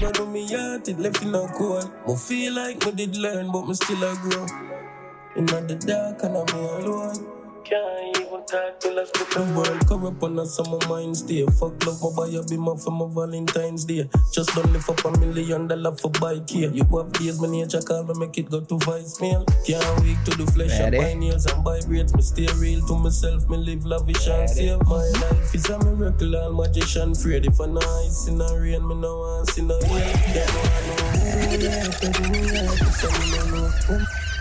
Brother, me heart feel like me did learn, but me still a grow. In the dark and I'm alone. Can't even talk till I split the world corrupt on us, some of mine stay. Fuck love, my buy be beamer for my Valentine's Day. Just don't lift up a million dollar for bike here. You have days, my nature call me, make it go to vice voicemail. Can't wait to the flesh and Ready? buy nails and buy braids. Me stay real to myself, me live lavish and save. My life is a miracle, all magician afraid. If I know ice in the rain, me no want see no rain. They know I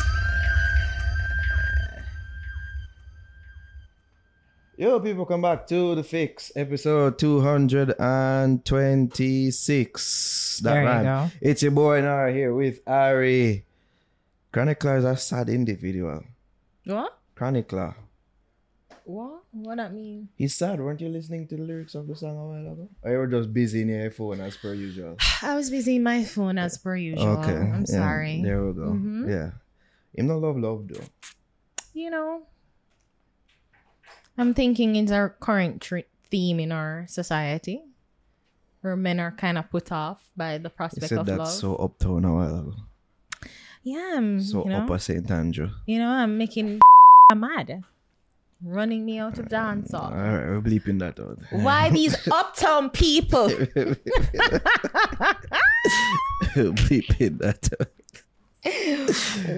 Yo, people, come back to the fix, episode 226. That There you go. It's your boy Naro here with Ari. Chronic Law is a sad individual. What? Chronic Law. What? What that mean? He's sad. Weren't you listening to the lyrics of the song a while ago? Or you were just busy in your phone as per usual? I was busy in my phone as per usual. Okay. I'm yeah, sorry. There we go. Mhm. Yeah. Him no love love though. You know, I'm thinking it's our current tr- theme in our society, where men are kind of put off by the He prospect said of that love. so uptown a while ago. yeah, I'm, So you know, upper St. Andrew. you know, I'm making mad, running me out of mm, dance hall. Alright, we're bleeping that out. Why these uptown people? bleeping that out.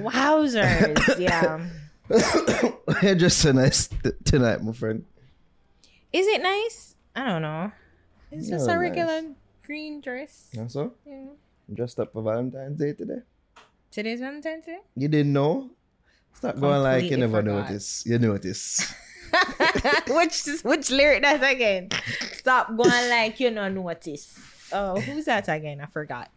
Wowzers! Yeah. You're just so nice t- tonight, my friend. Is it nice? I don't know. It's just a regular nice. green dress. That's all? Yeah. Dressed up for Valentine's Day today? Today's Valentine's Day. You didn't know? Stop going like you never forgot. notice. You notice. which which lyric that again? Stop going like you don't notice. Oh, who's that again? I forgot.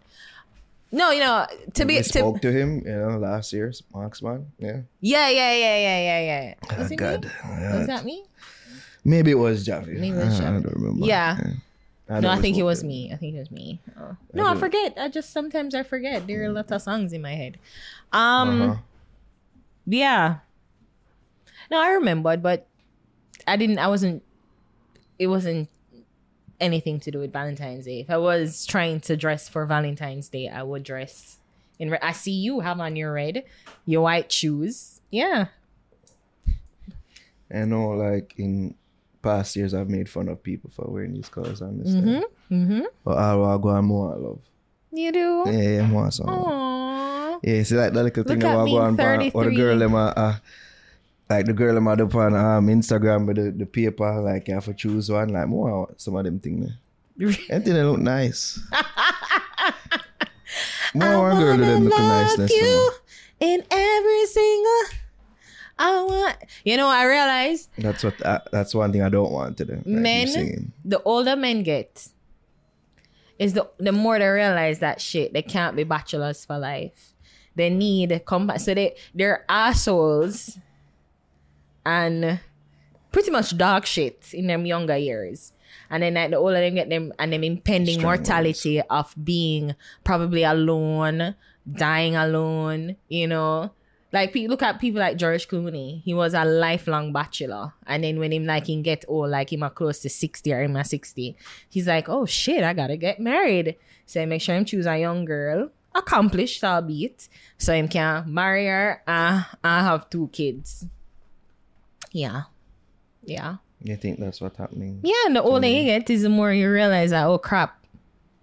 No, you know to be we to spoke to him, you know, last year, Marksman. Yeah. yeah yeah yeah yeah yeah yeah. Oh, Was it God. me? Yeah. Was that me? Maybe it was Javi. Maybe it was I, I Javi. don't remember. Yeah. I no, I think it was me. I think it was me. Oh. No, I do. forget. I just sometimes I forget. There are a lot of songs in my head. Um. Uh-huh. Yeah. No, I remembered, but I didn't. I wasn't. It wasn't anything to do with Valentine's Day. If I was trying to dress for Valentine's Day, I would dress in red. I see you have on your red, your white shoes. Yeah. I know, like, in past years, I've made fun of people for wearing these colors on this Mm-hmm. Mm-hmm. But I'll go and more love. You do. Yeah, yeah, more some. Aww. Yeah, see like that little thing Look that at will go on pan, or the girl them uh, uh like the girl them up on um Instagram with the, the paper like you have to choose one like more some of them thing there. I think they look nice. more one girl them look you You in every single. I want. You know, I realize. That's what uh, that's one thing I don't want to do. Like men, the older men get, is the the more they realize that shit. They can't be bachelors for life. They need compa- So they they're assholes, and pretty much dog shit in them younger years. And then like the older they get them and them impending Strong mortality of being probably alone, dying alone, you know. Like look at people like George Clooney. He was a lifelong bachelor. And then when him like him get old, like him a close to 60 or him a 60, he's like, oh shit, I gotta get married. So make sure him choose a young girl, accomplished albeit, so him can marry her uh, and have two kids. Yeah. Yeah. You think that's what's happening? Yeah, and the older you get is the more you realize that, oh crap,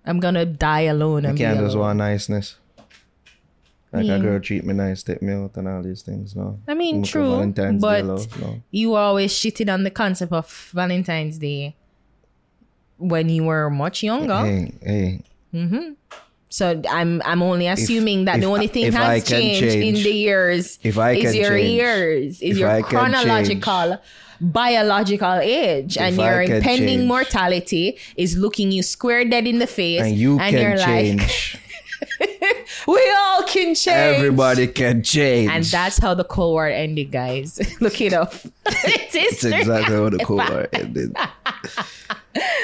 I'm gonna die alone I and be can't just want niceness. Like Yeah. a girl treat me nice, take me out and all these things. No. I mean, Look true, but love, no. you always shitted on the concept of Valentine's Day when you were much younger. Hey, hey. Mm-hmm. So I'm I'm only assuming that if the only thing has can changed in the years if I is your change- years, is your I can chronological biological age and your impending change- mortality is looking you square dead in the face And you can you're change. like we all can change Everybody can change. and that's how the cold war ended guys look it up it's That's history. exactly what the Cold war ended.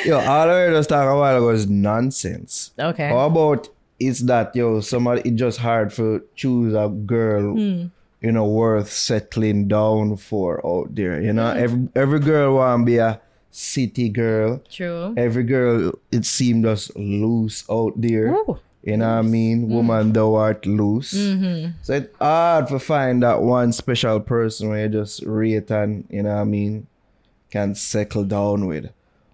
Yo, all I heard us talk a while ago is nonsense. okay How about it's that yo, somebody it's just hard for choose a girl Hmm. you know worth settling down for out there. You know, hmm. every every girl wanna be a city girl. True. Every girl, it seemed just loose out there. Ooh. You know what I mean? Hmm. Woman, thou art loose. Mm-hmm. So it's hard to find that one special person where you just rate and, you know what I mean, can settle down with.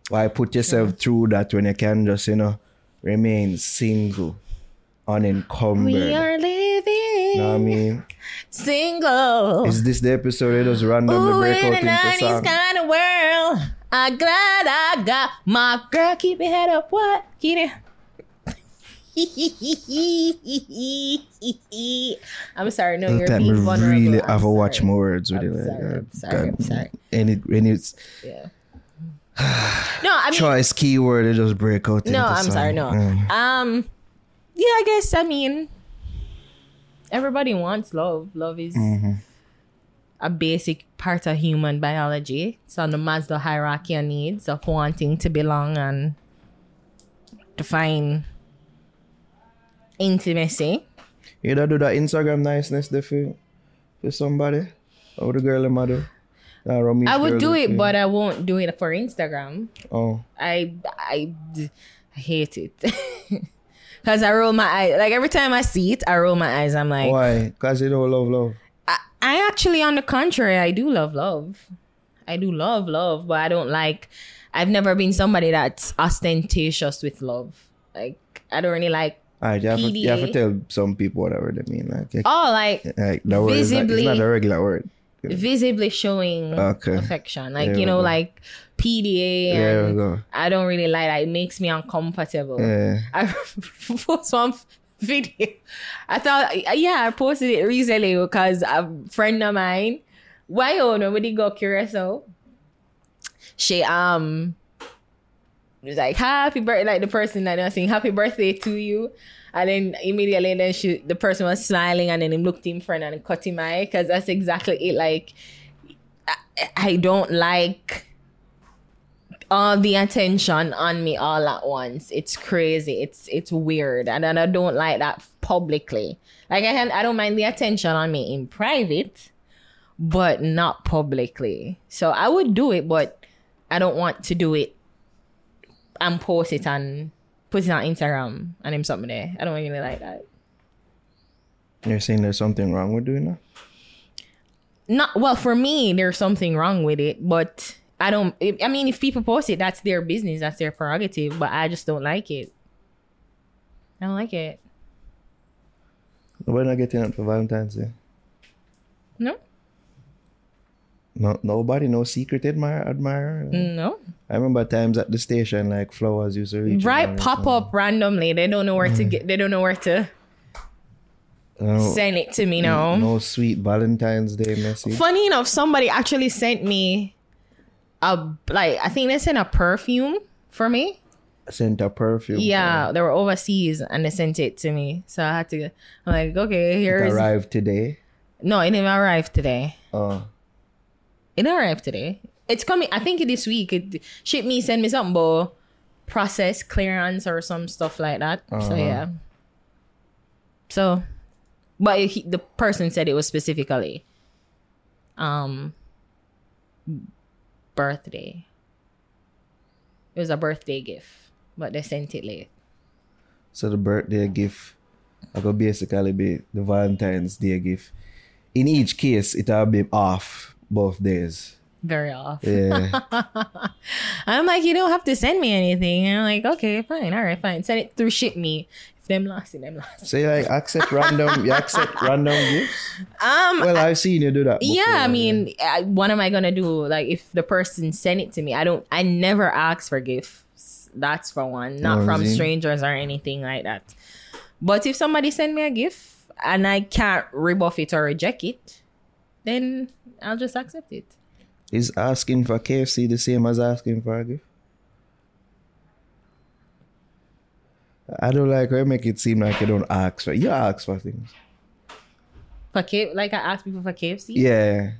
Why put yourself through that when you can just, you know, remain single, unencumbered? We are living know what I mean? single. Is this the episode where just randomly Ooh, break in out a into 90s song? kind of world. I'm glad I got my girl. Keep your head up. What? Keep it. I'm sorry, no, you're being vulnerable. really I'm have to watch my words with I'm it. sorry, I'm sorry, I'm sorry. And it when it's Yeah. No, I mean, choice keyword, it just break out. no, I'm sorry, no. Mm. Um, yeah, I guess I mean, everybody wants love. Love is Mm-hmm. a basic part of human biology. It's on the Maslow hierarchy of needs of wanting to belong and to find intimacy. You don't do that Instagram niceness there for, for somebody? Or the girl in do? That I would do it, but I won't do it for Instagram. Oh. I I, I hate it. Cause I roll my eyes. Like every time I see it, I roll my eyes. I'm like, Why? Because you don't love love. I, I actually, on the contrary, I do love love. I do love love, but I don't like. I've never been somebody that's ostentatious with love. Like I don't really like. Alright, you have, to, you have to tell some people whatever they mean. Like, Oh, like like that word is not, it's visibly- not a regular word. Visibly showing Okay. affection. Like There you know, like PDA. And. I don't really like that. It makes me uncomfortable. Yeah. I post one video. I thought, yeah, I posted it recently because a friend of mine, why oh nobody got curious so she um was like happy birthday, like the person that I was saying happy birthday to you. And then immediately then she the person was smiling and then he looked in front and cut him eye because that's exactly it. Like I, I don't like all the attention on me all at once. It's crazy. It's it's weird, and, then I don't like that publicly. Like I I don't mind the attention on me in private, but not publicly. So I would do it, but I don't want to do it and post it and put it on Instagram and him something there. I don't really like that. You're saying there's something wrong with doing that? Not well for me. There's something wrong with it, but I don't. I mean, if people post it, that's their business. That's their prerogative. But I just don't like it. I don't like it. We're not getting up for Valentine's Day. No, No, nobody, no secret admirer. admirer. no. I remember times at the station, like flowers used to reach. Right, pop up randomly. They don't know where to mm. get. They don't know where to No, send it to me now. no sweet Valentine's Day message. Funny enough, somebody actually sent me a like. I think they sent a perfume for me. Sent a perfume. Yeah, they were overseas and they sent it to me. So I had to. I'm like, okay, It here's. arrived today. No, it didn't arrive today. Oh, It didn't arrive today. It's coming. I think this week. It ship me, send me something about process clearance or some stuff like that. So Uh-huh. yeah. So, but he, the person said it was specifically, um, birthday. It was a birthday gift, but they sent it late. so the birthday gift, I could basically be the Valentine's Day gift. In each case, it'll be off both days. Very off. Yeah. I'm like, you don't have to send me anything. And I'm like, okay, fine, all right, fine. Send it through ship me. If them lost it, them lost. so you like accept random, you accept random gifts. Um, Well, I've seen you do that. yeah, I mean, I, what am I gonna do? Like, if the person sent it to me, I don't. I never ask for gifts. That's for one, not Oh, from strangers or anything like that. But if somebody send me a gift and I can't rebuff it or reject it, then I'll just accept it. Is asking for KFC the same as asking for a gift? I don't like how you make it seem like you don't ask for. You ask for things. For K, like I ask people for KFC, Yeah.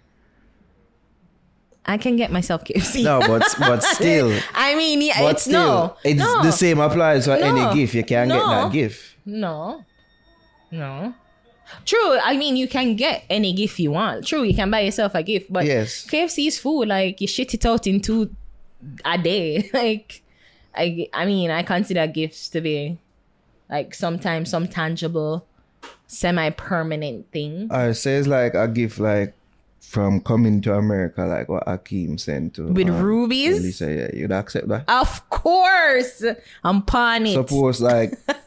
I can get myself KFC. No, but but still, I mean, yeah, but it's still, no, it's no, the same applies for No. any gift. You can't get that gift. No, no. True. I mean, you can get any gift you want. True, you can buy yourself a gift, but Yes. KFC is food. Like you shit it out in two a day. like I I mean, I consider gifts to be like sometimes some tangible, semi permanent thing. I say it's like a gift like from coming to America, like what Akeem sent to With um, rubies? Elisa, yeah, you'd accept that. Of course, I'm pawn it. Suppose like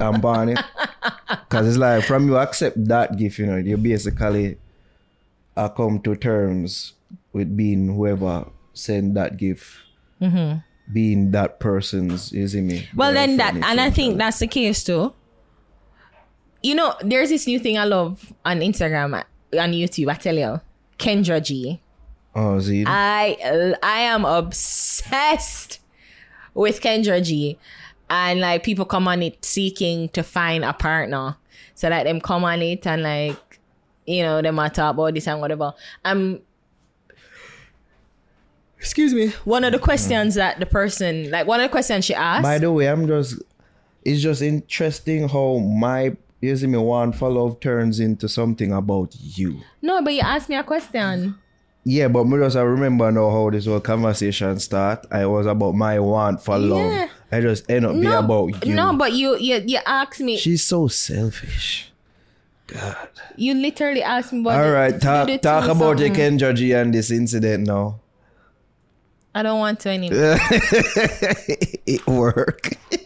I'm buying it. Cause it's like from you accept that gift, you know, you basically uh, come to terms with being whoever sent that gift. Being that person's, you see me? Mm-hmm. Well, then that, and I think that's the case too. You know, there's this new thing I love on Instagram, on YouTube. I tell you, Kendra G. Oh, see? I I am obsessed with Kendra G, and like people come on it seeking to find a partner, so that them come on it and like, you know, them a talk about this and whatever. Um, excuse me. One of the questions that the person, like, one of the questions she asked. By the way, I'm just it's just interesting how my using see me one follow up turns into something about you. no, but you asked me a question. Yeah, but me just I remember now how this whole conversation start. I was about my want for Yeah. I just end up be No, about you. no, but you you you asked me. She's so selfish. God. you literally asked me about. All the- talk talk about your something. Kendra G and this incident now. I don't want to anymore. it work.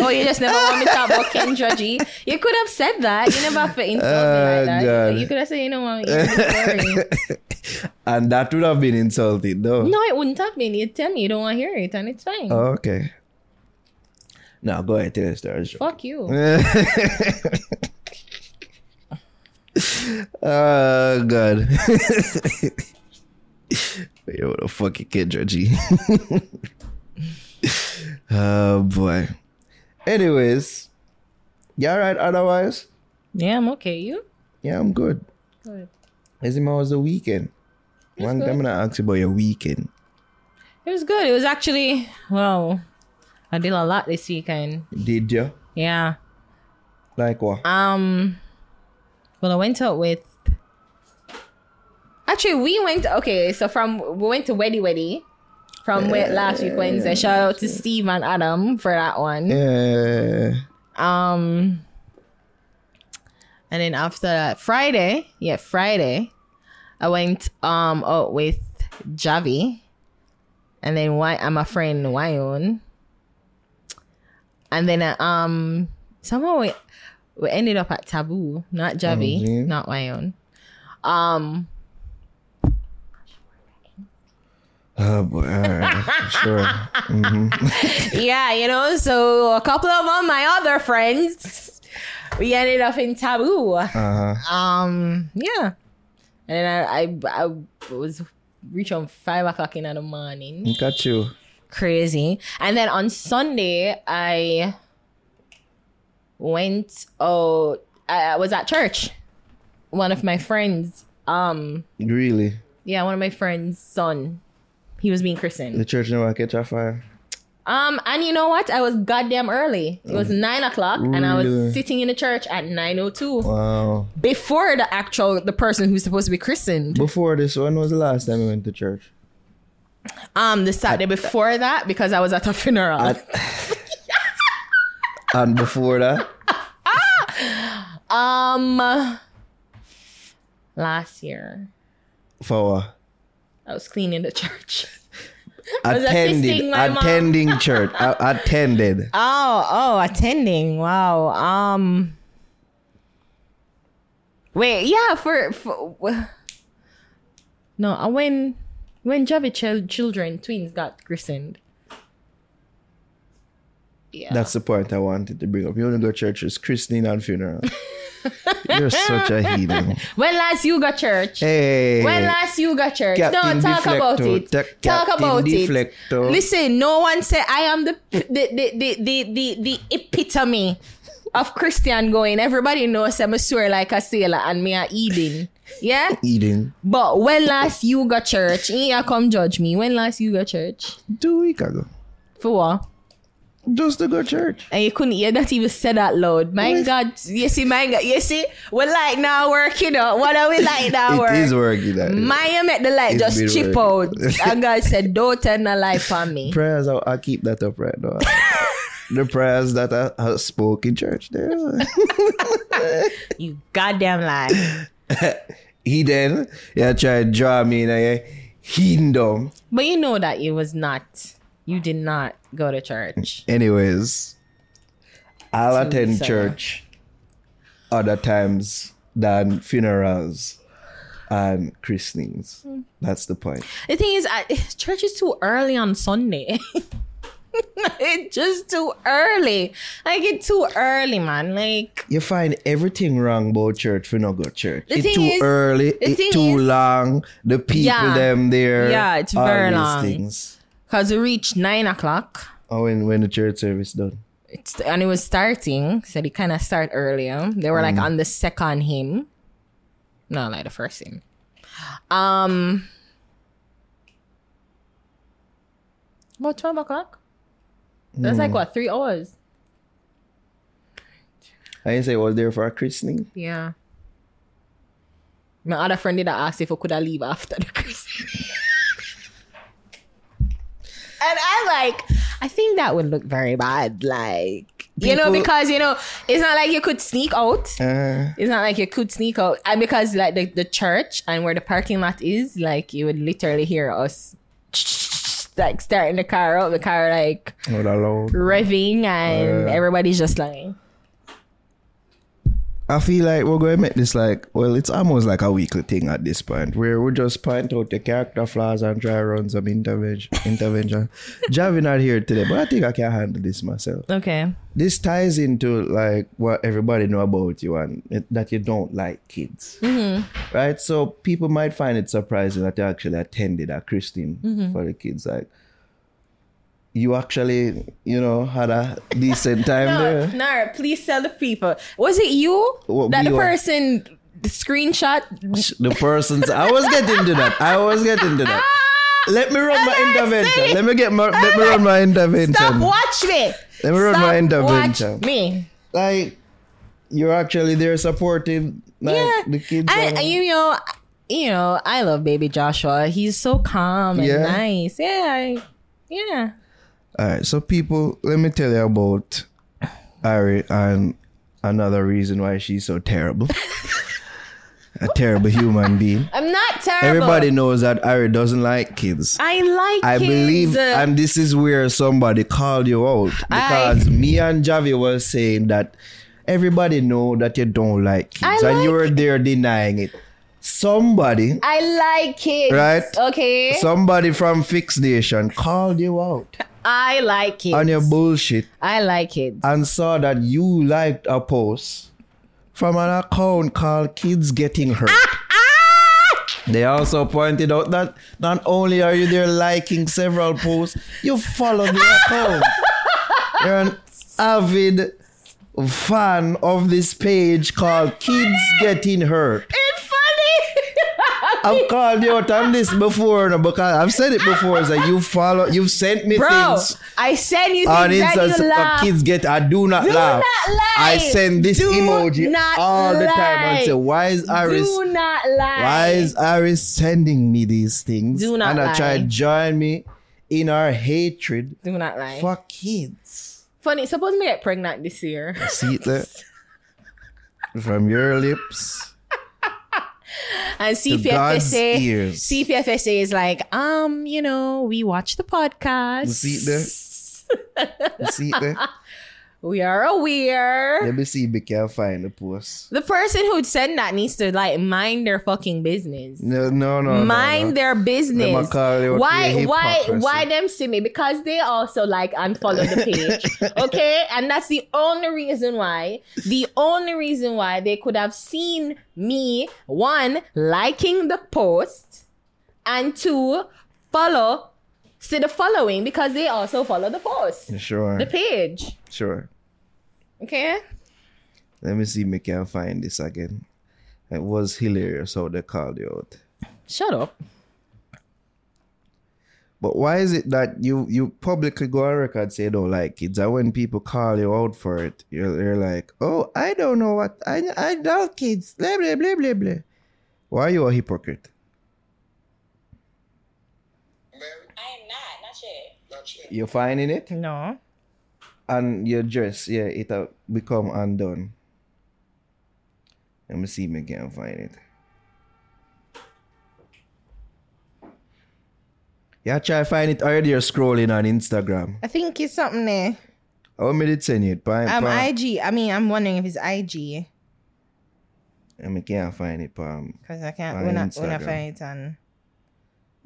Oh, you just never want me to talk about Kendra G. You could have said that. You never have to insult me Oh, like that. God. You could have said, you know what, and that would have been insulting though. No, it wouldn't have been. You tell me you don't want to hear it, and it's fine. Oh, okay. Now go ahead, tell your story. Fuck you. Oh god. Yo, what the fuck you Kendra G. oh boy. Anyways. yeah, alright otherwise? Yeah, I'm okay. You? Yeah, I'm good. Good. As how was the weekend? One time I asked you about your weekend. It was good. It was actually, well, I did a lot this weekend. Did you? Yeah. Like what? Um, well, I went out with. Actually, we went. Okay, so from we went to Weddy Weddy from we- last week Wednesday. Shout out to Steve and Adam for that one. Yeah. Um, and then after that, Friday, yeah, Friday, I went um out with Javi, and then why I'm a friend Wyon, and then uh, um somehow we we ended up at Taboo, not Javi, Mhm. not Wyon. Um, Oh boy. Sure. yeah, you know, so a couple of them, my other friends, we ended up in Taboo. Uh-huh. Um, yeah. And then I, I, I was reach on five o'clock in the morning. Got you. Crazy. And then on Sunday, I went. Oh, I, I was at church. One of my friends. Um, Really? yeah, one of my friends' son. He was being christened. The church never catch a fire. Um, and you know what? I was goddamn early. It was nine o'clock, and I was sitting in the church at nine o two Wow. before the actual the person who's supposed to be christened. Before this, when was the last time you went to church? Um, the Saturday before that because I was at a funeral. And before that? um, last year For what? I was cleaning the church. mom. Attending church. Attended. Oh, oh, attending. Wow. Um. Wait, yeah, for, for no, uh, when when Javi chil- children twins got christened. Yeah. That's the point I wanted to bring up. You want to go to churches, christening and funeral. You're such a heathen. when last you got church? Hey. When last you got church? Captain no, talk about it. Ta- talk about Deflecto. it. Listen, no one said I am the the the the the, the, the epitome of Christian going. Everybody knows I'm a swear like a sailor and me are eating. Yeah? Eating. But when last you got church? You come judge me. When last you got church? Two weeks ago. For what? Just to go church. And you couldn't hear that even say that loud. My What? God, you see, my God, you see, We're like now working out. What are we like now It work? is working. That Maya met the light It's just chip out. and God said, Don't turn the light on me. prayers. I'll, I'll keep that up right now. the prayers that I, I spoke in church there. You goddamn lie. he then yeah try to draw me in a kingdom. But you know that you was not you did not go to church. Anyways, I'll To attend church other times than funerals and christenings. That's the point. The thing is, I, church is too early on Sunday. it's just too early. Like it's too early, man. Like You find everything wrong about church for no go church. It's too is- early, it's too is- long, the people Yeah. them there. Yeah, it's all very these long. Things. Cause we reached nine o'clock. Oh, when when the church service done. It's and it was starting, so they kind of start earlier. They were like on the second hymn, no, like the first hymn. Um, about twelve o'clock. That's like what three hours. I didn't say I was there for a christening. Yeah. My other friend did ask if I could leave after the christening. And I like, I think that would look very bad. Like, you know, because you know, it's not like you could sneak out. Uh, It's not like you could sneak out. And because like the, the church and where the parking lot is, like you would literally hear us like starting the car up, the car like revving and Uh. everybody's just like I feel like we're going to make this like, well, it's almost like a weekly thing at this point where we just point out the character flaws and try run some intervention. intervention. Javi not here today, but I think I can handle this myself. Okay. This ties into like what everybody know about you and it, that you don't like kids, mm-hmm. right? So people might find it surprising that you actually attended a Christine mm-hmm. for the kids. Like you actually, you know, had a decent time No, there. Naro, please tell the people. Was it you What that the were- person the screenshot? the persons I was getting to that. I was getting to that. Ah, let me run my intervention. Let me get my let me run my intervention. Stop, watch me. Let me run Stop, my intervention. Watch me. Like you're actually there supporting like Yeah. the kids. And, and- you know, you know, I love baby Joshua. He's so calm and Yeah. nice. Yeah, I, yeah. All right, so people, let me tell you about Ari and another reason why she's so terrible. a terrible human being. I'm not terrible. Everybody knows that Ari doesn't like kids. I like. I kids. believe, and this is where somebody called you out I- because me and Javi was saying that everybody know that you don't like kids, I and you were there denying it. Somebody, I like kids. Right? Okay. somebody from Fix Nation called you out I like it. on your bullshit I like it. and saw that you liked a post from an account called Kids Getting Hurt. Ah, ah! They also pointed out that not only are you there liking several posts, you follow the account. You're an avid fan of this page called Kids Getting Hurt. It's. I've called you out on this before no, because I've said it before. So you follow, you've sent me Bro, things I send you on things that you laugh. Kids get. I do not lie. Do laugh. not lie. I send this Do emoji all the time and say, "Why is Aris? Do not lie. Why is Aris sending me these things?" Do not and I try to join me in our hatred Do not lie. for kids. Funny. Suppose me get pregnant this year. See it from your lips. And CPFSA. CPFSA is like, um, you know, we watch the podcast. You see it there? You see it there? We are aware. Let me see if we can find the post. The person who'd send that needs to like mind their fucking business. No, no, no. no, mind no. their business. a call you Why, why, why them see me? Because they also like unfollow the page. okay, and that's the only reason why. The only reason why they could have seen me one liking the post, and two follow. See the following because they also follow the post, Sure, the page. sure. Okay. Let me see if we can find this again. It was hilarious how they called you out. Shut up. But why is it that you you publicly go on record say you oh, don't like kids, and when people call you out for it, you're, you're like, oh, I don't know what I I love kids, blah blah blah blah blah. Why are you a hypocrite? Mary, I am not, not yet. not yet. You're finding it, No. and your dress, yeah, it have become undone. Let me see if I can find it. Yeah, try find it already. You're scrolling on Instagram. I think it's something there. How many did send it? Pam, Um. IG. I mean, I'm wondering if it's IG I mean, can't find it, Pam. because I can't. When I, when I Instagram. find it on.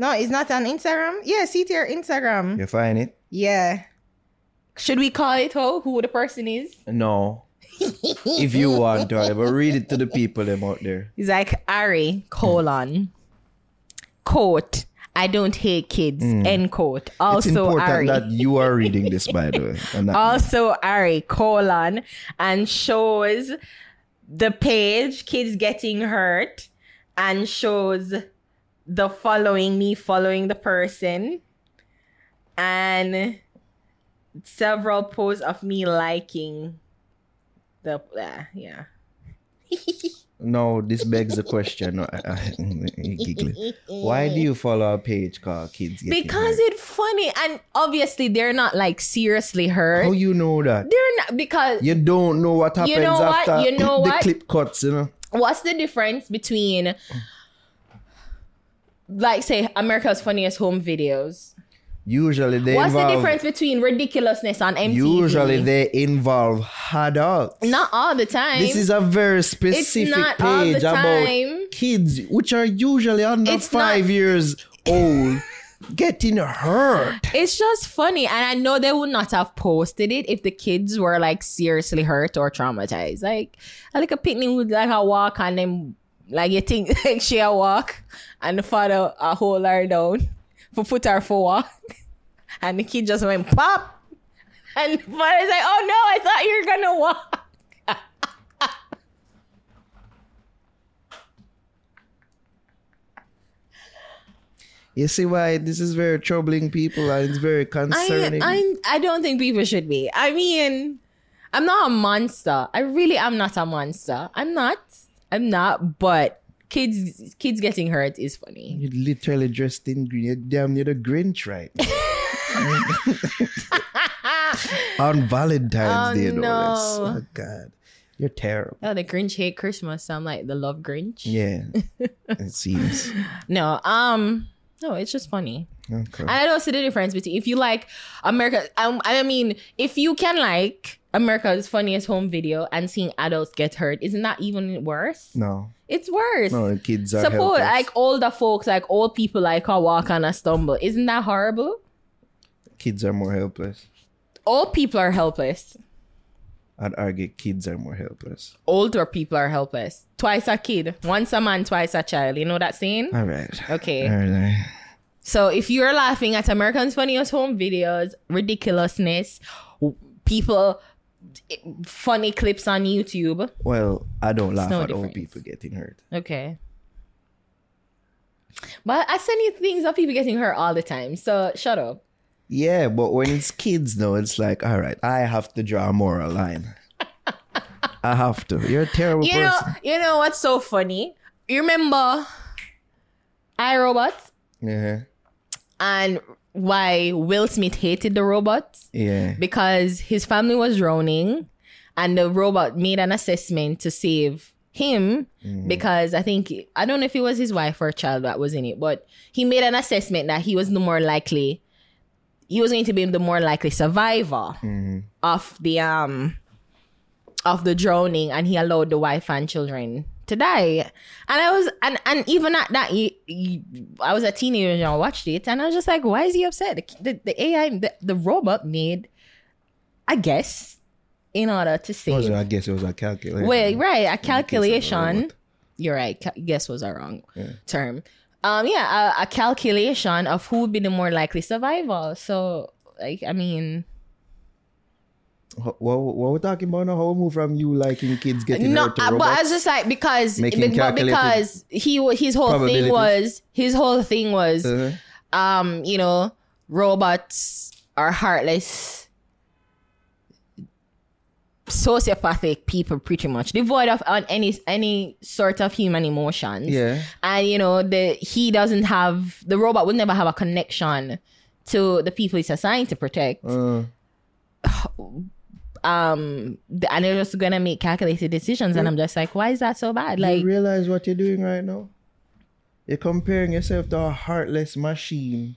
No, it's not on Instagram. Yeah, see it here, Instagram. You find it? Yeah. Should we call it how who the person is? No. if you want to, but read it to the people them out there. He's like Ari colon quote. I don't hate kids. Hmm. End quote. it's Also important Ari. that you are reading this, by the way. and not me. also Ari colon and shows the page kids getting hurt and shows the following me following the person and several posts of me liking the uh, yeah no, this begs the question. No, I- I- giggly. Why do you follow a page called Kids because it's funny and obviously they're not like seriously hurt How you know that? they're not because You don't know what happens know what? after You know what the what? clip cuts, you know? what's the difference between like say America's funniest home videos? Usually they What's the difference between ridiculousness and MTV? usually they involve adults. not all the time. This is a very specific not all the page about kids, which are usually under It's five not- years old, getting hurt. it's just funny, and I know they would not have posted it if the kids were like seriously hurt or traumatized. Like, I like a picnic would like a walk and then like you think like she a walk and the father a hold her down for put her for walk, and the kid just went pop, and the father's like, "Oh no, I thought you were gonna walk." You see why this is very troubling people and it's very I, concerning. I I don't think people should be. I mean, I'm not a monster. I really am not a monster. I'm not. I'm not. But kids kids getting hurt is funny. you literally dressed in green. You're damn near the Grinch right. On Valentine's Oh, Day, no. Oh, God. You're terrible. Oh, the Grinch hate Christmas. So I'm like the love Grinch. Yeah, it seems. No, um, no, it's just funny. Okay. And I don't see the difference between if you like America. Um, I mean, if you can like America's funniest home video and seeing adults get hurt, isn't that even worse? no, It's worse. no, the kids are Suppose helpless. like older folks, like old people, like a walk and a stumble. Isn't that horrible? kids are more helpless. Old people are helpless. I'd argue kids are more helpless. Older people are helpless. Twice a kid, once a man, twice a child. You know that saying? All right. Okay. All right. So if you're laughing at Americans' Funniest Home videos, ridiculousness, people, funny clips on YouTube. Well, I don't laugh no at old people getting hurt. Okay. But I send you things of people getting hurt all the time. So shut up. Yeah, but when it's kids, though, it's like, all right, I have to draw a moral line. I have to. You're a terrible You know, person. you know what's so funny? You remember iRobot Yeah. And why Will Smith hated the robot? Yeah. Because his family was drowning and the robot made an assessment to save him because I think I don't know if it was his wife or child that was in it, but he made an assessment that he was the more likely he was going to be the more likely survivor of the um of the drowning and he allowed the wife and children to die and i was and and even at that he, i was a teenager and i watched it and i was just like why is he upset the, the, the ai the, the robot made i guess in order to was- save I guess it was a calculation. Wait, right, a calculation. You're right. Ca- guess was a wrong term. Um, yeah, a, a calculation of who would be the more likely survivor. So, like, I mean, What, what, we're talking about now? How we move from you liking kids getting no, hurt to uh, but I was just like because, but because he his whole thing was his whole thing was Uh, um, you know, robots are heartless, sociopathic people, pretty much devoid of uh, any any sort of human emotions. Yeah. and you know the he doesn't have the robot would never have a connection to the people he's assigned to protect. Uh, Um, and they're just gonna make calculated decisions, and I'm just like, why is that so bad? Like you realize what you're doing right now? You're comparing yourself to a heartless machine.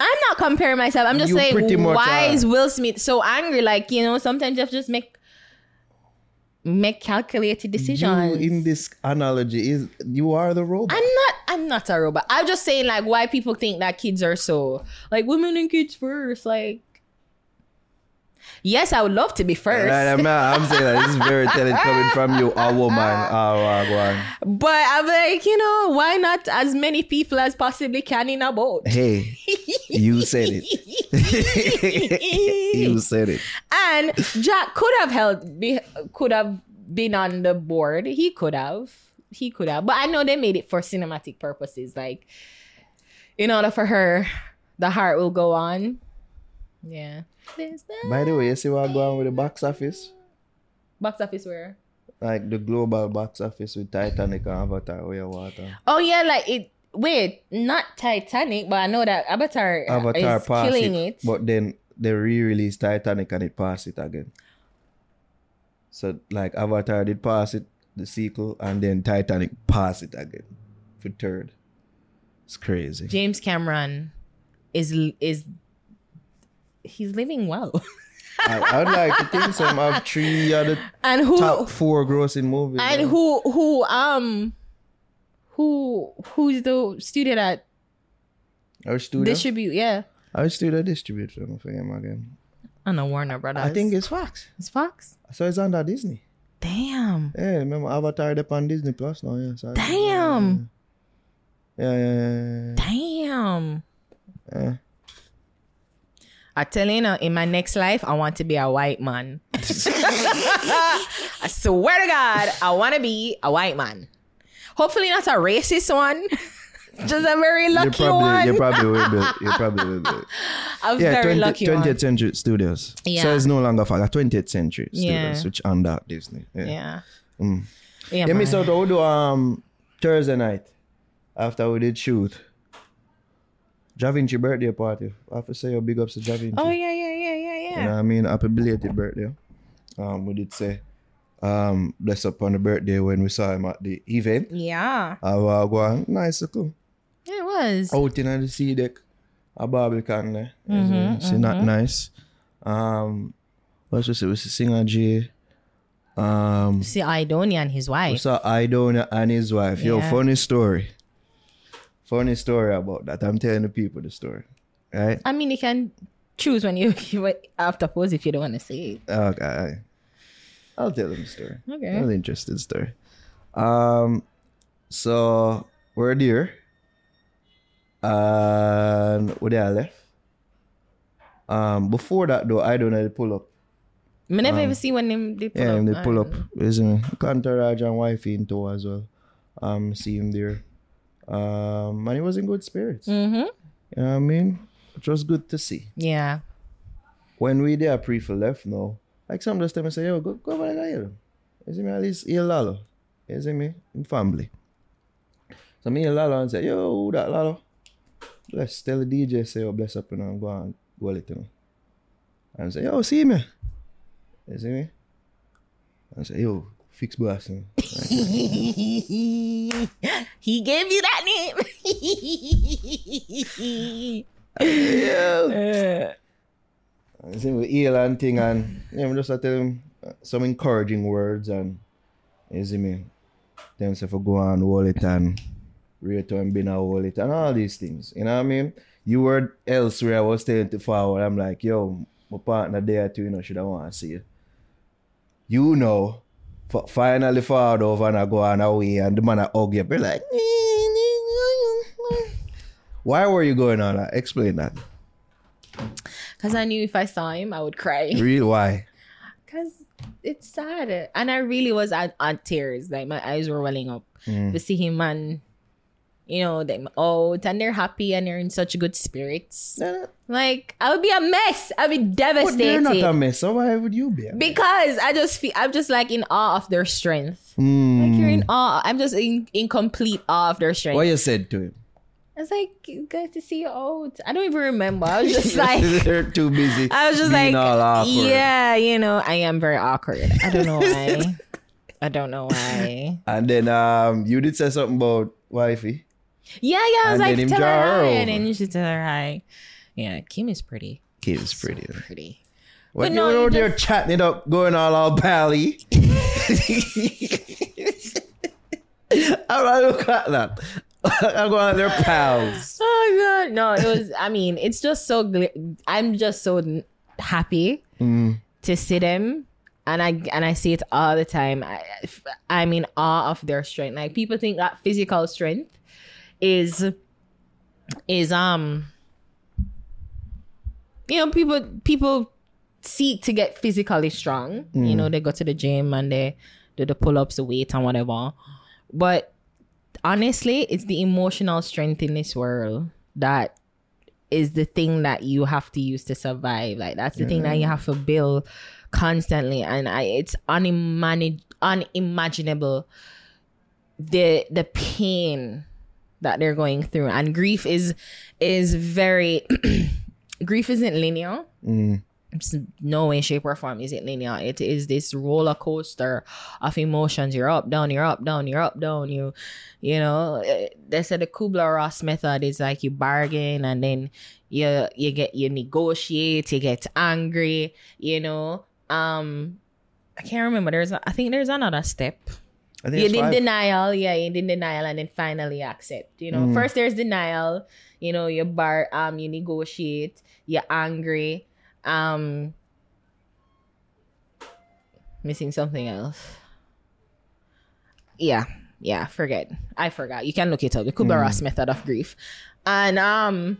I'm not comparing myself. I'm just You saying, why are. is Will Smith so angry? Like, you know, sometimes you have to just make make calculated decisions. You in this analogy is you are the robot. I'm not. I'm not a robot. I'm just saying, like, why people think that kids are so like women and kids first. Like, yes, I would love to be first, Right, I'm, I'm saying that this is very telling coming from you, a woman. Oh, uh, but I'm like, you know, why not as many people as possibly can in a boat? Hey, you said it. you said it. And Jack could have held, be, could have been on the board. He could have. He could have. But I know they made it for cinematic purposes. Like, in order for her, the heart will go on. Yeah. There's. By the way, you see what going on with the box office? Box office where? Like the global box office with Titanic and Avatar, of Water. Oh yeah, like it. Wait, not Titanic, but I know that Avatar, Avatar is killing it, it. but then they re-released Titanic and it passed it again. So like Avatar did pass it, the sequel, and then Titanic passed it again for third. It's crazy. James Cameron is is he's living well. I, I'd like to think some have three other and who top four grossing movies. and man. who who um who who's the studio that Our studio. distribute? Yeah, Our studio distribute film for him again. I know Warner Brothers. I think it's Fox. it's Fox. So it's under Disney. Damn, Yeah, remember Avatar up on Disney Plus now, yeah. So damn, Yeah, yeah, yeah, damn. yeah. yeah. I tell you now, in my next life, I want to be a white man. I swear to God, I want to be a white man. Hopefully, not a racist one, just a very You lucky probably, one. you probably will be. You probably will be. a Yeah, very 20, lucky 20th one. Century Studios. Yeah. So it's no longer Fox. 20th Century Studios, Yeah. which under Disney. Yeah. Yeah. Mm. Yeah, Yeah, man. miss out we do um Thursday night after we did shoot. Ja Vinci birthday party. I have to say your big ups to Ja Vinci. Oh yeah, yeah, yeah, yeah, You yeah. know what I mean? Happy belated birthday. Um, we did say um bless up on the birthday when we saw him at the event. Yeah, I was going nice cool. Yeah, it was. Out in the sea deck. A Barbican there. Mm-hmm, See not nice. Um what's we say? We see Singer J. Um See, Idonia and his wife. we saw Idonia and his wife. Yo, funny story. Funny story about that. I'm telling the people the story. Right? I mean, you can choose when you, you after pose if you don't want to say it. Okay. I'll tell them the story. Okay. Really interesting story. Um, so we're there. And where I left. Um, before that though, I don't know they pull up. Me never even see when them they pull Um, Yeah, up. they pull up. Isn't it? Kantaraj and wifey in tow as well. Um, see him there. Um, and he was in good spirits. Mhm. You know what I mean? Which was good to see. Yeah. when we there pre for left now, like some just tell me say, yo, go go over there here. You see me at least hear Lalo. You see me? In family. So me and Lalo and say, yo, who that Lalo? Bless tell the DJ say, yo, bless up and I'm go and go it to me. And say, yo, see me. You see me? And say, yo, fix blasting. he gave you that name. yeah. And see me heal and thing and yeah, me just I tell him some encouraging words and you see me. Him say for go hold it and rate and now hold it and all these things. You know what I mean? You were elsewhere, I was telling to forward. I'm like, yo, my partner there too, you know, should I want to see you. You know, f- finally forward over and I go on away and the man I hug you. Be like, why were you going on that? Explain that. Because I knew if I saw him, I would cry. Really? why? Because it's sad. And I really was at, at tears. Like my eyes were welling up Mm. to see him and, you know, them out and they're happy and they're in such good spirits. Nah, Like I would be a mess. I'd be devastated. But they're not a mess. So why would you be? Because I just feel I'm just like in awe of their strength. Hmm. Like you're in awe. I'm just in, in complete awe of their strength. What you said to him? I was like, good to see you out. I don't even remember. I was just like they're too busy. I was just like, yeah, you know, I am very awkward. I don't know why. I don't know why. And then um, you did say something about wifey. Yeah, yeah. I was And like, tell her hi, and then you should tell her hi. Yeah, Kim is pretty. Kim's pretty. So pretty. What But you no, you out there just- chatting it up, going all all pally? I look at that? I'm going at their pals. Oh god, no! It was. I mean, it's just so. gl- I'm just so happy Mm. to see them, and I and I see it all the time. I, I'm in awe of their strength. Like people think that physical strength is is um. You know, people people seek to get physically strong. You know, they go to the gym and they do the pull ups, the weight, and whatever. But honestly, it's the emotional strength in this world that is the thing that you have to use to survive. Like that's the thing that you have to build constantly, and I it's unimagin- unimaginable the the pain that they're going through, and grief is is very grief isn't linear. Mm. It's no way, shape, or form is it linear. It is this roller coaster of emotions. You're up, down, you're up, down, you're up, down. You, you know, eh, they said the Kubler Ross method is like you bargain and then you you get you negotiate, you get angry. You know, um, I can't remember. There's a, I think there's another step. I think You it's did five. denial, yeah, you did denial, and then finally accept. You know, first there's denial. You know, you bar, um, you negotiate, you're angry, um, missing something else. Yeah, yeah, forget. I forgot. You can look it up. The Kubler Ross method of grief, and um,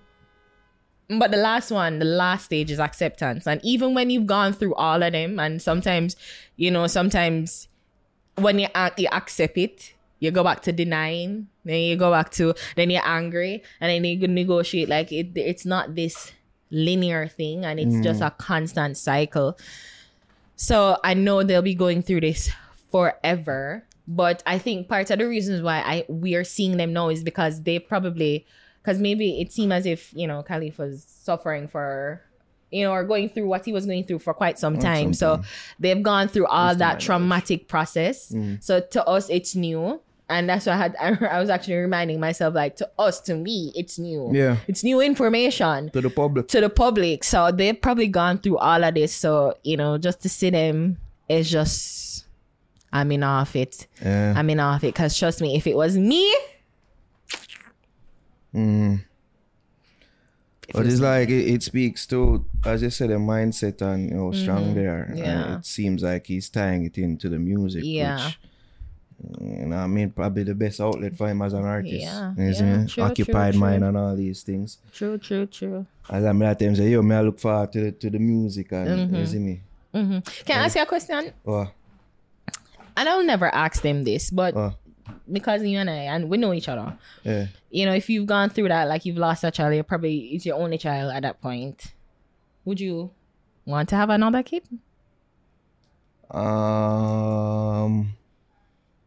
but the last one, the last stage is acceptance. And even when you've gone through all of them, and sometimes, you know, sometimes when you you accept it, you go back to denying, then you go back to then you're angry, and then you negotiate. Like it, it's not this linear thing, and it's just mm. a constant cycle. So I know they'll be going through this forever. But I think part of the reasons why I we are seeing them now is because they probably because maybe it seemed as if you know Khalif was suffering for you know or going through what he was going through for quite some time. So they've gone through all that traumatic process. So to us, it's new. And that's why I had I, was actually reminding myself like to us to me it's new Yeah. it's new information to the public. to the public. So they've probably gone through all of this. So, you know, just to see them is just I'm in awe of it. Yeah. I'm in awe of it. Cause trust me, if it was me, Mm. But it's like it, it speaks to, as you said, the mindset and you know strong there. Mm-hmm. Yeah. it seems like he's tying it into the music. Yeah. Which, you know, I mean, probably the best outlet for him as an artist. Yeah, You yeah, true, Occupied true, mind true. and all these things. true, true, true. As I'm at them say, yo, me I look forward to the, to the music and Mm-hmm. you see me. Can I ask you a question? Oh, And I'll never ask them this, but oh, because you and I and we know each other. yeah. You know, if you've gone through that, like you've lost a child, you're probably it's your only child at that point. Would you want to have another kid? Um,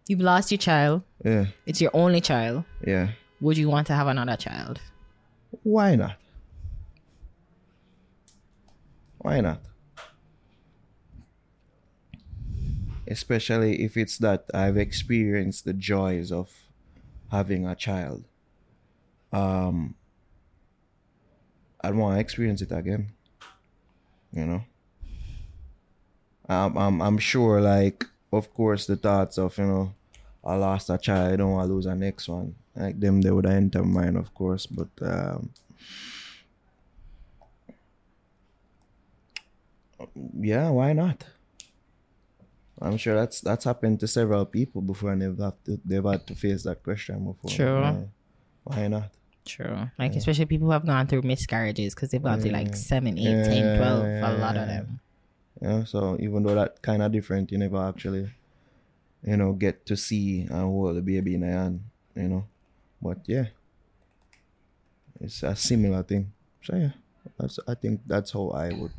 You've lost your child. yeah, It's your only child. yeah. Would you want to have another child? Why not? Why not? Especially if it's that I've experienced the joys of having a child. Um I'd want to experience it again. You know? Um, I'm I'm sure like of course the thoughts of, you know, I lost a child, I don't want to lose a next one. Like them they would enter mine of course, but um yeah, why not? I'm sure that's that's happened to several people before and they've have to they've had to face that question before. True. Yeah. Why not? True. Like especially people who have gone through miscarriages because they've gone through like 7, 8, Yeah, 10, 12, a lot of them. Yeah, so even though that kind of different, you never actually, you know, get to see and hold the baby in the hand, you know. But yeah, It's a similar thing. So yeah, that's I think that's how I would.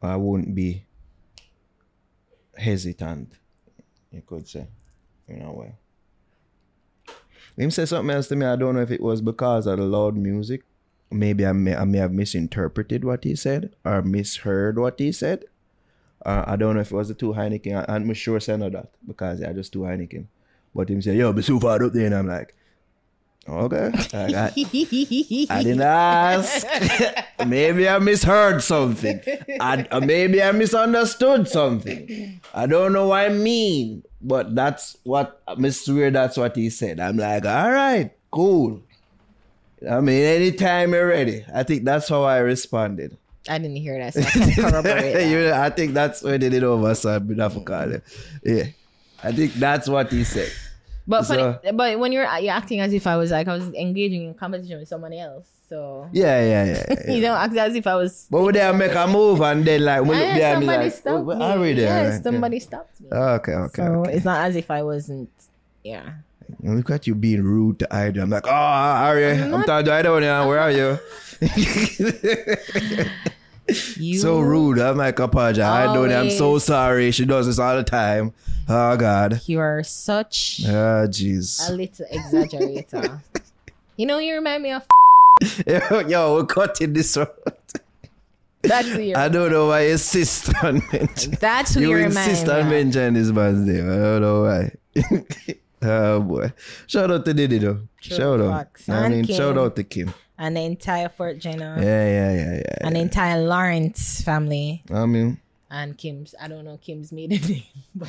I wouldn't be hesitant. You could say, in a way. Him say something else to me. I don't know if it was because of the loud music. Maybe I may, I may have misinterpreted what he said or misheard what he said. Uh, I don't know if it was the two Heineken. I, I'm sure say know that because I just two Heineken. But him say, yo, be so far up there. And I'm like, okay. Like, I, I didn't ask. maybe I misheard something. I, uh, maybe I misunderstood something. I don't know what I mean, but that's what Mr. Weir, that's what he said. I'm like, all right, cool. I mean, anytime you're ready. I think that's how I responded. I didn't hear that, so I that. You know, I think that's when they did over, so I've been off a call. Yeah. I think that's what he said. But funny, but when you're you're acting as if I was like I was engaging in competition with someone else, so Yeah, yeah, yeah. yeah. you don't act as if I was. But we there make a move and then like we look Ah, behind me somebody like, stopped oh, me. are we there? Like, somebody stopped me. yeah. Okay, okay, so okay. it's not as if I wasn't. Yeah. Look at you being rude to Ida. I'm like, oh, are you? I'm talking to Ida. now. Where are you? You so rude. I'm like, apologize. I know that. I'm so sorry. She does this all the time. Oh, God. You are such Ah, a little exaggerator. you know, you remind me of. Yo, we're cutting this one. That's who. I don't know why you insist on mention. That's who you, You insist on mentioning this man's name. I don't know why. oh, boy. Shout out to Diddy, though. True shout out. I mean, Kim. shout out to Kim. And the entire Fort Jenna. Yeah, yeah, yeah, yeah. And the entire Lawrence family. I mean, And Kim's, I don't know Kim's maiden name, but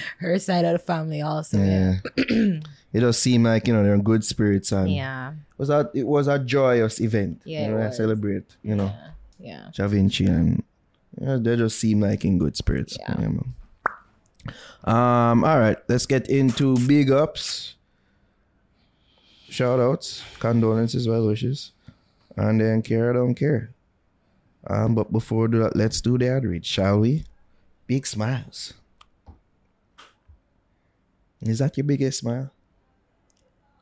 her side of the family also. yeah. Yeah. it does seem like, you know, they're in good spirits and Yeah. was that it was a joyous event. Yeah, You know, I celebrate, you know, Yeah. Da Vinci and yeah, they just seem like in good spirits. Yeah. man. Um, all right, let's get into big ups. Shout outs, condolences, well wishes. And then care, I don't care. Um, but before do that, let's do the ad read, shall we? Big smiles. Is that your biggest smile?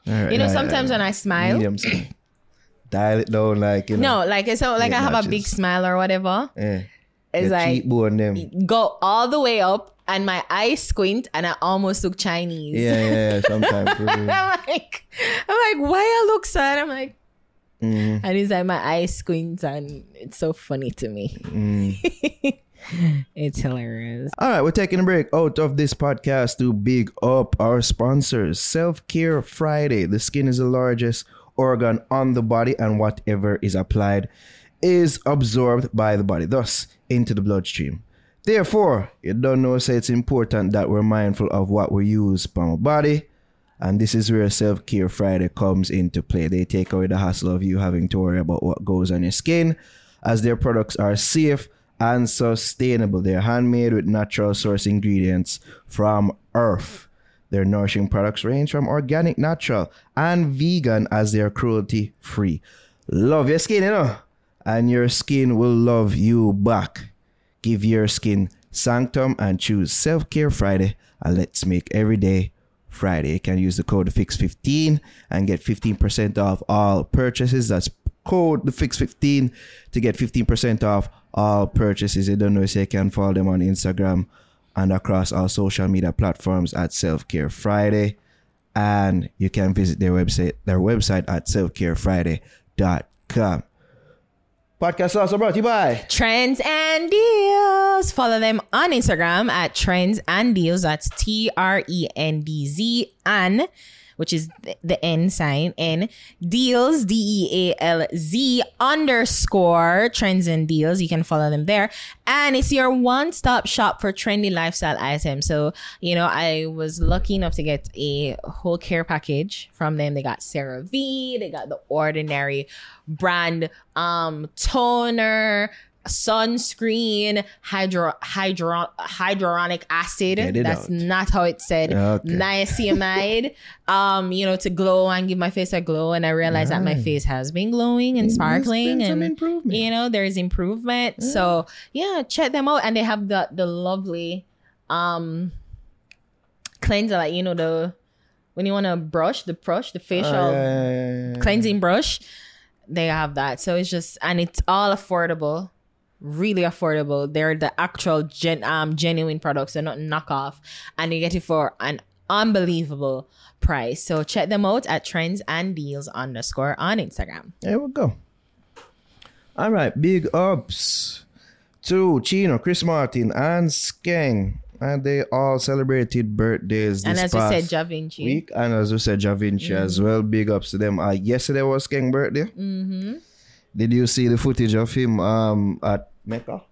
All right, You know, right, sometimes all when. I smile, Medium smile. Dial it down like you know. no, like so, like I have a big smile or whatever. Yeah. It's like cheekbone them. go all the way up, and my eyes squint, and I almost look Chinese. Yeah, yeah, yeah. Sometimes. I'm like, I'm like, why I look sad? I'm like, Mhm. and it's like my eyes squint, and it's so funny to me. Mm. it's hilarious. All right, we're taking a break out of this podcast to big up our sponsors. Self Care Friday. The skin is the largest organ on the body, and whatever is applied is absorbed by the body, thus into the bloodstream. Therefore, you don't know, say it's important that we're mindful of what we use from our body. And this is where Self Care Friday comes into play. They take away the hassle of you having to worry about what goes on your skin, as their products are safe and sustainable. They're handmade with natural source ingredients from Earth. Their nourishing products range from organic, natural, and vegan as they're cruelty free. Love your skin, you know, and your skin will love you back. Give your skin sanctum and choose Self Care Friday, and let's make every day Friday. You can use the code FIX15 and get 15% off all purchases. That's code the FIX15 to get 15% off all purchases. You don't know, so you can follow them on Instagram and across all social media platforms at Self Care Friday. And you can visit their website, their website at selfcarefriday.com. Podcast also brought to you by Trends and deals. Follow them on Instagram at Trends and Deals. That's T R E N D Z and which is the, N sign and deals D E A L Z underscore trends and deals. You can follow them there, and it's your one stop shop for trendy lifestyle items. So you know, I was lucky enough to get a whole care package from them. They got CeraVe, they got the Ordinary brand um toner sunscreen hydro hydro hydronic acid. That's not how it said. Okay. niacinamide. Um you know to glow and give my face a glow. And i realized that my face has been glowing and There's sparkling and improvement. you know there's improvement. So yeah check them out. And they have the the lovely um cleanser like you know the when you want to brush the brush, the facial yeah, yeah, yeah, yeah. cleansing brush, they have that. So it's just and it's all affordable, really affordable. They're the actual gen um genuine products. They're not knockoff, and you get it for an unbelievable price. So check them out at Trends and Deals underscore on Instagram. There we go. All right, big ups to Chino, Chris Martin, and Skeng. And they all celebrated birthdays this and as we said, Ja Vinci. week. And as we said, Ja Vinci as well. Big ups to them. Uh, yesterday was Skeng's birthday. Mm-hmm. Did you see the footage of him um at Mecca?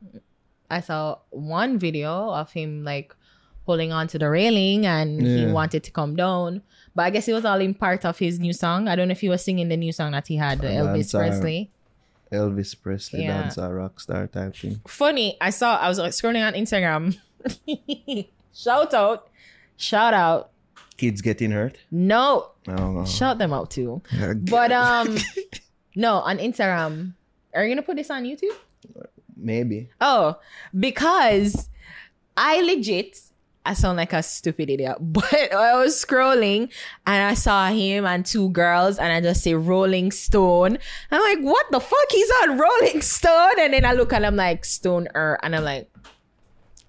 I saw one video of him like holding on to the railing and he wanted to come down. But I guess it was all in part of his new song. I don't know if he was singing the new song that he had, the Elvis sorry. Presley. Elvis Presley Yeah. dancer, rock star type thing. Funny, I saw I was like, scrolling on Instagram. shout out. Shout out. Kids getting hurt. No, Oh, shout them out too. But um no, on Instagram. Are you gonna put this on YouTube? maybe. Oh, because I legit, I sound like a stupid idiot, but I was scrolling and I saw him and two girls and I just say Rolling Stone. I'm like, what the fuck? He's on Rolling Stone. And then I look and I'm like, Stone Er. And I'm like,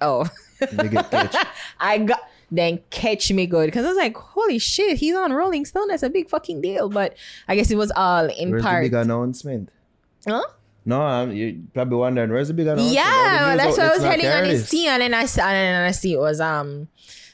oh, They get catch. I got, then catch me good. Cause I was like, holy shit, he's on Rolling Stone. That's a big fucking deal. But I guess it was all in Where's the part. big announcement? huh? No, I'm, you probably wondering where's the big announcement? Yeah, the news that's what I was heading on his team, and then I saw, and then I see it was um,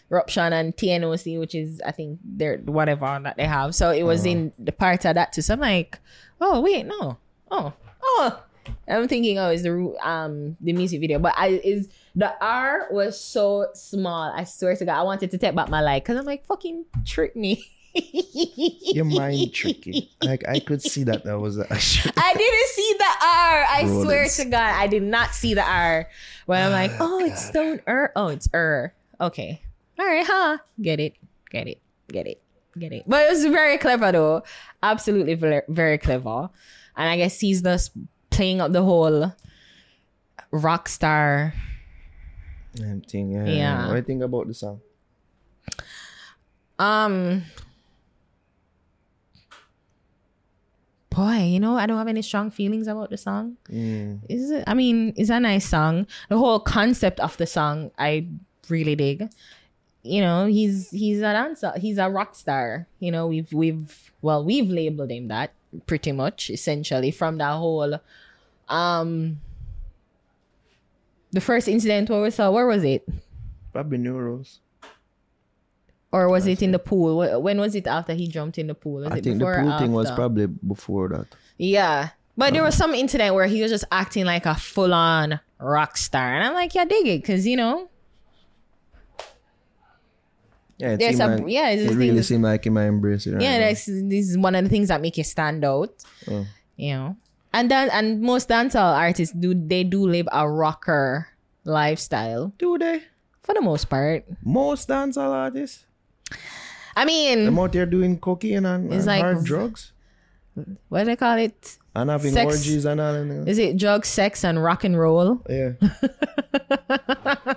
Ruption and TNOC, which is I think they're whatever that they have. So it was Uh-huh. in the part of that too. So I'm like, oh wait, no, oh, oh. I'm thinking, oh, is the um the music video, but I is the R was so small. I swear to God, I wanted to take back my life because I'm like, fucking trick me. Your mind tricky. Like I could see that that was a I didn't see the R. I Rollins. swear to God, I did not see the R. When I'm like, oh, it's Stone Er. Oh, it's Er. Okay. All right, huh? Get it. Get it. Get it. Get it. But it was very clever though. Absolutely very clever. And I guess he's just playing up the whole rock star. Damn thing. Yeah. Yeah. What do you think about the song? Um Boy, you know, I don't have any strong feelings about the song. Mm. is it i mean it's a nice song the whole concept of the song i really dig you know he's he's a dancer he's a rock star you know we've we've well we've labeled him that pretty much essentially from that whole um the first incident where we saw where was it Probably Neuros. or was it in the pool when was it after he jumped in the pool was I think the pool thing was probably before that. Yeah. But there was some incident where he was just acting like a full on rock star. And I'm like, yeah, dig it. Because, you know, Yeah, it, There's a- like, yeah, it's it really seemed like he might embrace it. right yeah, that's, this is one of the things that make you stand out. Oh. You know? And then, and most dancehall artists do, they do live a rocker lifestyle Do they? for the most part. Most dancehall artists, I mean, them out there doing cocaine and, and like- hard drugs what do they call it? and having Sex. orgies and all. And, Is it drugs, sex, and rock and roll? yeah.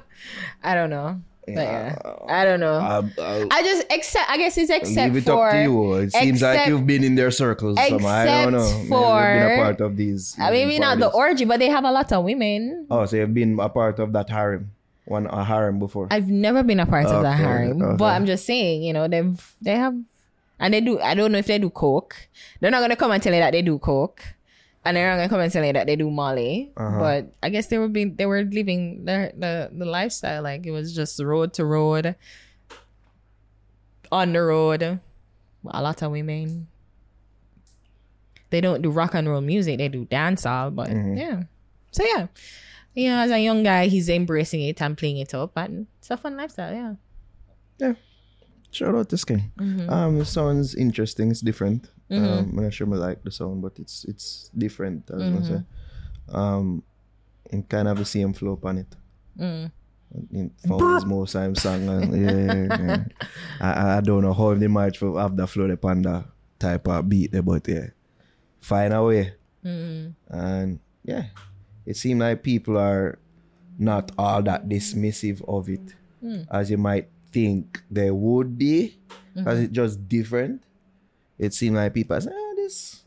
I don't know. But yeah, Yeah. I don't know. I'll, I'll I just accept. I guess it's except leave it for. up to you. It seems like except- you've been in their circles. Some, I don't know. except Maybe for- you've been a part of these. Uh, maybe not the parties. orgy, but they have a lot of women. Oh, so you've been a part of that harem, one a harem before. I've never been a part of that Okay, harem, okay. but I'm just saying, you know, they've they have, and they do. I don't know if they do coke. They're not gonna come and tell you that they do coke, and they're not gonna come and tell you that they do Molly. Uh-huh. But I guess they were being they were living the the the lifestyle like it was just road to road, on the road, a lot of women. They don't do rock and roll music; they do dancehall. But Mm-hmm. yeah, so yeah, yeah. As a young guy, he's embracing it and playing it up, and it's a fun lifestyle. Yeah. Yeah. Shout out to Skeng. Mm-hmm. Um, sounds interesting. It's different. Um, I'm not sure I like the sound, but it's it's different. I was gonna say. Mm-hmm. Um, and kind of the same flow on it. Mm. In found his most time song. And, yeah, yeah. I, I- don't know how they might have the flow upon that type of beat there, but yeah, find a way. Mm-hmm. And yeah, it seemed like people are not all that dismissive of it Hmm. as you might think they would be. Cause it just different. It seemed like people say, ah, this.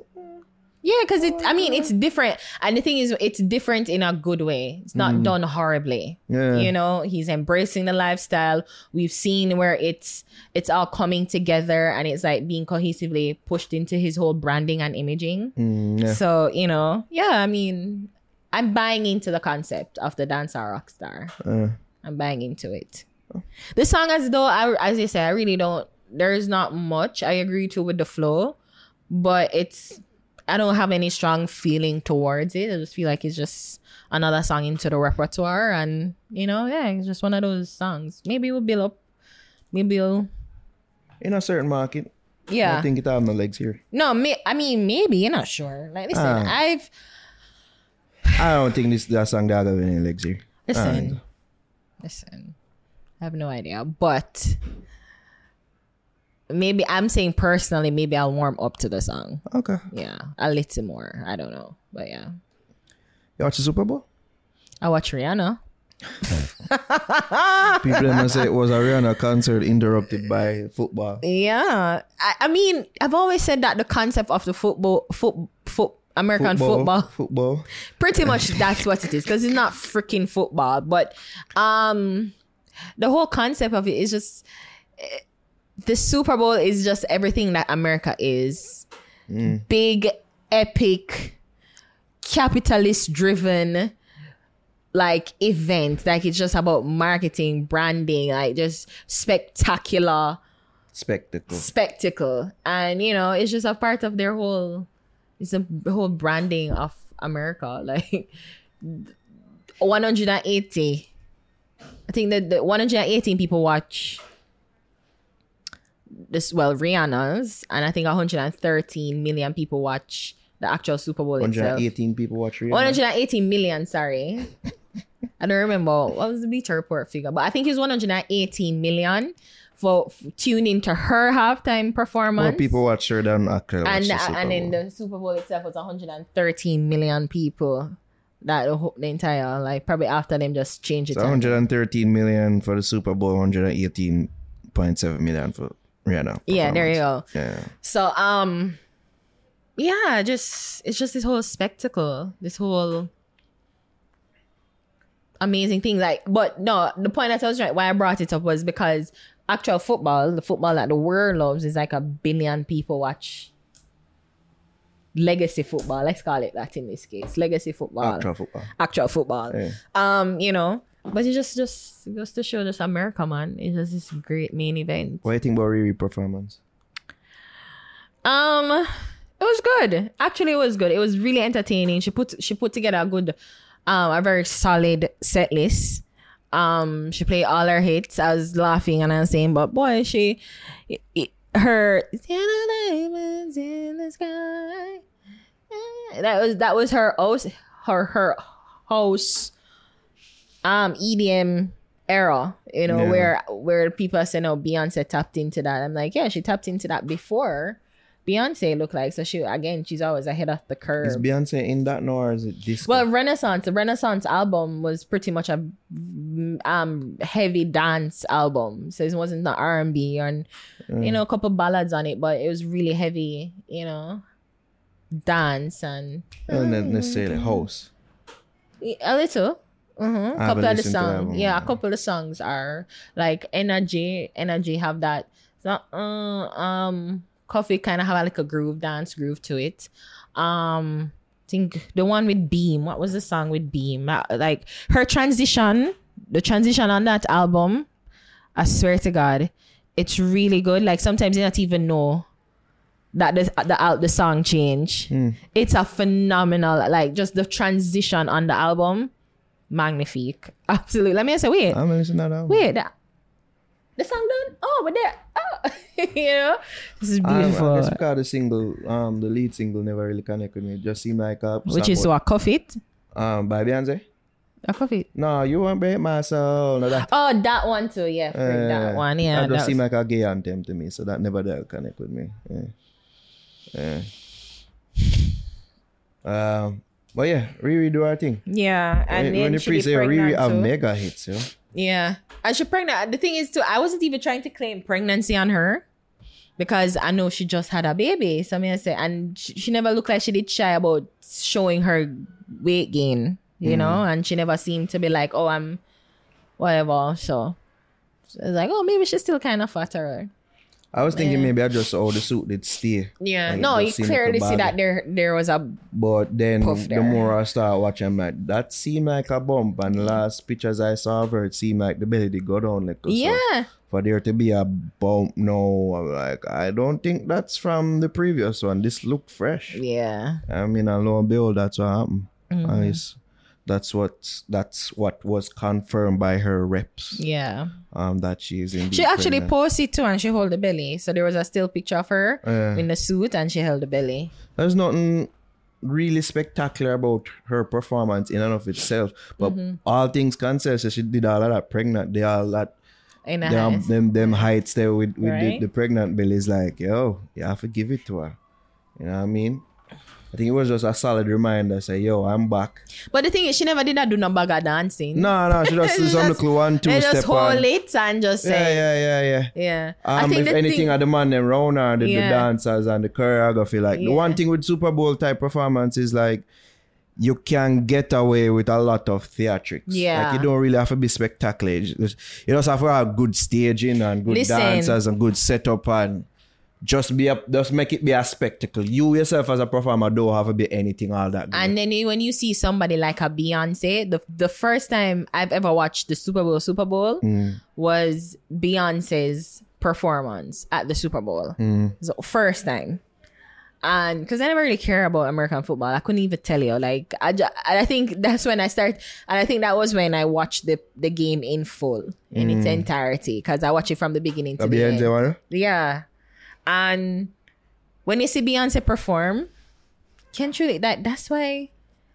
Yeah, because it. I mean, it's different, and the thing is, it's different in a good way. It's not done horribly. Yeah. You know, he's embracing the lifestyle. We've seen where it's it's all coming together, and it's like being cohesively pushed into his whole branding and imaging. Mm, yeah. So you know, yeah. I mean, I'm buying into the concept of the dancer rock star. Uh, I'm buying into it. The song, as though, I, as you say, I really don't. There's not much I agree to with the flow, but it's. I don't have any strong feeling towards it. I just feel like it's just another song into the repertoire, and you know, yeah, it's just one of those songs. Maybe we'll build up. Maybe it'll. in a certain market, Yeah. I think it have no legs here. no, may, I mean, maybe you're not sure. Like, listen, Ah. I've I don't think this that song that have any legs here. listen, And- listen. I have no idea, but maybe I'm saying personally, maybe I'll warm up to the song. okay. Yeah, a little more. I don't know, but yeah, You watch the Super Bowl? I watch Rihanna. People must say it was a Rihanna concert interrupted by football. Yeah, I, I mean, I've always said that the concept of the football, foot, foot, American football, Football. pretty much that's what it is because it's not freaking football, but um, the whole concept of it is just eh, the Super Bowl is just everything that America is. Mm. Big, epic, capitalist driven like event. Like it's just about marketing branding like just spectacular. Spectacle. spectacle. And you know it's just a part of their whole it's a whole branding of america. Like 180 i think that the 118 people watch this well rihanna's and i think 113 million people watch the actual super bowl itself 118 people watch Rihanna. 118 million, sorry. I don't remember what was the Bleacher Report figure, but I think it was 118 million for f- tune into her halftime performance. More people watch her than actually watch and the Super and then the Super Bowl itself was 113 million people. That the, entire like probably after them just change it. So 113 million for the Super Bowl, 118.7 million for Rihanna. Yeah, there you go. Yeah. So um yeah, just it's just this whole spectacle, this whole amazing thing. Like, but no, the point that I was trying why I brought it up was because actual football, the football that the world loves, is like a billion people watch legacy football. Let's call it that in this case. Legacy football. Actual football. Actual football. Yeah. Um, you know. But it just just goes to show just America, man. It's just this great main event. What do you think about Riri performance? Um, it was good. Actually, it was good. It was really entertaining. She put she put together a good, um, a very solid set list. Um, she played all her hits. I was laughing and I was saying, but boy, she, it, it- her diamonds in the sky. That was that was her host, her her host, um, EDM era. You know Yeah. where where people say no, Beyonce tapped into that. I'm like, yeah, she tapped into that before. Beyonce looked like so she again she's always ahead of the curve. Is Beyonce in that now or is it disco? Well, Renaissance, the Renaissance album was pretty much a um heavy dance album. So it wasn't the R and B and you know a couple ballads on it, but it was really heavy, you know, dance and Not necessarily house. a little. Mm-hmm. A couple of the listened to that songs, yeah, a couple of songs are like energy. Energy have that. So, uh, um, Cuff It kind of have like a groove, dance groove to it. Um, I think the one with Beam. What was the song with Beam? Uh, Like her transition, the transition on that album. I swear to God, it's really good. Like sometimes you don't even know that the the, the song change. It's a phenomenal, like just the transition on the album, magnifique. Absolutely. Let me say, wait, I'm listening to that album. wait, that, the song done? Oh, but there, oh, you know, this is Um, I beautiful. guess because the single, um, the lead single never really connected with me. It just seemed like a Which is what cuff it, um by Beyonce. a cuff it. No, you want break my soul. No, that. Oh, that one too. Yeah, freak, that Uh, one. Yeah, That just seemed was- like a gay anthem to me, so that never did connect with me. Yeah. Yeah. Um, but yeah, Riri do her thing. yeah. And when then when the be say Riri have mega hits, yo. Yeah. And she pregnant. The thing is too, I wasn't even trying to claim pregnancy on her. because I know she just had a baby. So I mean, I say, and she, she never looked like she did shy about showing her weight gain, you mm. know, and she never seemed to be like, oh, I'm whatever. So, so it's like, oh, maybe she's still kind of fatter. I was thinking maybe I just how the suit did stay. Yeah, Like, no, you clearly see that there there was a But then the more I start watching, I'm like, that seemed like a bump. And the last pictures I saw of her, it seemed like the belly did go down. Like, so yeah. for there to be a bump, no, I'm like, I don't think that's from the previous one. This looked fresh. Yeah. I mean, and lo and behold, that's what happened. Mm-hmm. And it's- that's what that's what was confirmed by her reps. Yeah. Um, that she is indeed. She actually pregnant. posted too and she held the belly. So there was a still picture of her Yeah. in the suit and she held the belly. There's nothing really spectacular about her performance in and of itself. But Mm-hmm. all things considered, so she did all of that pregnant. They all that In the them, them them heights there with, with Right. the, the pregnant belly is like, yo, you have to give it to her. You know what I mean? I think it was just a solid reminder, say, yo, I'm back. But the thing is, she never did that do no bag of dancing. No, no, she just do some little one, two they just step hold on. it and just Yeah, say, yeah, yeah, yeah. yeah. I Um, think if anything, thing, at the man them round her, the, the dancers and the choreography. Like the one thing with Super Bowl type performance is like you can get away with a lot of theatrics. Yeah. like you don't really have to be spectacular. You just, you just have to have good staging and good Listen. dancers and good setup and just be a, just make it be a spectacle. You yourself as a performer don't have to be anything all that. Good. and then when you see somebody like a Beyonce, the the first time I've ever watched the Super Bowl Super Bowl Mm. was Beyonce's performance at the Super Bowl. Mm. So first time. And because I never really care about American football, I couldn't even tell you. Like, I, ju- I think that's when I start, and I think that was when I watched the, the game in full, in its entirety, because I watched it from the beginning to Mm. A the end. Beyonce one? Yeah. And when you see Beyonce perform, can't truly that that's why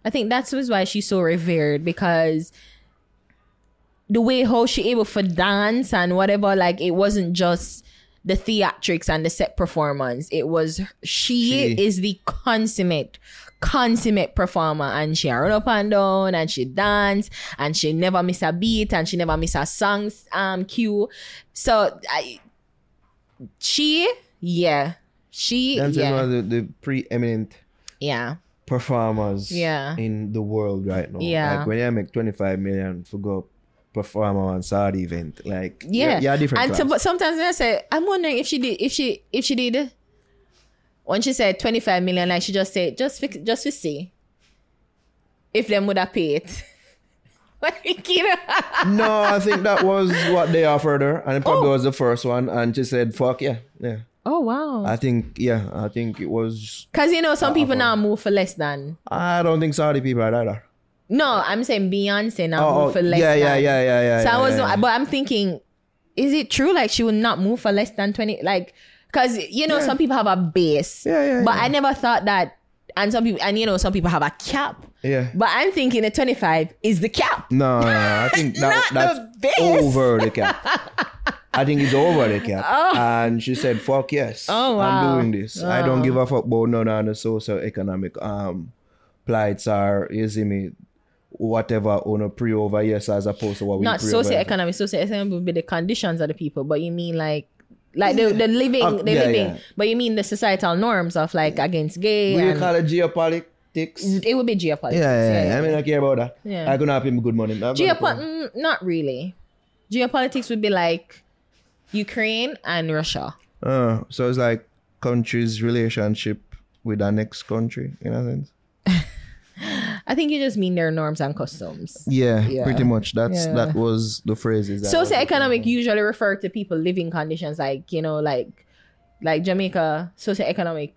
I think that's was why she's so revered because the way how she able for dance and whatever, like it wasn't just the theatrics and the set performance. It was she, She. is the consummate, consummate performer and she run up and down and she dance and she never miss a beat and she never miss a song um cue. So I she yeah. She is yeah. one of the, the preeminent yeah. performers Yeah. in the world right now. Yeah. Like when you make 25 million for go perform on Saudi event, like Yeah, yeah, different. And to, but sometimes when I say, I'm wondering if she did, if she, if she did, when she said 25 million, like she just said, just fix, just to see if them would have paid. Like, you know? no, I think that was what they offered her, and it oh. probably Oh. was the first one. And she said, "Fuck yeah, yeah." Oh wow! I think yeah, I think it was. Because you know some people now move for less than. I don't think Saudi people are that. No, I'm saying Beyonce now Oh, oh move oh for less yeah, yeah, than. yeah, yeah, yeah. So yeah, I was, yeah. but I'm thinking, is it true? Like she would not move for less than twenty? Like, because you know Yeah. some people have a base, Yeah, yeah, but. I never thought that. And some people, and you know, some people have a cap. yeah. But I'm thinking the 25 is the cap. No, no, no, I think that, Not the that's base. over the cap. I think it's over the cap. And she said, fuck yes. Oh, wow. I'm doing this. I don't give a fuck about none of the social economic um, plights or, you see me, whatever on a pre over yes as opposed to what we Not socioeconomic. Socioeconomic would be the conditions of the people, but you mean like like the, the living Uh, the yeah, living yeah. but you mean the societal norms of like against gay do you call it geopolitics? it would be geopolitics. Yeah, yeah, yeah. I mean, I care about that. Yeah. I could not pay me good money. I've got no Geopo- mm, not really. Geopolitics would be like Ukraine and Russia. Uh, so it's like countries' relationship with our next country, in a sense. I think you just mean their norms and customs. Yeah, Yeah. pretty much. That's Yeah. that was the phrases. that was Socioeconomic usually refer to people living conditions like, you know, like like Jamaica, socioeconomic.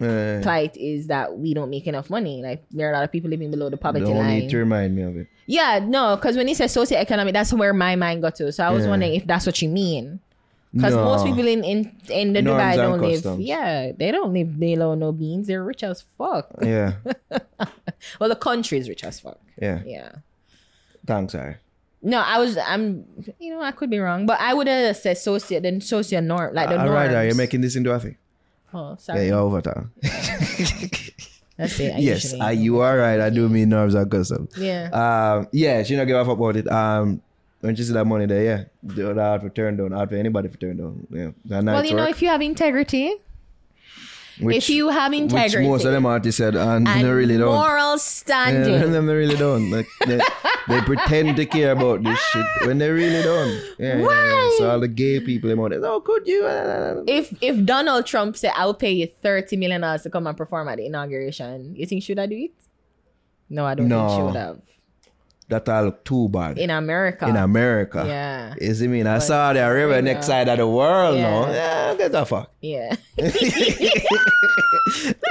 Uh, plight is that we don't make enough money. Like there are a lot of people living below the poverty don't line. need to remind me of it. Yeah, no, because when you say socioeconomic, that's where my mind got to. So I was Yeah. wondering if that's what you mean. Because No. most people in in, in the Norms Dubai don't live. customs. Yeah, they don't live below no beans. They're rich as fuck. Yeah, Well, the country is rich as fuck. yeah. Yeah. Thanks, sorry. No, I was. I'm. You know, I could be wrong, but I would have said socio the socio norm like the All norms. right, are you making this into a thing? Oh, sorry. Yeah, you're over time. That's it. I yes, uh, you are right. I do mean norms and customs. Yeah. Um, yeah, she not give a fuck about it. Um, when she see that money there, yeah, the hard for turn down, hard for anybody to turn down. Yeah, that Well, you know, work, if you have integrity, which, if you have which integrity, most of them artists said, ah, and, and they really don't. moral standing. Yeah, them they really don't. Like they, they pretend to care about this shit when they really don't. Yeah, yeah, yeah. Why? So all the gay people, out there, oh, could you? if if Donald Trump said, "I'll pay you thirty million dollars to come and perform at the inauguration," you think should I do it? No, I don't No. think would have. That all look too bad In America, in America. yeah, Is it mean I saw the river next side of the world Yeah. no? Yeah, get the fuck. yeah,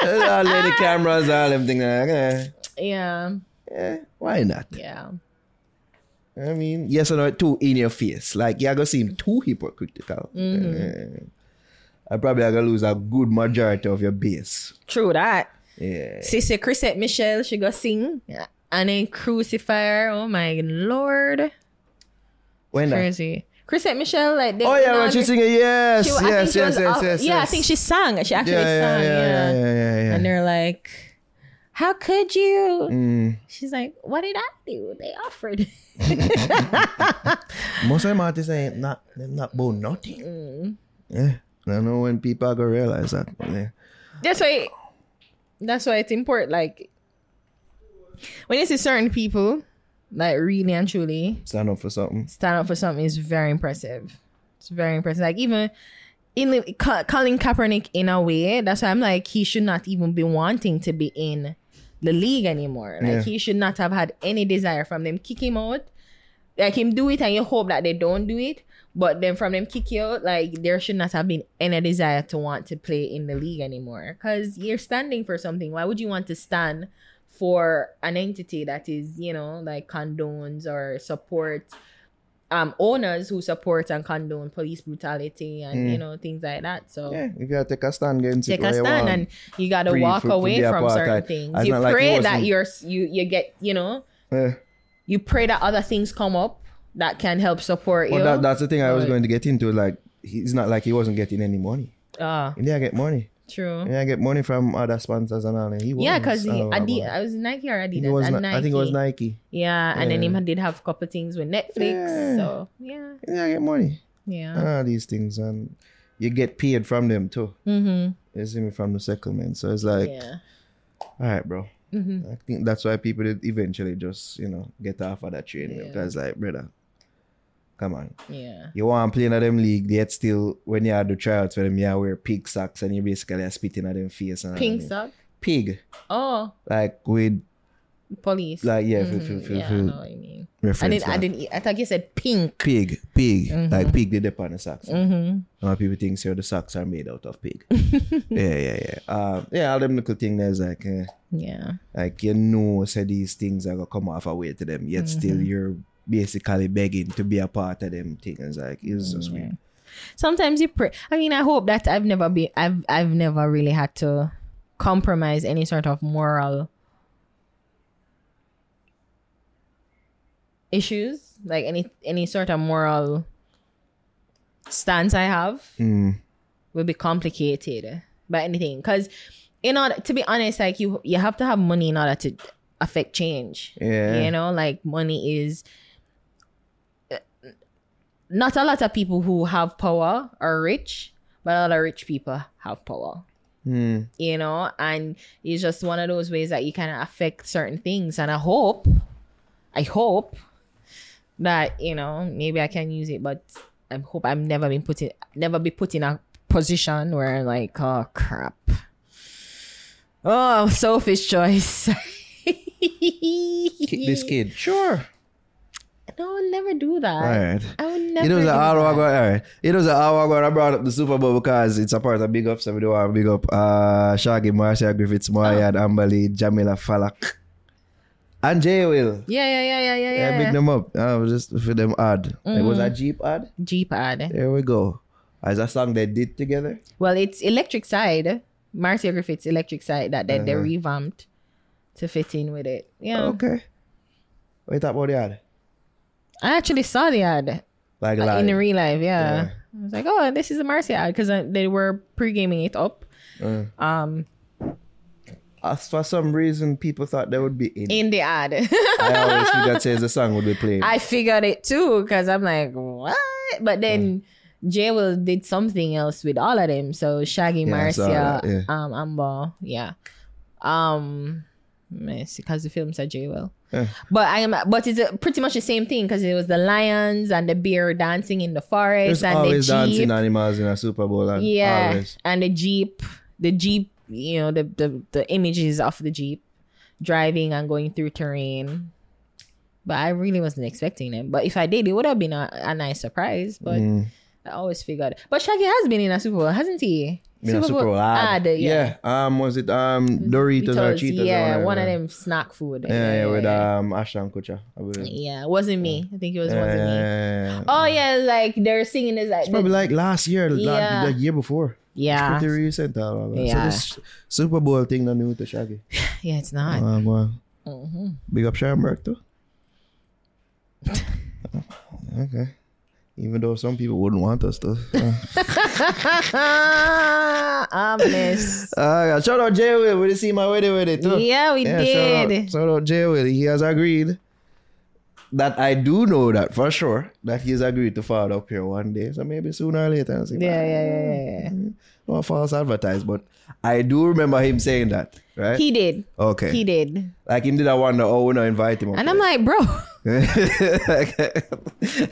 all the cameras, all them things. Like, eh, yeah, eh, why not? yeah. I mean, yes or no, too in your face. Like, you're going to seem too hypocritical. Mm-hmm. Eh, I probably are going to lose a good majority of your base. True that. Yeah. Sister Chrisette Michele, she go sing, and then crucify her. Oh my lord, When crazy. Chrisette Michele, like they, Oh, yeah, when she's singing, yes, She- yes, yes, yes, off- yes, Yeah, I think she sang. She actually yeah, yeah, sang. yeah, Yeah, yeah, yeah, yeah. And they're like, "How could you?" Mm. She's like, "What did I do? They offered." Most of them artists ain't not, not about nothing. Mm. Yeah. I don't know when people are to realize that. yeah. that's why. That's why it's important. Like when you see certain people, like really and truly Stand up for something. stand up for something, is very impressive. It's very impressive. Like even in Colin Kaepernick, in a way, that's why I'm like he should not even be wanting to be in the league anymore. Like Yeah. he should not have had any desire from them kick him out. Like him do it, and you hope that they don't do it. But then from them kick you out, like there should not have been any desire to want to play in the league anymore. Cause you're standing for something. Why would you want to stand for an entity that is, you know, like condones or support um owners who support and condone police brutality and you know things like that. So Yeah, if you have to take a stand against take it, a why you stand and you gotta walk away from certain things. It's You not like pray that you're you you get you know Yeah. you pray that other things come up that can help support Well, you. that, that's the thing I was But- going to get into. Like, he's not like he wasn't getting any money. Ah, He didn't get money. True. He didn't get money from other sponsors and all. He was. Yeah, because I Adi- I was Nike or I think Adidas. it was. Ni- I think it was Nike. Yeah, and then Yeah. him did have a couple things with Netflix. Yeah. So yeah, He didn't get money. yeah. And all these things, and you get paid from them too. Mm-hmm. You see me from the settlement, so it's like, Yeah. all right, bro. Mm-hmm. I think that's why people did eventually just you know get off of that train Yeah. because like, brother, come on. Yeah. You want to play in a them league, yet still when you do tryouts for them, you wear pig socks and you basically are spitting at them face and Pink sock. Pig. Oh, Like with police. like yeah, Mhm. for, yeah, I know what you mean. I reference. didn't. I didn't. I thought you said pink. Pig, pig, like pig did dip on the socks. Mm-hmm. A lot of people think so the socks are made out of pig. yeah, yeah, yeah. Uh, yeah, all them little thing there's like eh, Yeah. like you know say these things are gonna come off away to them, yet still Mm-hmm. you're basically begging to be a part of them things. Like it's just weird. Sometimes you pray. I mean, I hope that I've never been. I've I've never really had to compromise any sort of moral issues, like any any sort of moral stance I have. Mm. will be complicated by anything because in order to be honest like you you have to have money in order to affect change Yeah. you know like money is not a lot of people who have power are rich but a lot of rich people have power Mm. you know and it's just one of those ways that you kind of affect certain things and i hope i hope that you know maybe i can use it but i hope i'm never been put in never be put in a position where I'm like oh crap oh selfish choice Kick this kid. Sure. No i'll never do that All right. i would never It was do an hour that. ago. All right. It was an hour ago. I brought up the Super Bowl because it's a part of Big Up. So we do want to big up uh, Shaggy, Marcia Griffiths, Moyad, Amberly, Jamila Falak, and Jay Will. yeah yeah yeah yeah yeah Yeah, yeah, big them up. Uh, just for them ad. It was a Mm. Jeep ad. jeep ad There we go. As a song they did together. Well, it's Electric Slide, Marcia Griffith's Electric Slide that they, they Uh-huh. revamped to fit in with it. Yeah, Okay. What you thought about the ad? I actually saw the ad Like uh, live. in the real life. Yeah. Yeah. I was like, oh, this is a Marcia ad because they were pre gaming it up. Uh, Um, As for some reason, people thought they would be in. in the ad. I always figured says the song would be playing. I figured it too because I'm like, what? But then Jay Will did something else with all of them. So Shaggy, Yeah, Marcia, that, yeah. um, Amber, yeah. Um, because the film said Jay Will. Yeah. But I am, but it's uh, pretty much the same thing because it was the lions and the bear dancing in the forest There's and the jeep. dancing animals in a Super Bowl. And Yeah, Always. and the jeep, the jeep, you know, the, the the images of the jeep driving and going through terrain. But I really wasn't expecting it. But if I did, it would have been a, a nice surprise. But Mm. I always figured. But Shaggy has been in a Super Bowl, hasn't he? A Super Bowl ad. yeah. Um, was it um Doritos or Cheetos, Cheetos? or yeah, one of them snack food. Yeah, yeah, with um Ashton Kutcher. I. Yeah, it wasn't me. I think it was Yeah, wasn't me. yeah, yeah. Oh yeah, like they're singing this like It's probably like last year, Yeah. the year before. yeah, Pretty recent. Uh, Yeah. So this Super Bowl thing not new to Shaggy. yeah, it's not. Uh, well, Mm-hmm. big up Shamrock too. okay. Even though some people wouldn't want us to. Uh, Ominous. uh, shout out Jay Will. We did see my wedding with it too. Yeah, we shout did. out, shout out Jay Will. He has agreed that I do know that for sure that he's agreed to file up here one day. So maybe sooner or later. See. Yeah, yeah, yeah, yeah, yeah. Not false advertise, but I do remember him saying that, right? He did. okay. He did. Like him did I wonder, oh, we not invite him. And. I'm like, bro, and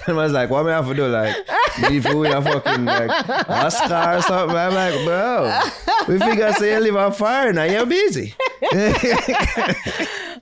I was like, what me have to do? Like, if we win a fucking like Oscar or something. I'm like, bro, we figure say you live on fire now, you're busy.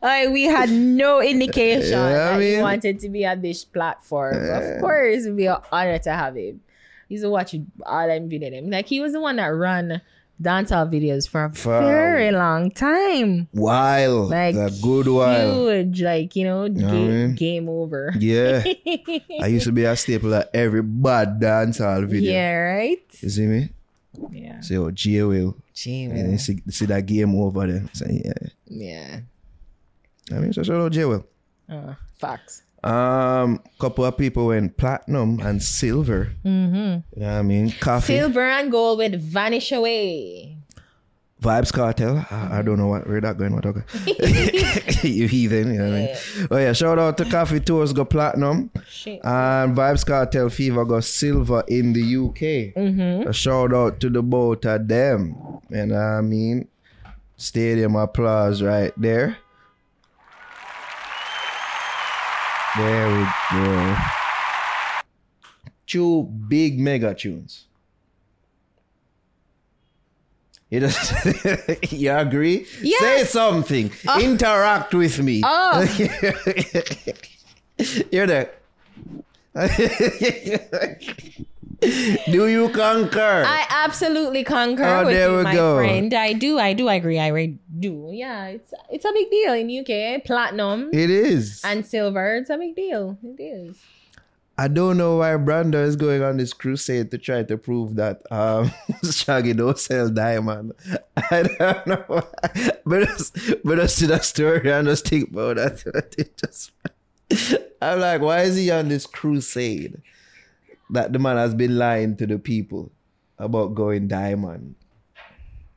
like we had no indication Yeah, I that he mean- wanted to be on this platform. Of course, it'd be an honor to have him. He's to watch all them video them. Like he was the one that ran dancehall videos for a For- very long time. while, Like a good while. huge, like you know, know I mean? game over. Yeah, I used to be a staple of every bad dancehall video. yeah, right. You see me? Yeah. Say, oh, G will. Gee, And man. see, see that game over there. Say, yeah. Yeah. I mean, so shout out J will. Uh, facts. Um, couple of people went platinum and silver. Mm-hmm. You know what I mean? Koffee. Silver and gold with vanish away. Vybz Kartel. I, I don't know what where that going. What okay. you heathen. You know what I mean? Oh yeah. Shout out to Koffee Tours go platinum Shit. and Vybz Kartel Fever go silver in the UK. Mm-hmm. A shout out to the both of them. And I mean, stadium applause right there. There we go. Two big mega tunes. You just you agree? Yeah. Say something. Oh. Interact with me. Oh. You're there. Do you concur? I absolutely concur Oh, with there you, we my go. friend. I do, I do I agree. I do. Yeah, it's it's a big deal in UK. Platinum it is. and silver. It's a big deal. It is. I don't know why Brando is going on this crusade to try to prove that um, Shaggy don't sell diamond. I don't know. Why. But just, but just see that story and just think about that. It just, I'm like, why is he on this crusade? That the man has been lying to the people about going diamond.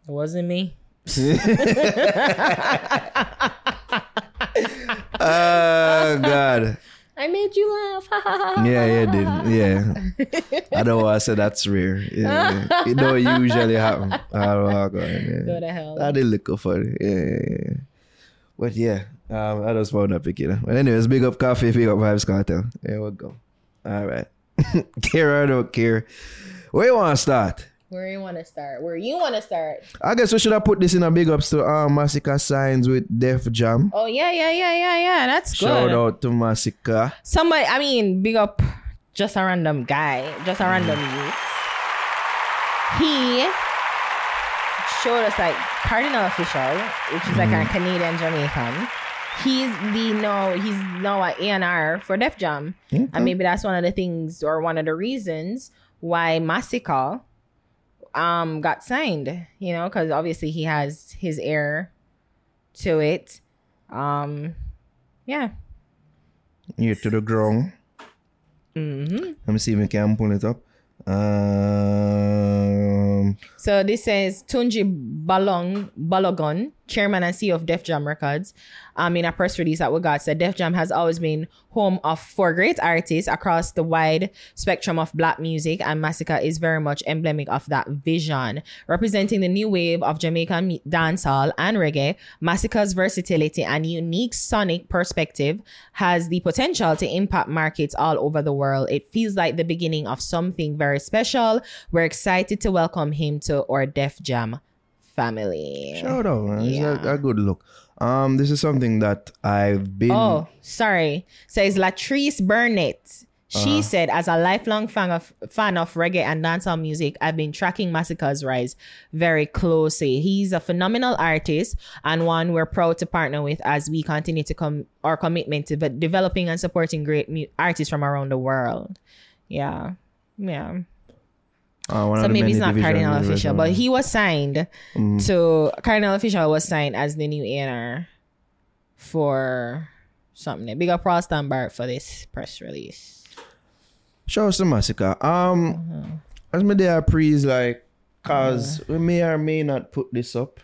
It wasn't me. Oh God. I made you laugh. Yeah, yeah, did. Yeah. I don't want to that's rare. Yeah, yeah. It don't usually happen. Oh, my God. Yeah. Go to hell. That did look funny. Yeah, yeah, yeah. But yeah, um, I just found that pick, you know. But anyways, big up Koffee, big up Vybz Kartel. There we go. All right. care or don't care. Where you want to start? Where you want to start? Where you want to start? I guess we should have put this in a big ups to um, Masicka Signs with Def Jam. Oh yeah, yeah, yeah, yeah, yeah. That's good. Shout out to Masicka. Somebody, I mean, big up just a random guy, just a random youth. He showed us like Kardinal Offishall, which is like a Canadian Jamaican. He's the no, he's now at A&R for Def Jam. And maybe that's one of the things or one of the reasons why Masicka um got signed, you know, because obviously he has his heir to it. Um yeah. Here to the ground. Mm-hmm. Let me see if we can pull it up. Um, So this says Tunji Balong Balogun chairman and CEO of Def Jam Records, um, in a press release that we got, said Def Jam has always been home of four great artists across the wide spectrum of black music, and Masicka is very much emblemic of that vision. Representing the new wave of Jamaican dancehall and reggae, Masicka's versatility and unique sonic perspective has the potential to impact markets all over the world. It feels like the beginning of something very special. We're excited to welcome him to our Def Jam family. Shout out, man. It's a, a good look. Um, this is something that I've been. Oh, sorry. Says Latrice Burnett. She said, as a lifelong fan of fan of reggae and dancehall music, I've been tracking Masicka's rise very closely. He's a phenomenal artist and one we're proud to partner with as we continue to come our commitment to developing and supporting great mu- artists from around the world. Yeah, yeah. Uh, So maybe it's not Kardinal Offishall, but he was signed to Kardinal Offishall was signed as the new A&R for something. Big up Ross Bart for this press release. Show us the massacre. Um, Mm-hmm. as me there please like, cause we may or may not put this up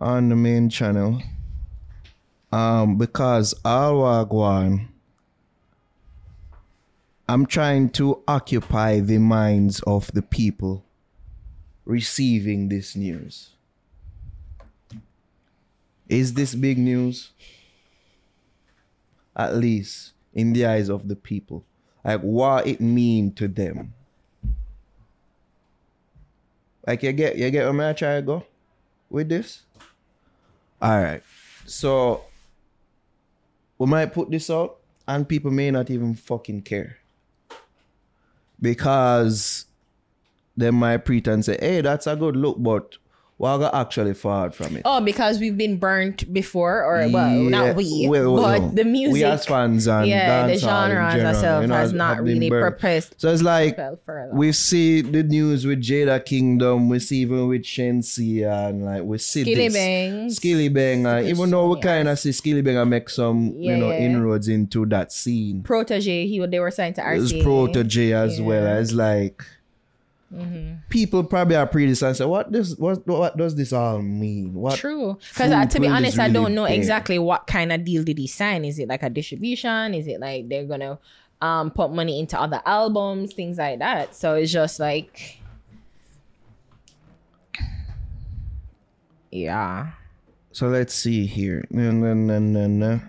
on the main channel. Um, because all Wagwan, I'm trying to occupy the minds of the people receiving this news. Is this big news? At least in the eyes of the people. Like what it mean to them. Like you get you get where I try to go with this? Alright. So we might put this out and people may not even fucking care. Because they might pretend say, hey, that's a good look, but got actually forward from it? Oh, because we've been burnt before, or well, not we, well, well, but no. the music. We as fans and yeah, the genre as itself you know, has not really progressed. So it's like we see the news with Jada Kingdom, we see even with Shenseea and like we see Skilly this. Bangs. Skillibeng, uh, even though we kind of see Skillibeng and make some Yeah, you know yeah. inroads into that scene. Protoje, he they were signed to RCA. Protoje as well Yeah. As like people probably are pretty and say, what this what what does this all mean? What True. Because uh, to be honest, this I don't know exactly what kind of deal did he sign. Is it like a distribution? Is it like they're gonna um put money into other albums, things like that? So it's just like Yeah. So let's see here. No, no, no, no, no.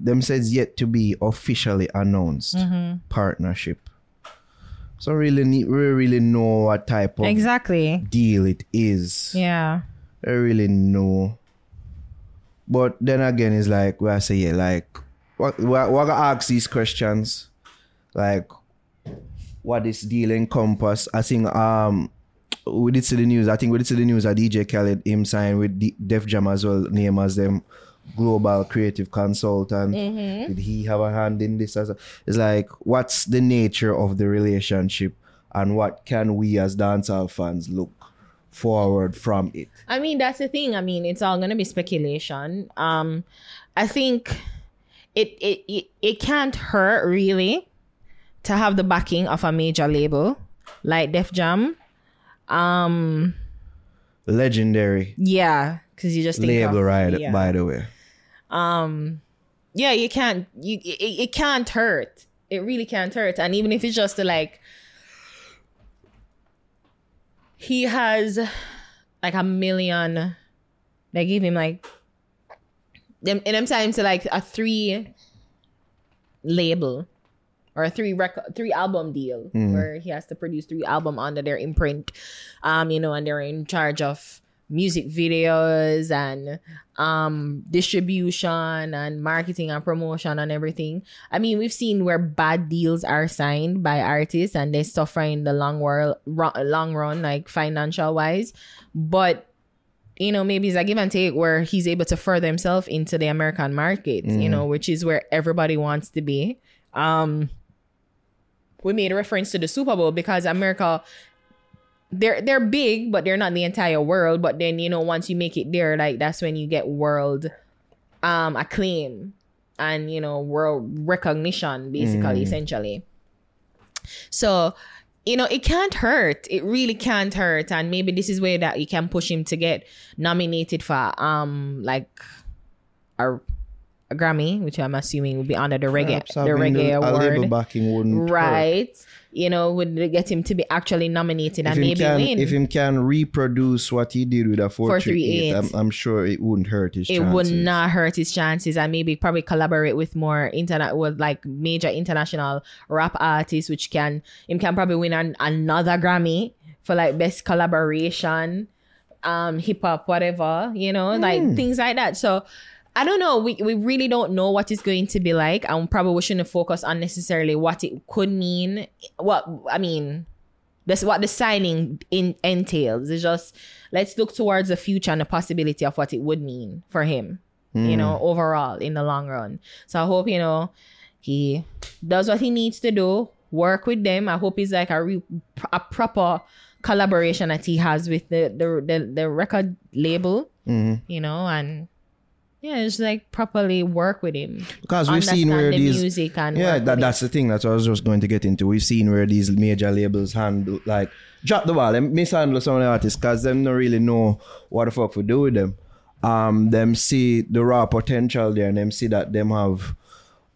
Them says yet to be officially announced Mm-hmm. partnership. So really need we really know what type of Exactly. deal it is. Yeah. I really know. But then again, it's like where I say yeah, like what what what I ask these questions, like what this deal encompass. I think um we did see the news. I think we did see the news that DJ Khaled him signed with D- Def Jam as well, name as them global creative consultant. Did he have a hand in this as a, it's like what's the nature of the relationship and what can we as dancehall fans look forward from it? I mean, that's the thing. I mean, it's all gonna be speculation. Um, I think it it it, it can't hurt really to have the backing of a major label like Def Jam. Um, Legendary yeah, because you just think label ride, yeah. by the way. Um yeah you can't you it, it can't hurt. It really can't hurt. And even if it's just to like he has like a million they give him like them in them times to like a three label or a three record three album deal where he has to produce three album under their imprint um you know and they're in charge of music videos and um distribution and marketing and promotion and everything. I mean we've seen where bad deals are signed by artists and they suffer in the long world ru- long run like financial wise but you know, maybe it's a give and take where he's able to further himself into the American market, you know, which is where everybody wants to be. Um, we made a reference to the Super Bowl because America, they're they're big, but they're not the entire world. But then you know, once you make it there, like that's when you get world um acclaim and you know world recognition, basically, essentially. So you know, it can't hurt. It really can't hurt. And maybe this is where that you can push him to get nominated for um like a, a Grammy, which I'm assuming will be under the reggae Perhaps the reggae award. backing wouldn't hurt. Right. You know, would get him to be actually nominated If and maybe can, win. if him can reproduce what he did with a 438, 438, I'm, I'm sure it wouldn't hurt his it chances. would not hurt his chances and maybe probably collaborate with more internet with like major international rap artists which can him can probably win an, another grammy for like best collaboration um hip hop whatever you know like things like that so I don't know. We we really don't know what it's going to be like, and probably shouldn't focus unnecessarily what it could mean. What I mean, that's what the signing in entails. It's just let's look towards the future and the possibility of what it would mean for him, you hmm. know, overall in the long run. So I hope, you know, he does what he needs to do, work with them. I hope it's like a, re- a proper collaboration that he has with the, the, the, the record label, hmm. you know, and yeah, it's like properly work with him. Because we've seen where the these music and yeah, that, that's the thing. That's what I was just going to get into. We've seen where these major labels handle like drop the ball and mishandle some of the artists because them don't really know what the fuck we do with them. Um, them see the raw potential there and them see that them have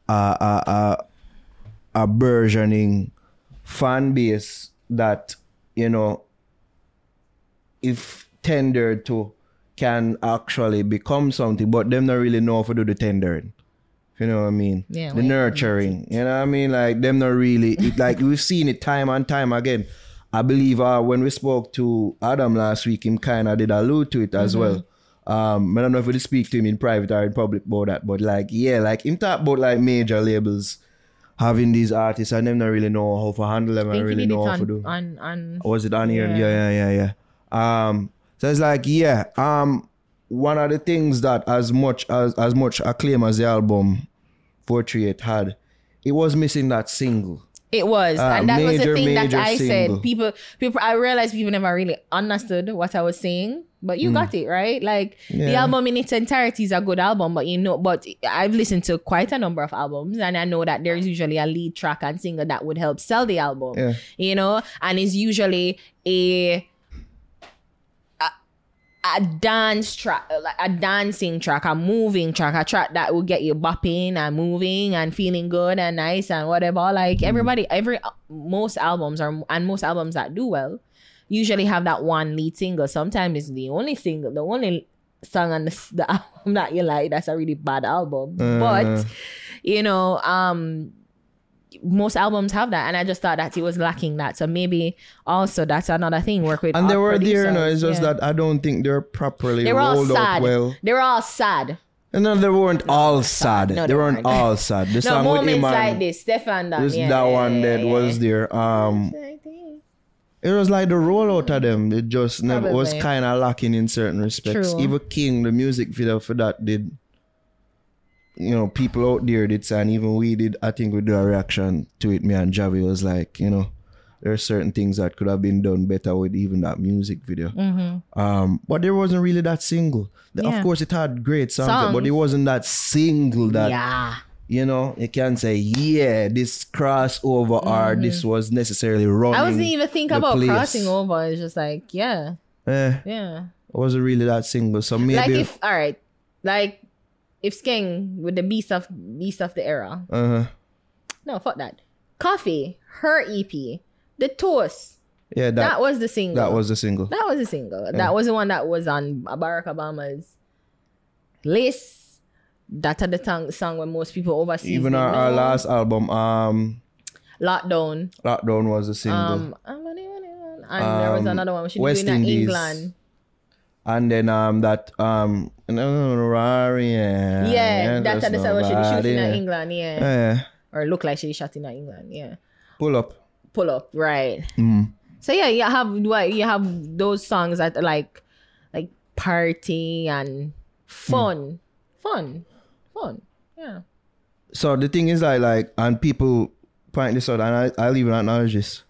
a a a, a burgeoning fan base that you know if tendered to can actually become something, but them not really know how to do the tendering. You know what I mean? Yeah, the like- nurturing. You know what I mean? Like them not really it, like we've seen it time and time again. I believe uh, when we spoke to Adam last week, him kind of did allude to it as Mm-hmm. well. Um, I don't know if we speak to him in private or in public about that, but like yeah, like him talk about like major labels having these artists and them not really know how to handle them I and really know how to do. on, on, on Was it on here? Yeah. Yeah, yeah, yeah, yeah. Um, so it's like, yeah. Um, one of the things that as much as as much acclaim as the album Portrait had, it was missing that single. It was, Uh, and that was the thing that I single. said. People, people, I realized people never really understood what I was saying, but you got it right. Like the Mm. Album in its entirety is a good album, but you know, but I've listened to quite a number of albums, and I know that there's usually a lead track and singer that would help sell the album. Yeah. You know, and it's usually a a dance track, like a dancing track, a moving track, a track that will get you bopping and moving and feeling good and nice and whatever. Like mm. everybody, every uh, most albums are and most albums that do well usually have that one lead single. Sometimes it's the only single, the only song on the, the album that you like. That's a really bad album, uh-huh. but you know, um, most albums have that, and I just thought that he was lacking that. So maybe also that's another thing. Work with And they were there, you know, it's just Yeah. that I don't think they're properly They were all rolled out sad. well. They were all sad. And no, they weren't all sad. No, they, they weren't weren't. all sad. The No song with him moments like this. Stefan this, yeah, that yeah, one that was there. Um, it was like the rollout of them. It just never was kind of lacking in certain respects. True. Even King, the music video for that did. You know, people out there did say, and even we did. I think we did a reaction to it. Me and Javi was like, you know, there are certain things that could have been done better with even that music video. Um, but there wasn't really that single. The- Of Mm-hmm. Course, it had great songs, but it wasn't that single that Yeah. you know, you can't say, yeah, this crossover or this was necessarily. Mm-hmm. I wasn't even thinking about place. crossing over. It's just like, yeah, Eh, yeah. it wasn't really that single. So maybe, Like if all right, like if Skeng with the beast of beast of the era. uh, No, fuck that. Koffee, her EP, the toast. yeah, that That, was the single. that was the single. That was a single. That was the one that was on Barack Obama's list. That had the tongue, song when most people overseas. Even our, our last album, um, lockdown. Lockdown was a single, Um, and there was Um, another one should West in Indies. England. And then um that um, Rari, yeah, Yeah, that's the song we should in yeah. England. Yeah, Yeah, or look like she shot in England. Yeah, pull up. pull up right. Mm. So yeah, you have what you have those songs that are like like party and fun, fun, fun. Yeah. So the thing is like like and people point this out and I I'll even acknowledge this.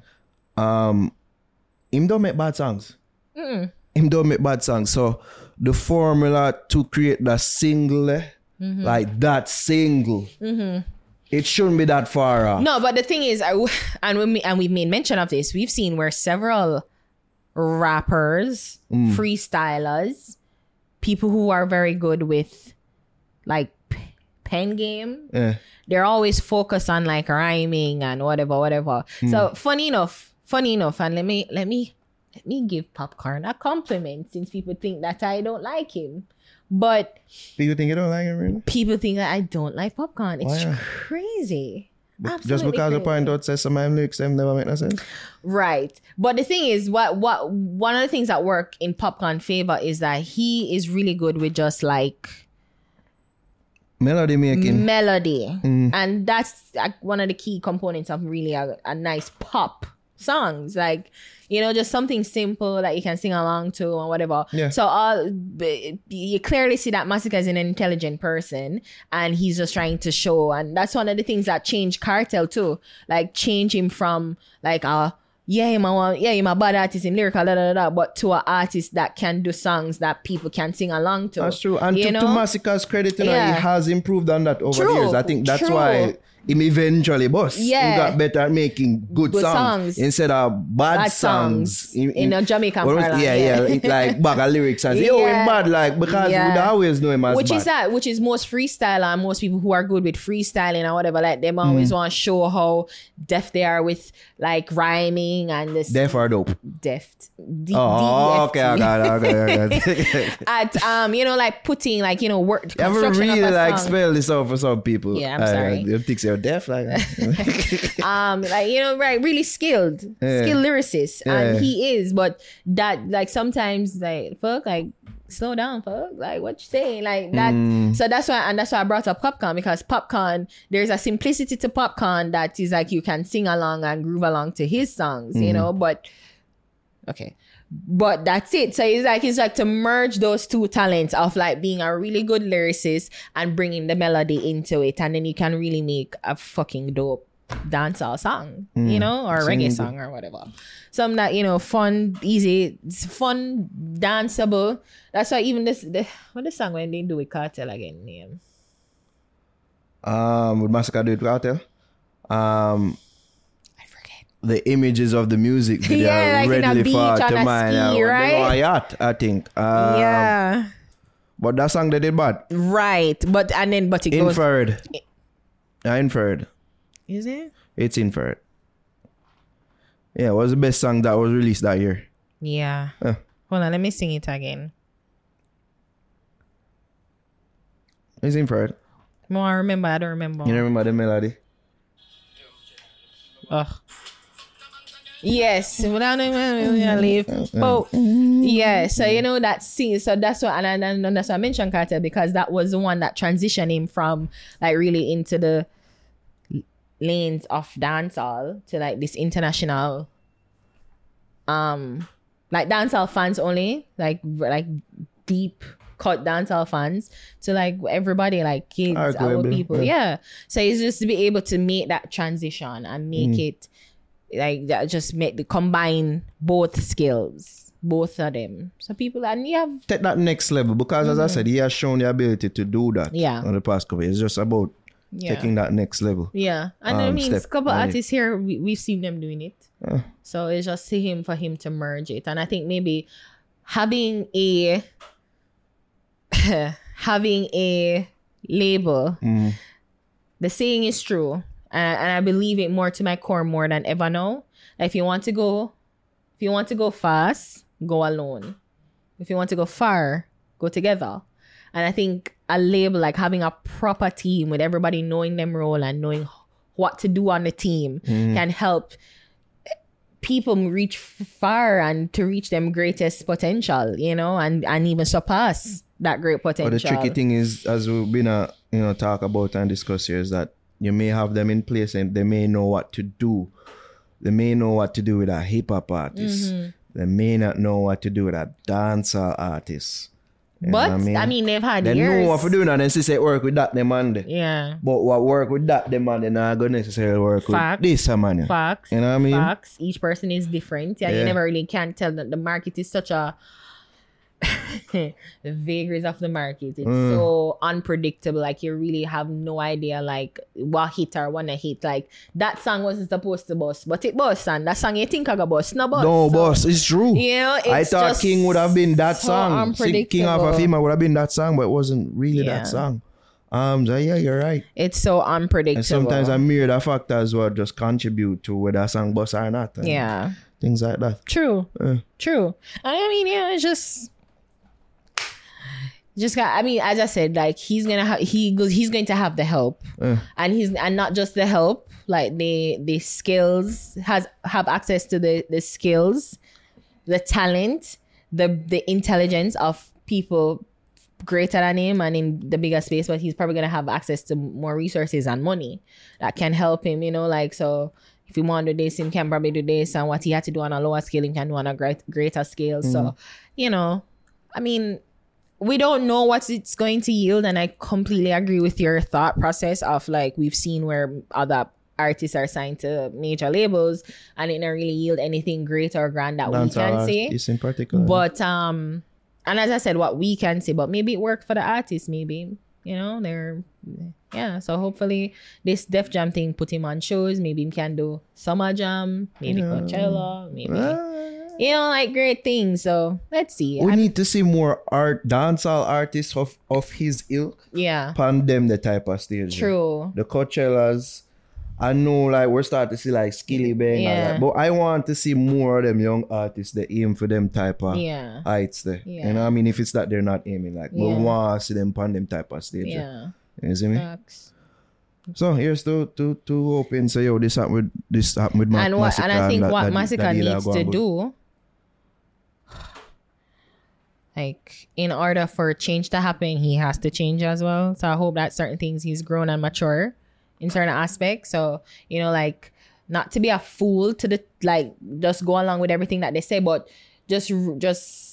Um him don't make bad songs. Him don't make bad songs. So the formula to create the single eh, Mm-hmm. like that single it shouldn't be that far off. No, but the thing is, I, and we and we've made mention of this. We've seen where several rappers, Mm. freestylers, people who are very good with like p- pen game, Yeah. they're always focused on like rhyming and whatever, whatever. Hmm. So funny enough, funny enough, and let me let me let me give Popcorn a compliment since people think that I don't like him, but People think you don't like it, really? people think that I don't like Popcorn. It's crazy. Just Absolutely because the point out says some of them lyrics them never make no sense. Right. But the thing is, what what one of the things that work in Popcorn favor is that he is really good with just like Melody making. melody, mm. and that's like one of the key components of really a, a nice pop songs. Like you know, just something simple that you can sing along to or whatever. Yeah. So uh, all you clearly see that Masicka is an intelligent person, and he's just trying to show. And that's one of the things that changed Kartel too. Like change him from like a yeah, him a one, yeah, him a bad artist, him lyrical, da, da, da, but to an artist that can do songs that people can sing along to. That's true. And you to, know? to Masicka's credit, you know, Yeah. he has improved on that over True, the years. I think that's true. why him eventually bust. Yeah. He got better at making good, Good songs, songs. instead of bad, Bad songs. songs in a Jamaican was- Yeah, yeah. yeah. It like bag of lyrics and say, Yeah. him bad, like, because Yeah. we'd always know him as which bad. is that which is most freestyle and most people who are good with freestyling or whatever like them Mm. always want to show how deft they are with like rhyming and this Deaf or dope. deft D- Oh, okay, I got it, okay, I got it. at um you know like putting like you know work You ever really like spell this out for some people? Yeah, I'm Uh, sorry. Think you're deaf like um like you know right really skilled Yeah. skilled lyricist Yeah. and he is but that like sometimes like fuck like slow down fuck like what you saying like that Mm. so that's why and that's why I brought up popcorn because popcorn there's a simplicity to popcorn that is like you can sing along and groove along to his songs Mm. you know but okay but that's it. So it's like it's like to merge those two talents of like being a really good lyricist and bringing the melody into it. And then you can really make a fucking dope dancehall song you know or reggae song or whatever. Something that you know fun easy it's fun danceable. That's why even this the, what the song when they do with Kartel again name? Um, with Masicka Do It Cartel. Um, the images of the music video Yeah, like readily beach fall to mind. ski, Uh, they right? yacht, I think. Um, yeah But that song they did bad. right but and then but it goes Infrared. Yeah, Infrared. is it It's Infrared. Yeah, it was the best song that was released that year. yeah Uh, hold on let me sing it again it's Infrared. more I remember I don't remember You remember the melody? Ugh. Yes, without I leave. Oh, yeah. So you know that scene. So that's what, and, I- and, and that's why I mentioned Carter because that was the one that transitioned him from like really into the lanes of dancehall to like this international, um, like dancehall fans only, like like deep cut dancehall fans to like everybody, like kids, our people. yeah. Yeah. So it's just to be able to make that transition and make it like that just make the combine both skills both of them so people and you have Take that next level because, as I said, he has shown the ability to do that Mm-hmm. Yeah. on the past couple years. It's just about yeah taking that next level. yeah and i um, mean a couple on it. artists here we, we've seen them doing it Uh. so it's just to him for him to merge it and i think maybe having a having a label Mm. the saying is true and, and i believe it more to my core more than ever now. If you want to go if you want to go fast go alone. If you want to go far go together. And i think a label like having a proper team with everybody knowing them role and knowing what to do on the team can help people reach far and to reach them greatest potential you know and and even surpass that great potential But the tricky thing is, as we've been uh, you know talk about and discuss here, is that you may have them in place and they may know what to do. They may know what to do with a hip hop artist. Mm-hmm. They may not know what to do with a dancer artist. You but what I mean, they've had they years know what to do now. Then she say work with that them man. yeah But what work with that them they not gonna necessarily work Fact. with this man. facts You know what I mean? facts each person is different yeah, you never really can tell that the market is such a vagaries of the market. It's Mm. so unpredictable. Like you really have no idea like what hit or wanna hit. Like that song wasn't supposed to bust, but it bust and that song you think I got bust, no bust. No, So, boss, it's true. You know, I thought King would have been that so song. King of unpredictable. Afima would have been that song, but it wasn't really Yeah. that song. Um, so yeah, you're right. It's so And unpredictable. sometimes a myriad of factors will just contribute to whether a song bust or not. yeah. Things like that. True. Uh. True. I mean, yeah, it's just just got I mean, as I said, like he's gonna have he goes he's going to have the help. Uh. And he's and not just the help, like the the skills has have access to the the skills, the talent, the the intelligence of people greater than him and in the bigger space, but he's probably gonna have access to more resources and money that can help him, you know, like so if he want to do this, he can probably do this and what he had to do on a lower scale, he can do on a great, greater scale. So, you know, I mean, we don't know what it's going to yield, and I completely agree with your thought process of like we've seen where other artists are signed to major labels and it don't really yield anything great or grand that we can say. it's in particular. But um, and as I said, what we can say, but maybe it worked for the artists. Maybe you know they're yeah. So hopefully this Def Jam thing put him on shows. Maybe he can do Summer Jam, maybe Coachella, maybe Ah. You know like great things. So let's see. we I'm- need to see more art dancehall artists of, of his ilk yeah, Pandem the type of stage. true. The Coachellas. I know like we're starting to see like Skillibeng, Yeah. yeah. but I want to see more of them young artists that aim for them type of Yeah, heights there. Yeah. You know what I mean? If it's that they're not aiming like, Yeah. we want to see them pan them type of stage. yeah. You see me? Facts. So here's to to to open say yo this happened with this happened with Ma- and what and I think what Masicka needs to do like in order for change to happen he has to change as well. So I hope that certain things he's grown and mature in certain aspects. So you know like not to be a fool to the like just go along with everything that they say but just just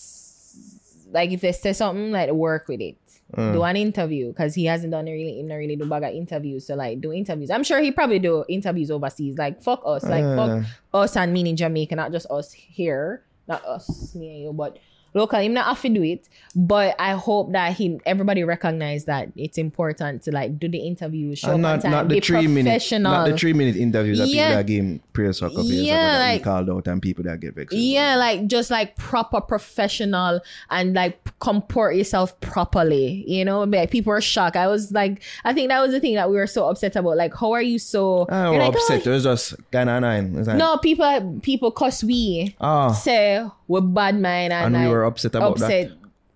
like if they say something like work with it. Mm. do an interview because he hasn't done really in a really do bag of interviews. So like do interviews. I'm sure he probably do interviews overseas. Like fuck us. Like Uh. fuck us and meaning jamaica not just us here. Not us me and you but local him not have to do it but i hope that he everybody recognize that it's important to like do the interview show And not, time, not the three minute professional not the three minute interviews that Yeah. people that game a couple years Yeah, that like- called out and people that get vexed. Yeah, like just like proper professional and like comport yourself properly. You know, like people are shocked. I was like, I think that was the thing that we were so upset about. Like, how are you so? I You're was like, upset. "Oh, It was just kind of nine. It's like, no, people, people, cause we Ah, say we're bad mind and, and we were upset about upset.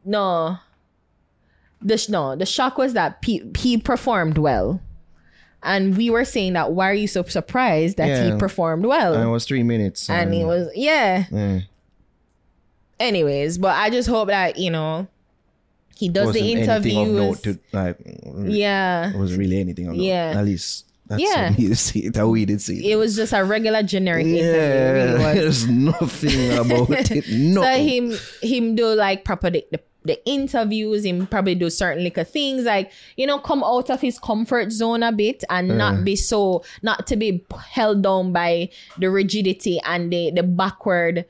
No, the sh- no, the shock was that pe- he performed well. And we were saying that why are you so surprised that Yeah. he performed well? And it was three minutes. and he was yeah yeah, anyways but i just hope that you know he does the interviews to like. yeah It was really anything of note. Yeah. At least that's Yeah. we see. How we did see it. was just a regular generic interview yeah, really there's nothing about it. so him him do like proper the, the, the interviews him probably do certain little things like you know come out of his comfort zone a bit and not be so not to be held down by the rigidity and the the backward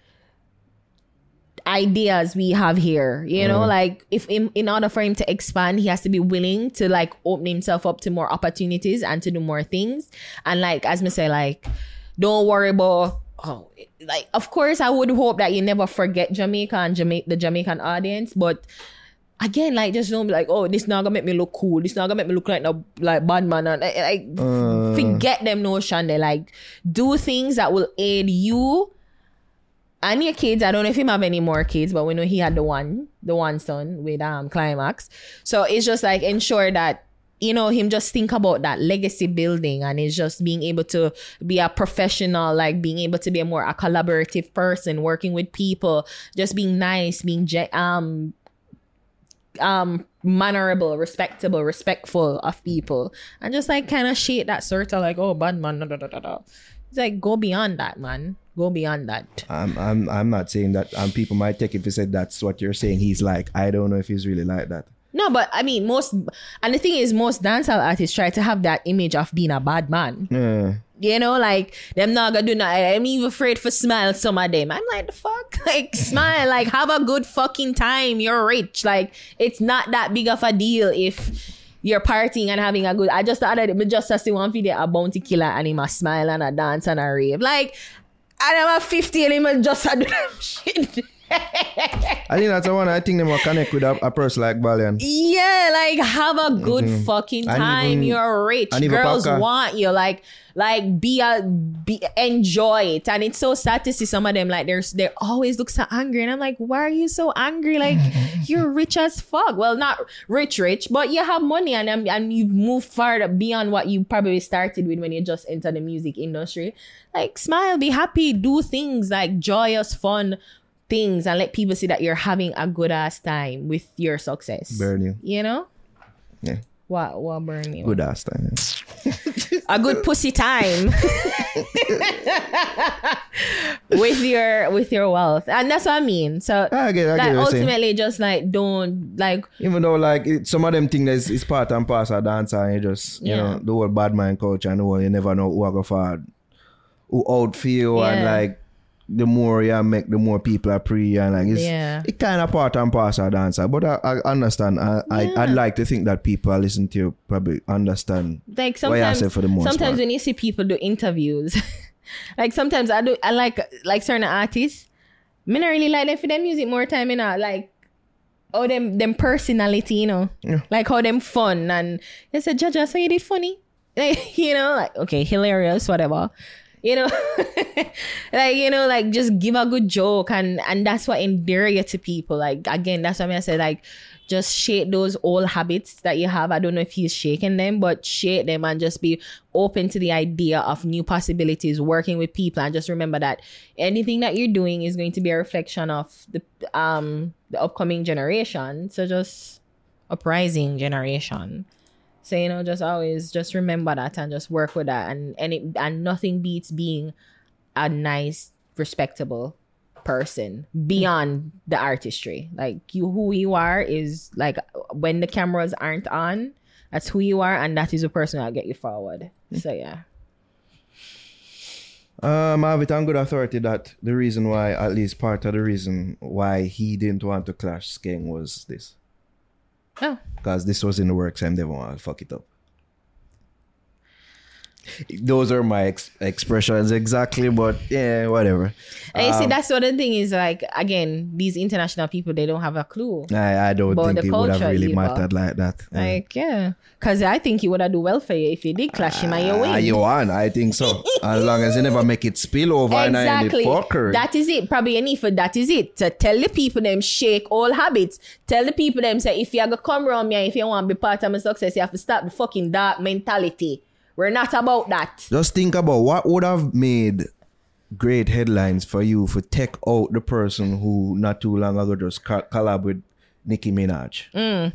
ideas we have here you know like if in, in order for him to expand he has to be willing to like open himself up to more opportunities and to do more things. And like as me say like don't worry about oh like of course i would hope that you never forget jamaica and Jama- the jamaican audience but again like just don't be like oh this not gonna make me look cool. This not gonna make me look like no like bad man. And like, like Uh. forget them notion they like do things that will aid you and your kids, I don't know if him have any more kids, but we know he had the one, the one son with um climax. So it's just like ensure that you know him just think about that legacy building and it's just being able to be a professional, like being able to be a more a collaborative person, working with people, just being nice, being ge- um um mannerable, respectable, respectful of people, and just like kind of shit that sort of like oh bad man, da, da, da, da. It's like go beyond that, man. Go beyond that. I'm I'm I'm not saying that um people might take it if you said that's what you're saying. He's like, I don't know if he's really like that. No, but I mean, most, and the thing is, most dancehall artists try to have that image of being a bad man. Yeah. You know, like them not gonna do nothing. I'm even afraid for smile. Some of them, I'm like the fuck, like smile, like have a good fucking time. You're rich, like it's not that big of a deal if you're partying and having a good. I just that it just see one video a bounty killer and him a smile and a dance and a rave. Like, and I'm a 50 and him just a shit. I think that's the one. I think they will connect with a, a person like Valiant. Yeah, like have a good fucking Mm-hmm. And time. even- You're rich. Girls want you. Like, like be a be enjoy it. And it's so sad to see some of them like they're they always look so angry. And I'm like, why are you so angry? Like you're rich as fuck. Well, not rich, rich, but you have money and um, and you've moved far beyond what you probably started with when you just entered the music industry. Like smile, be happy, do things like joyous, fun things, and let people see that you're having a good ass time with your success. Burn you. You know? Yeah. What what burn you? Good ass time. A good pussy time. with your with your wealth. And that's what I mean. So I get, I get like what you're saying. ultimately just like don't like Even though like it, some of them think that it's, it's part and parcel of dance and you just you Yeah. know the whole bad mind culture and the whole you never know who I go for who out for you and like the more you make the more people are pre and like it's Yeah. it kind of part and parcel of dancer but I, I understand I, I I'd like to think that people listen to you probably understand like sometimes say for the most sometimes part? when you see people do interviews like sometimes I do I like like certain artists me not really like them for their music more time you know like oh them them personality you know Yeah. like how them fun and they said Jaja so you did funny like you know like okay hilarious whatever you know? Like you know like just give a good joke and and that's what endear you to people. Like again that's what I said like just shake those old habits that you have. I don't know if he's shaking them but shake them and just be open to the idea of new possibilities working with people and just remember that anything that you're doing is going to be a reflection of the um the upcoming generation. So just uprising generation so you know, just always just remember that and just work with that, and and it, and nothing beats being a nice, respectable person beyond the artistry. Like you, who you are is like when the cameras aren't on, that's who you are, and that is the person that'll get you forward. So yeah, Um, I have it on good authority that the reason why, at least part of the reason why he didn't want to clash Skeng was this. Oh, Because this was in the works and they want to fuck it up. Those are my ex- expressions exactly, but yeah, whatever. and you see, Um, that's what the thing is. Like again, these international people, they don't have a clue. I, I don't think it would have really either. mattered like that. Yeah. Like yeah, because I think he would have do well for you if you did clash him and you win. Ah, you won, I think so. as long as you never make it spill over and I Exactly. That is it. Probably any for that is it. To tell the people them shake all habits. Tell the people them say if you are gonna come around me if you want to be part of my success, you have to stop the fucking dark mentality. We're not about that. Just think about what would have made great headlines for you for take out the person who not too long ago just co- collab with Nicki Minaj.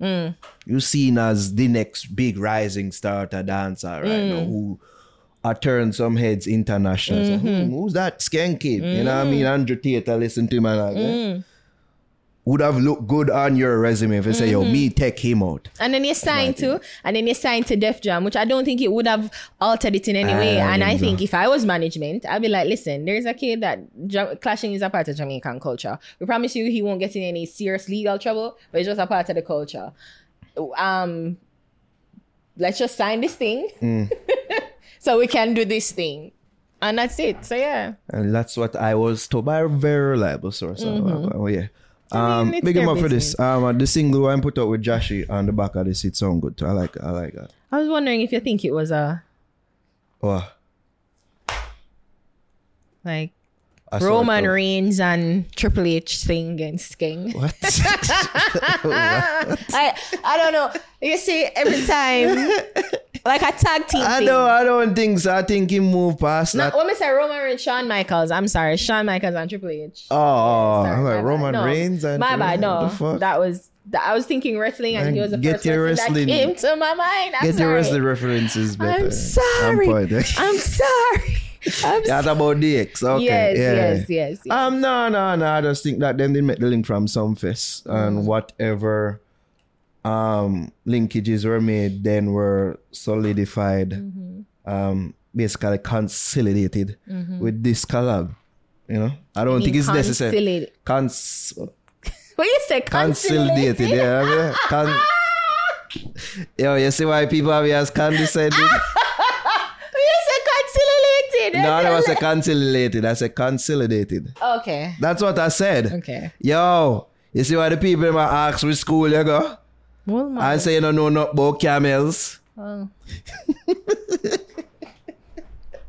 Mm. You seen as the next big rising star to dancer right Mm. now who I turned some heads international. Mm-hmm. hmm, who's that Skeng kid? You know what I mean? Andrew Tate, I listen to him and like, eh? Would have looked good on your resume if you say, Mm-hmm. yo, me take him out. And then you signed to, and then you signed to Def Jam, which I don't think it would have altered it in any way. I and I think if I was management, I'd be like, listen, there's a kid that Ja- clashing is a part of Jamaican culture. We promise you he won't get in any serious legal trouble, but it's just a part of the culture. Um, let's just sign this thing Mm. so we can do this thing. And that's it. So yeah. And that's what I was told by a very reliable source. So, uh, oh, yeah. Um, big him up for this. Um, uh, the single I put out with Joshy on the back of this, it sound good too. I like I like that. I was wondering if you think it was a Oh, like I Roman Reigns and Triple H thing against King. What? I I don't know. You see, every time like a tag team I thing. don't. I don't think so. I think he moved past No, that. when I say Roman Reigns, Shawn Michaels. I'm sorry, Shawn Michaels and Triple H. Oh, oh, Sorry, I'm my like bad. Roman No, Reigns and my bad. No, that was that, I was thinking wrestling, and Man, he was the get first your person wrestling- that came to my mind. I'm Get sorry. your wrestling references better. I'm sorry. I'm, fine. I'm sorry. I'm That's about DX. Okay. yes, yeah. yes, yes, yes. Um, no, no, no. I just think that them did make the link from Sumfest Mm. and whatever um linkages were made then were solidified, Mm-hmm. um, basically consolidated with this collab. You know, I don't think it's necessary. Cons- What you say? consolidated, Conciliated? yeah. I mean, con- Yo, you see why people have as condescending? You say conciliated. no, that was a consolidated. I said consolidated. Okay. That's what I said. Okay. Yo, you see why the people might ask which school you go? Well, my- And say you don't know nothing about camels. oh.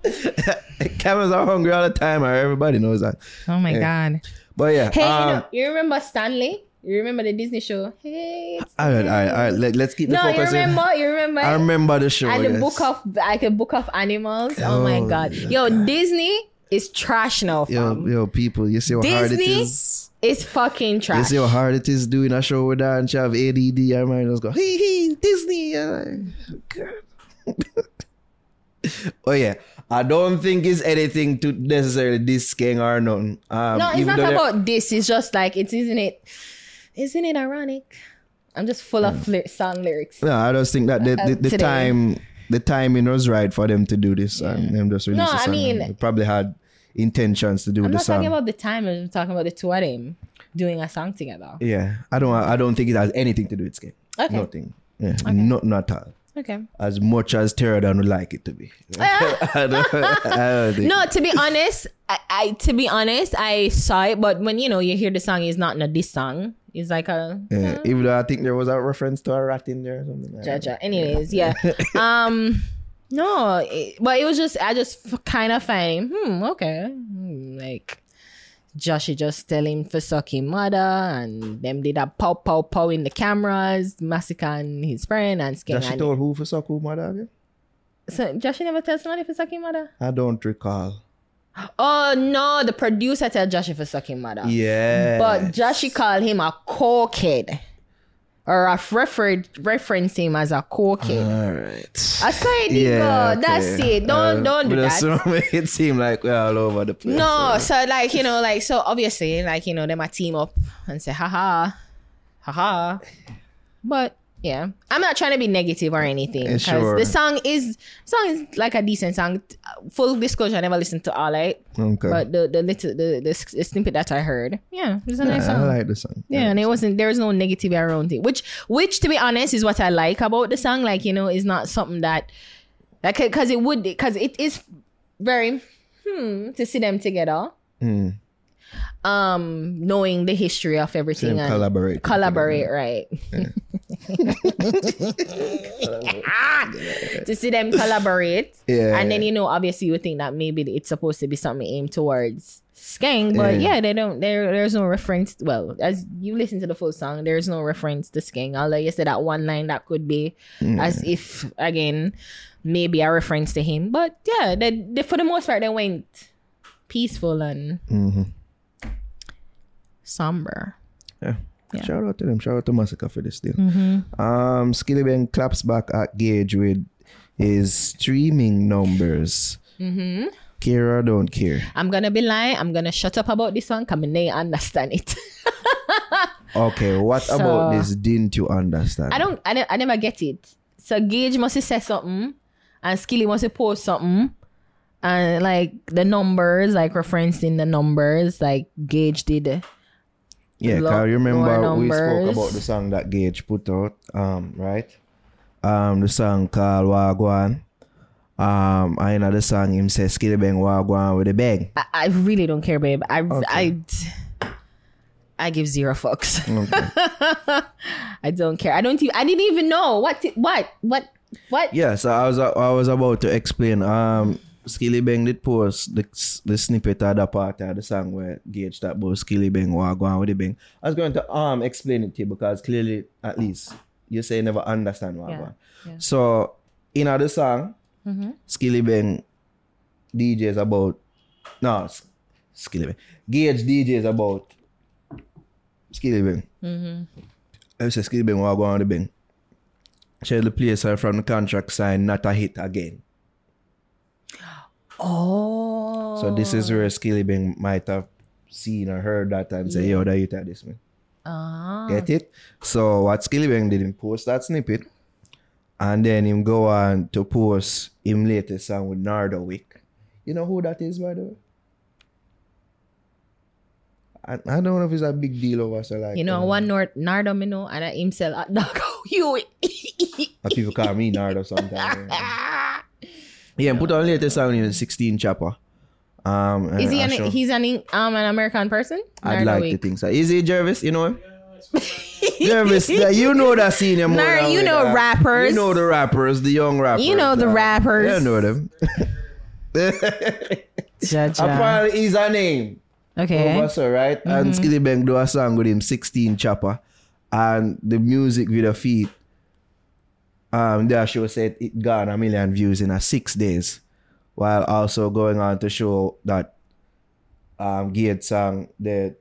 camels are hungry all the time, or everybody knows that. Oh my Yeah. god. But yeah. Hey, you, um, know, you remember Stanley? You remember the Disney show? Hey. all right, all right, all right. Let, us keep the No, you focus. in. remember? You remember? I remember the show. and the yes. book of like a book of animals. Oh, my Oh, god. Yo, Disney is trash now, Yo, fam. yo, people, you see how hard it Disney is. It's fucking trash. You see how hard it is doing a show with that and she have ADD. I might just go, hey, hey, Disney. I'm like, God. oh yeah, I don't think it's anything to necessarily this king or nothing. Um, no, it's not about this. It's just like it's isn't it? Isn't it ironic? I'm just full of ly- song lyrics. No, I just think that the, the, the Today. time the timing was right for them to do this and them just release No, I mean- probably had intentions to do I'm the not song. talking about the time. I'm talking about the two of them doing a song together. yeah, I don't I don't think it has anything to do with skate. Okay. Nothing. Yeah, nothing at all. Okay. As much as Pterodon would like it to be. I don't, I don't. No, to be honest, I, I to be honest, I saw it, but when you know you hear the song, it's not in this song. It's like a Yeah, even though I think there was a reference to a rat in there or something. like that. Jaja. Anyways, yeah. um, no, it, but it was just I just f- kind of find hmm okay, like Joshy just tell him for suck mother, and them did a pow pow pow in the cameras, massacring his friend and skin. She told who for suck mother again? So Joshy never tell somebody for suck mother. I don't recall. Oh no, the producer tell Joshy for suck mother. Yeah. But Joshy called him a cokehead. Or a refer- reference him as a cokehead. Alright. I saw it, yeah, okay. That's it. Don't Uh, don't do that. it seemed like we're all over the place. No, so- so like you know, like so obviously, like you know, they might team up and say, haha, haha. But yeah, I'm not trying to be negative or anything because sure. the song is song is like a decent song. Full disclosure, I never listened to all it, Okay. but the the little the, the, s- snippet that I heard, yeah, it was a nice yeah, I song. like the song. Yeah, and it wasn't there was no negativity around it. Which which to be honest is what I like about the song. Like, you know, it's not something that like because it would because it is very hmm to see them together. Hmm. Um knowing the history of everything and collaborate. collaborate, right. to see them collaborate. Yeah. And then you know, obviously you think that maybe it's supposed to be something aimed towards Skeng, but Yeah. yeah, they don't there there's no reference well, as you listen to the full song, there's no reference to Skeng. Although you said that one line that could be as if again maybe a reference to him. But yeah, they, they for the most part they went peaceful and Mhm. somber. Yeah. Yeah. Shout out to them. Shout out to Masicka for this deal. Mm-hmm. Um, Skillibeng claps back at Gage with his streaming numbers. Mm-hmm. Care or don't care. I'm gonna be lying. I'm gonna shut up about this one. Cause I understand it. Okay, what So- about this didn't you understand? I don't. I, ne- I never get it. So Gage must have said something, and Skilly must have post something, and like the numbers, like referencing the numbers, like Gage did. Yeah, Lo- can you remember we spoke about the song that Gage put out, um, right? Um, the song called Wha Gwan. Um, I know the song him say Skillibeng Wagwan with a bang. I, I really don't care, babe. I I I give zero fucks. Okay. I don't care. I don't. Even, I didn't even know what what what what. yeah, so I was I was about to explain. Um, Skillibeng did post the the snippet of the part of the song where Gage that about Skillibeng Wagwan with the bang. I was going to um explain it to you because clearly, at least you say you never understand Wha Gwan. yeah. So in the song, Skillibeng DJs about no Skillibeng Gage DJs about Skillibeng. Mm-hmm. I say Skillibeng what go on the bang. Share the place her from the contract sign not a hit again. Oh. So this is where Skillibeng might have seen or heard that and say, yo, that you tell this man. Ah. Get it? So what Skillibeng did him post that snippet and then him go on to post him latest song with Nardo Wick. You know who that is by the way? I, I don't know if it's a big deal over so like You know, uh, one Nord Nardo me know and I himself hot dog. you people call me Nardo sometimes. yeah, put on latest song in 16 chopper. Um Is he an show- he's an um an American person? I'd Nardo like Wick. to think so. Is he Jervis? You know him? Jervis, yeah, you know that senior more Nar- than you we know are. rappers. You know the rappers, the young rappers. You know the uh, rappers. You know them. Apparently, he's a name. Okay. Over, so, right? And Skillibeng do a song with him, 16 Chopper. And the music video feed, um, there show said it got a million views in a six days. While also going on to show that um Gate song the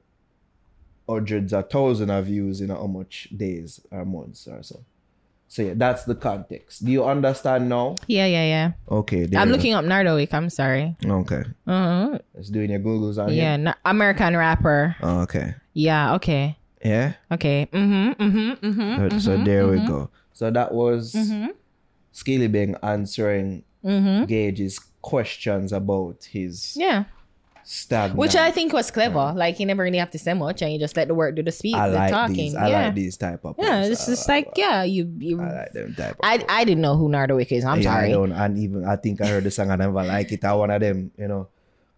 hundreds of thousands of views in how much days or months or so. So yeah, that's the context. Do you understand now? Yeah, yeah, yeah. Okay. I'm looking up Nardo Wick. I'm sorry. Okay. Uh-huh. Let's doing your Googles on Yeah, na- American rapper. Oh, okay. Yeah, okay. Yeah. Okay. Mm-hmm. Mm-hmm. Mm-hmm. So- so there we go. So that was Skillibeng answering Mm-hmm. Gage's questions about his Yeah. stagnant. Which I think was clever. Like you never really have to say much and you just let the work do the speak, I the like talking. these. I yeah. like these type of Yeah, it's just like yeah, you you I like them type I. I didn't know who Nardo Wick is. I'm yeah, sorry. I don't and even I think I heard the song I never like it. I one of them, you know,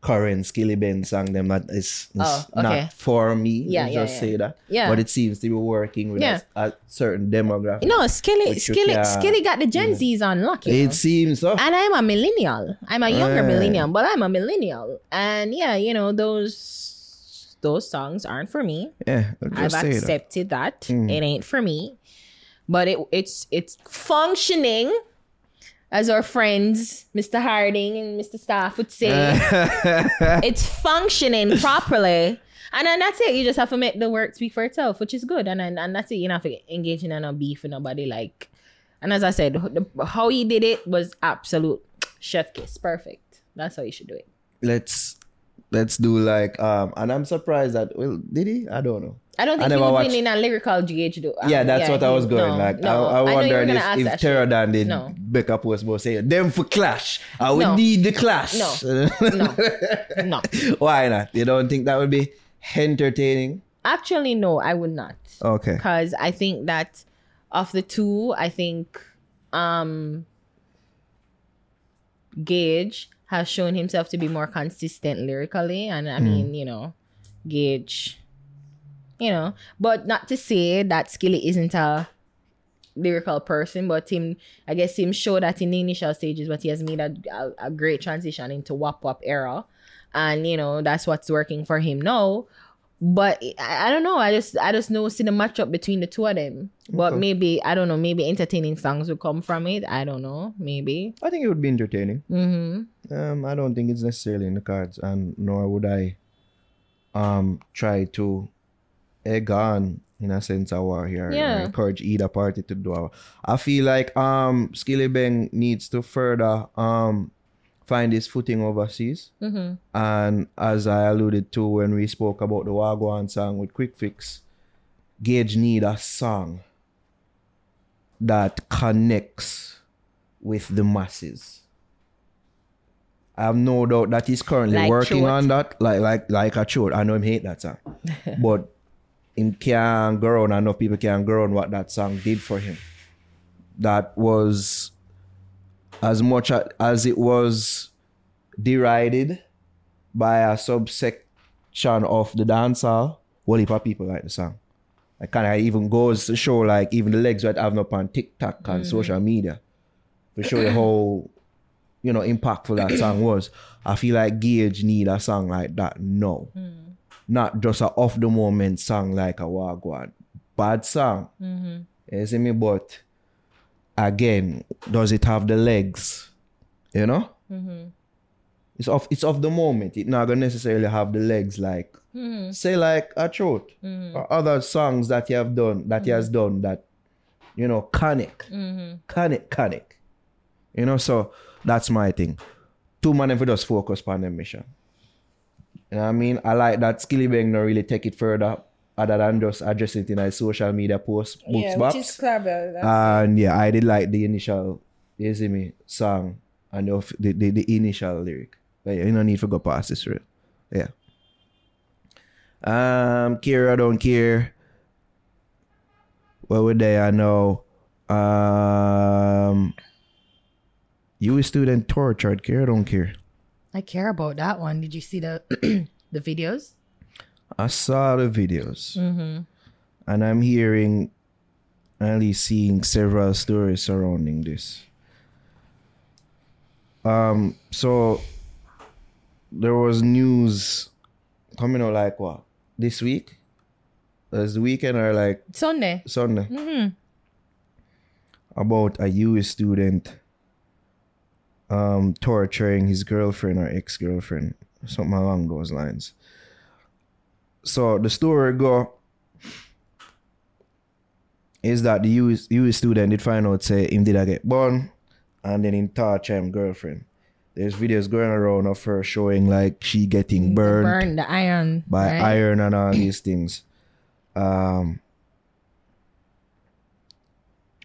current Skillibeng song them that is, Oh, okay. not for me. Yeah, yeah, just yeah. say that. Yeah. But it seems to be working with Yeah. a, a certain demographic. No, Skilly Skilly can- Skilly got the Gen Z's on lock. you know. It seems so. and I'm a millennial. I'm a younger millennial, but I'm a millennial. And yeah, you know, those those songs aren't for me. yeah, I've say that. accepted that. Mm. It ain't for me. But it it's it's functioning as our friends, Mr. Harding and Mr. Staff would say. it's functioning properly. And then that's it. You just have to make the work speak for itself, which is good. And then and that's it. You don't have to engage in a beef with nobody. Like, and as I said, the, how he did it was absolute chef kiss. Perfect. That's how you should do it. let's let's do like um and I'm surprised that well did he? I don't know. I don't I think he never would win in a lyrical GH though. yeah, that's what I was going no, like. no. I, I wondered if, if. Pterodon did No. Becca Post was say them for clash. I would No. need the clash. No. No. No. Why not? You don't think that would be entertaining? Actually, no, I would not. Okay. because I think that of the two, I think um Gage has shown himself to be more consistent lyrically, and I mean, you know, Gage, you know, but not to say that Skilly isn't a lyrical person, but him, I guess him show that in the initial stages, but he has made a, a, a great transition into wap wap era, and you know that's what's working for him now. But I, I don't know. I just I just know see the matchup between the two of them. But Okay. maybe I don't know. Maybe entertaining songs will come from it. I don't know. Maybe. I think it would be entertaining. Mm-hmm. Um, I don't think it's necessarily in the cards, and nor would I um try to egg on in a sense of war here. Yeah. encourage either party to do. it. I feel like um Skillibeng needs to further um find his footing overseas. Mm-hmm. And as I alluded to when we spoke about the Wha Gwan song with Quick Fix, Gage need a song that connects with the masses. I have no doubt that he's currently Like working Chort. on that. Like like like a chore. I know him hate that song. but him can go around, I know people can go around what that song did for him. That was as much as it was derided by a subsection of the dancer, heap of people like the song. It kind of even goes to show like even the legs that have up on TikTok and mm. social media to show you how you know impactful that song was. I feel like Gage need a song like that now, mm. Not just a off the moment song like a Wha Gwan. Bad song, mm-hmm. you see me, but again, does it have the legs? You know, mm-hmm. it's off. It's off the moment. It not gonna necessarily have the legs like mm-hmm. say like a throat or other songs that you have done that he has done that you know connect, connect, connect. You know, so that's my thing. two man if we just focus on the mission. You know what I mean? I like that Skillibeng not really take it further other than just address it in a social media post books yeah, which is clever. And yeah, I did like the initial, you see me, song and the, of- the, the, initial lyric. But yeah, you don't need to go past this real. Yeah. Um, Kira don't care. What would they I know? Um, you a student tortured. care I don't care. I care about that one. Did you see the the videos? I saw the videos, and I'm hearing, at least seeing several stories surrounding this. Um, so there was news coming out like what this week? This weekend or like Sunday. Sunday about a US student um torturing his girlfriend or ex-girlfriend, something along those lines. So the story go is that the US, US student did find out say him did I get born and then him torture him girlfriend. There's videos going around of her showing like she getting burned Burn the iron. by right? iron and all these things. Um,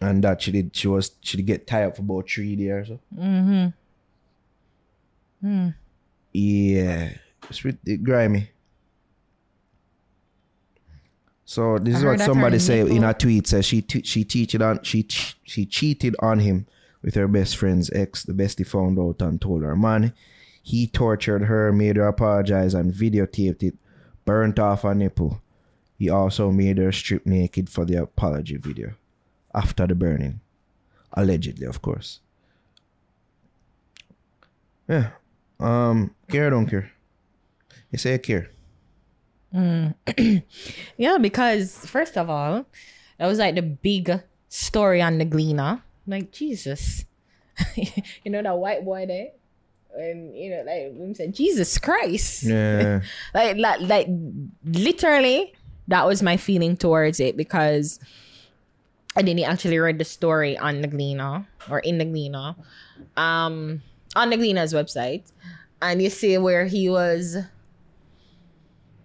and that she did, she was, she did get tied up for about three days. or So. Mm-hmm. Hmm. Yeah, it's pretty grimy. So this I is what somebody say in a tweet. Says she t- she cheated on she ch- she cheated on him with her best friend's ex. The bestie found out and told her man. He tortured her, made her apologize, and videotaped it. Burnt off her nipple. He also made her strip naked for the apology video after the burning, allegedly, of course. Yeah. Um. Care or don't care. You say I care. Yeah, because first of all, that was like the big story on the Gleaner. Like Jesus, you know that white boy there, and you know like him said, Jesus Christ. Yeah. like, like like literally that was my feeling towards it because I didn't actually read the story on Gleaner or in Gleaner, um, on Gleaner's website, and you see where he was,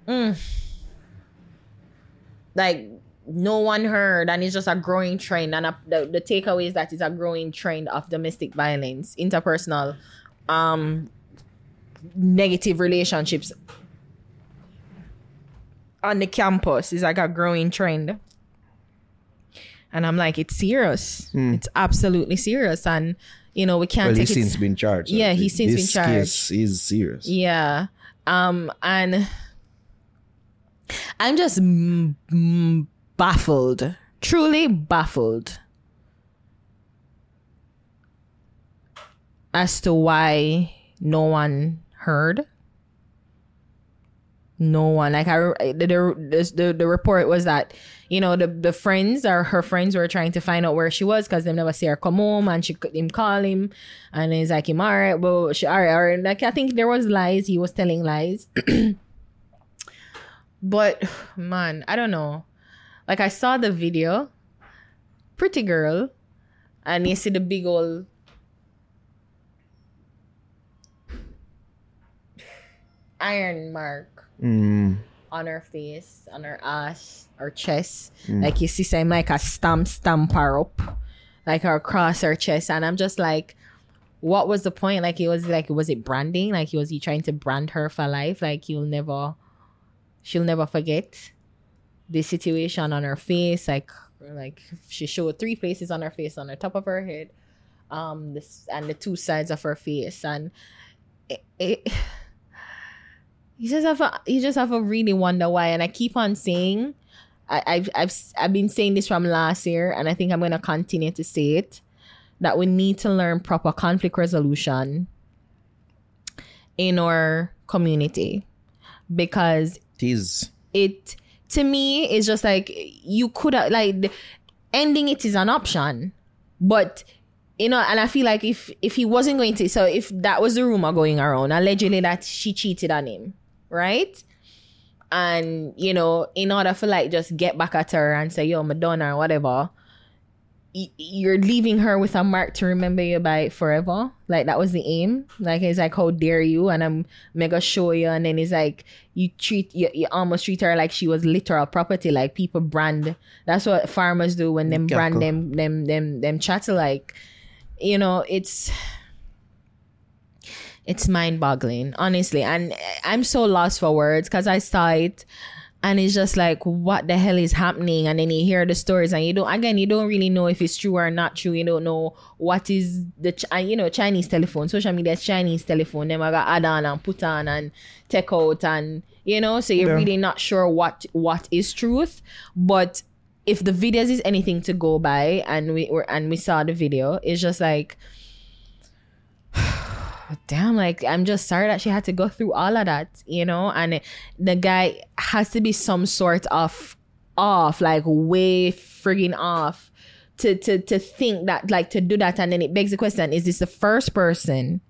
mm, like no one heard, and it's just a growing trend, and a, the the takeaway is that it's a growing trend of domestic violence, interpersonal, um, negative relationships on the campus. Is like a growing trend. And I'm like, it's serious. It's absolutely serious. And you know, we can't Well, take he's it. since been charged. Yeah, he's since this been charged. case is serious. Yeah. Um, and I'm just mm, mm, baffled, truly baffled as to why no one heard. No one. Like I the the, the, report was that you know the the friends or her friends were trying to find out where she was because they never see her come home and she could him call him and he's like him all right well she all right, all right like I think there was lies. He was telling lies. But man I don't know. Like I saw the video. Pretty girl. And you see the big old iron mark Mm, on her face, on her ass, her chest. Like you see, same like a stamp, stamp her up, like her across her chest. And I'm just like, what was the point? Like it was like, was it branding? Like he was he trying to brand her for life? Like you'll never, she'll never forget the situation on her face. Like, like she showed three places on her face, on the top of her head, um, this and the two sides of her face, and it. it you just have a you just have to really wonder why. And i keep on saying I, I've, I've i've been saying this from last year and i think i'm going to continue to say it that we need to learn proper conflict resolution in our community. Because it is. it to me is just like you could have like ending it is an option but you know and i feel like if if he wasn't going to so if that was the rumor going around allegedly that she cheated on him right and you know in order for like just get back at her and say yo madonna or whatever y- you're leaving her with a mark to remember you by forever. Like that was the aim. Like it's like how dare you, and I'm mega show you, and then it's like you treat you, you almost treat her like she was literal property. Like people brand. That's what farmers do when them brand them them them them chattel like. You know, it's it's mind boggling, honestly. And I'm so lost for words because I saw it and it's just like, what the hell is happening? And then you hear the stories and you don't, again, you don't really know if it's true or not true. You don't know what is the, Ch- and, you know, Chinese telephone, social media Chinese telephone. Them I got add on and put on and take out and, you know, so you're Yeah. really not sure what, what is truth. But if the videos is anything to go by and we were, and we saw the video, it's just like, damn like i'm just sorry that she had to go through all of that you know? And it- the guy has to be some sort of off like way friggin off to to to think that like to do that. And then it begs the question is this the first person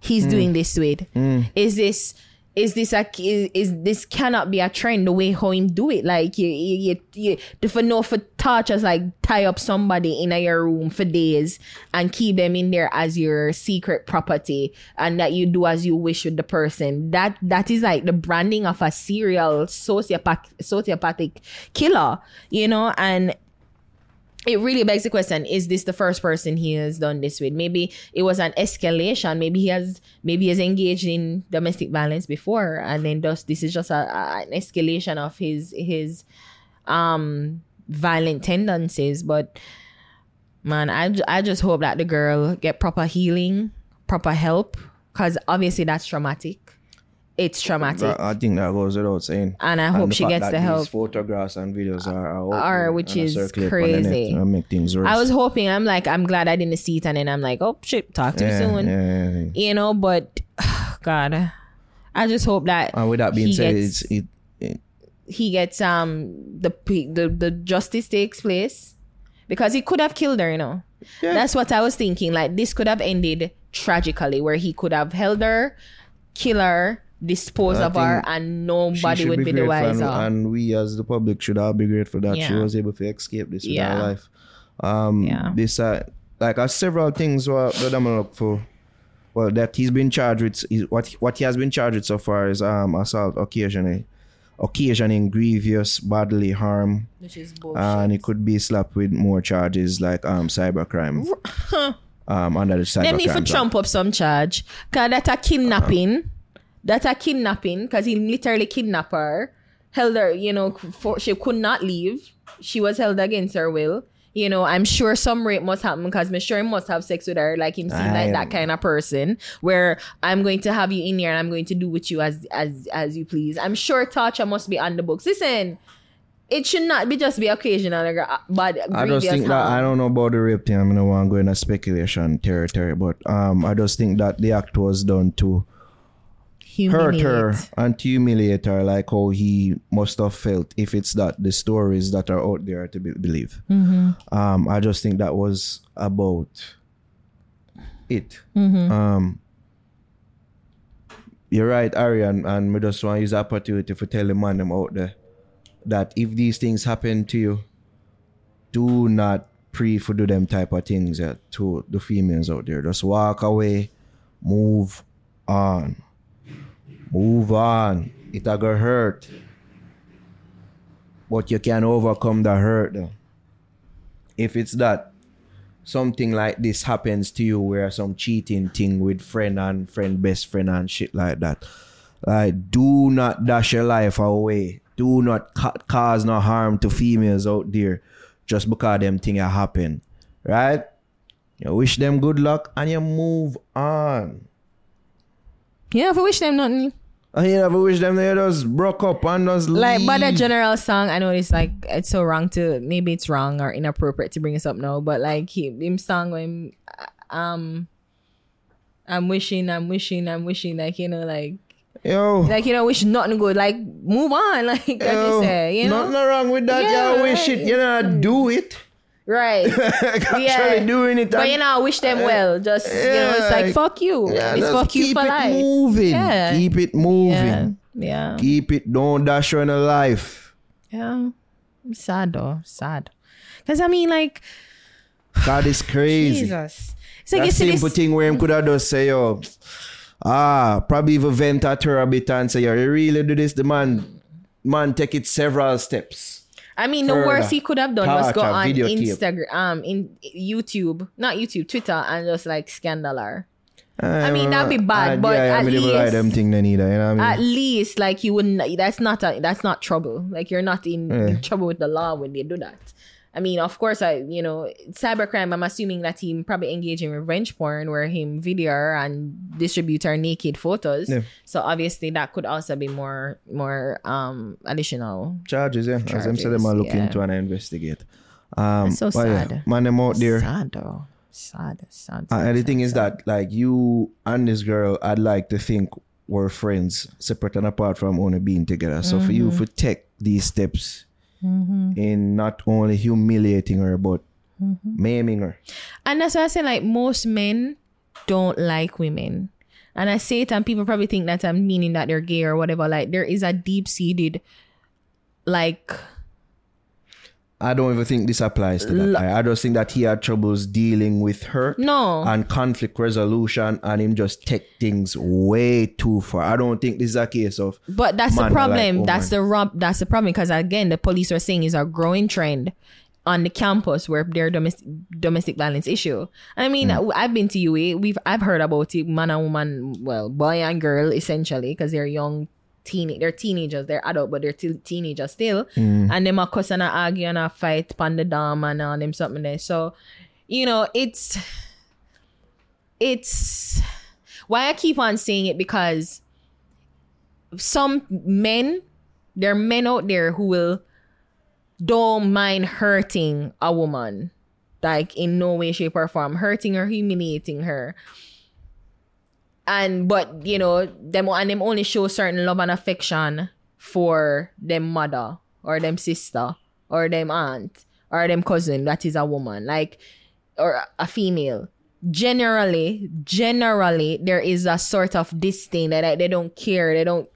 he's mm. doing this with? Mm. Is this is this a is, is this cannot be a trend the way how him do it? Like you you you, you the for no for touch as like tie up somebody in your room for days and keep them in there as your secret property and that you do as you wish with the person. That that is like the branding of a serial sociopath sociopathic killer you know? And it really begs the question is this the first person he has done this with? Maybe it was an escalation. Maybe he has maybe he has engaged in domestic violence before and then thus this is just a, a- an escalation of his his um violent tendencies. But man I, I just hope that the girl get proper healing proper help because obviously that's traumatic it's traumatic That- I think that goes without saying. And I hope the she gets that the these help. Photographs and videos are, are, Are, which is circulate on the net crazy. and make things worse. I was hoping I'm like I'm glad I didn't see it and then I'm like oh shit talk to yeah, soon yeah, yeah, you know but god i just hope that And with that being said, gets, it's it, it he gets um the, the the justice takes place because he could have killed her you know that's what i was thinking like this could have ended tragically where he could have held her kill her dispose I of her and nobody would be, the wiser and, and we as the public should all be grateful that she was able to escape this with Yeah. her life. Um, Yeah. this uh, like uh, several things what that I'm gonna look for. Well, that he's been charged with is what what he has been charged with so far is um assault occasionally, occasioning grievous bodily harm, which is bullshit and it could be slapped with more charges like um cybercrime. um, under the cybercrime. Them need to trump up some charge. Cause that a kidnapping. That a kidnapping. Cause he literally kidnapped her. Held her, you know, for, she could not leave. She was held against her will. You know, I'm sure some rape must happen because I'm sure he must have sex with her. Like him seem like that kind of person where I'm going to have you in here and I'm going to do with you as as as you please. I'm sure torture must be on the books. Listen, it should not be just be occasional, uh, but I just think that I don't know about the rape thing. I mean, I want to go into speculation territory, but um, I just think that the act was done to hurt her and humiliate her, like how he must have felt if it's that the stories that are out there to be, believe. Um, I just think that was about it. Um, you're right, Ari, and, and we just want to use the opportunity for tell the man them out there that if these things happen to you, do not pre for do them type of things yeah, to the females out there. Just walk away, move on. Move on. It a go hurt. But you can overcome the hurt. If it's that something like this happens to you where some cheating thing with friend and friend best friend and shit like that. Like do not dash your life away. Do not ca- cause no harm to females out there just because them thing happen. Right? You wish them good luck and you move on. Yeah, if I wish them nothing. And you never wish them they just broke up and just like by the leave. general song i know it's like it's so wrong to maybe it's wrong or inappropriate to bring this up now but like he, him song when um i'm wishing i'm wishing i'm wishing like you know like Yo, like you know wish nothing good like move on like yo, you say you know nothing wrong with that. Yeah, you wish it, you know, do it. Right Actually Yeah. doing it. but you know I wish them well just you know it's like fuck you Yeah, it's fuck you for life. keep it moving. Yeah. Keep it moving. yeah Keep it. Don't dash on a life. Yeah. Sad though. Sad. Because I mean, like, God is crazy. Jesus. It's like That simple this. thing where him could have just say, yo, ah, probably even vent at her a bit and say, yo, you really do this? The man, man take it several steps. I mean, the worst he could have done was go on. Instagram, um, in YouTube, not YouTube, Twitter, and just like scandal her. I mean, that'd be bad, Uh, but yeah, at I mean, they would like least- them thing then either, you know what I mean? At least, like you wouldn't. That's not a. That's not trouble. Like you're not in, in trouble with the law when they do that. I mean, of course, I you know cybercrime. I'm assuming that he probably engage in revenge porn, where him video and distribute her naked photos. Yeah. So obviously, that could also be more more um additional. Charges, yeah. As them say, them Charges, are look yeah. into and investigate. Um, That's so but yeah, sad. man, them out there. Sad though. Sad. Sad. Uh, and the sad, thing sad, is sad. that, like, you and this girl, I'd like to think were friends, separate and apart from only being together. So for you Mm-hmm. to take these steps in not only humiliating her, but Mm-hmm. maiming her. And that's why I say like most men don't like women. And I say it and people probably think that I'm meaning that they're gay or whatever. Like there is a deep seated like I don't even think this applies to that. Guy. I just think that he had troubles dealing with her. no. and conflict resolution and him just take things way too far. I don't think this is a case of But that's the problem. like that's the rub that's the problem because again the police are saying is a growing trend on the campus where there are domestic domestic violence issue. I mean, Mm. I've been to UA. We've I've heard about it, man and woman, well, boy and girl essentially, because they're young teen they're teenagers, they're adult, but they're still teenagers still. Mm. And them a cuss and a argue and a fight pan the dam and all them something there. So, you know, it's it's why I keep on saying it because some men, there are men out there who will don't mind hurting a woman, like in no way, shape, or form, hurting or humiliating her. And but you know, them and them only show certain love and affection for them mother or them sister or them aunt or them cousin that is a woman, like or a female. Generally, generally, there is a sort of disdain that they don't care. They don't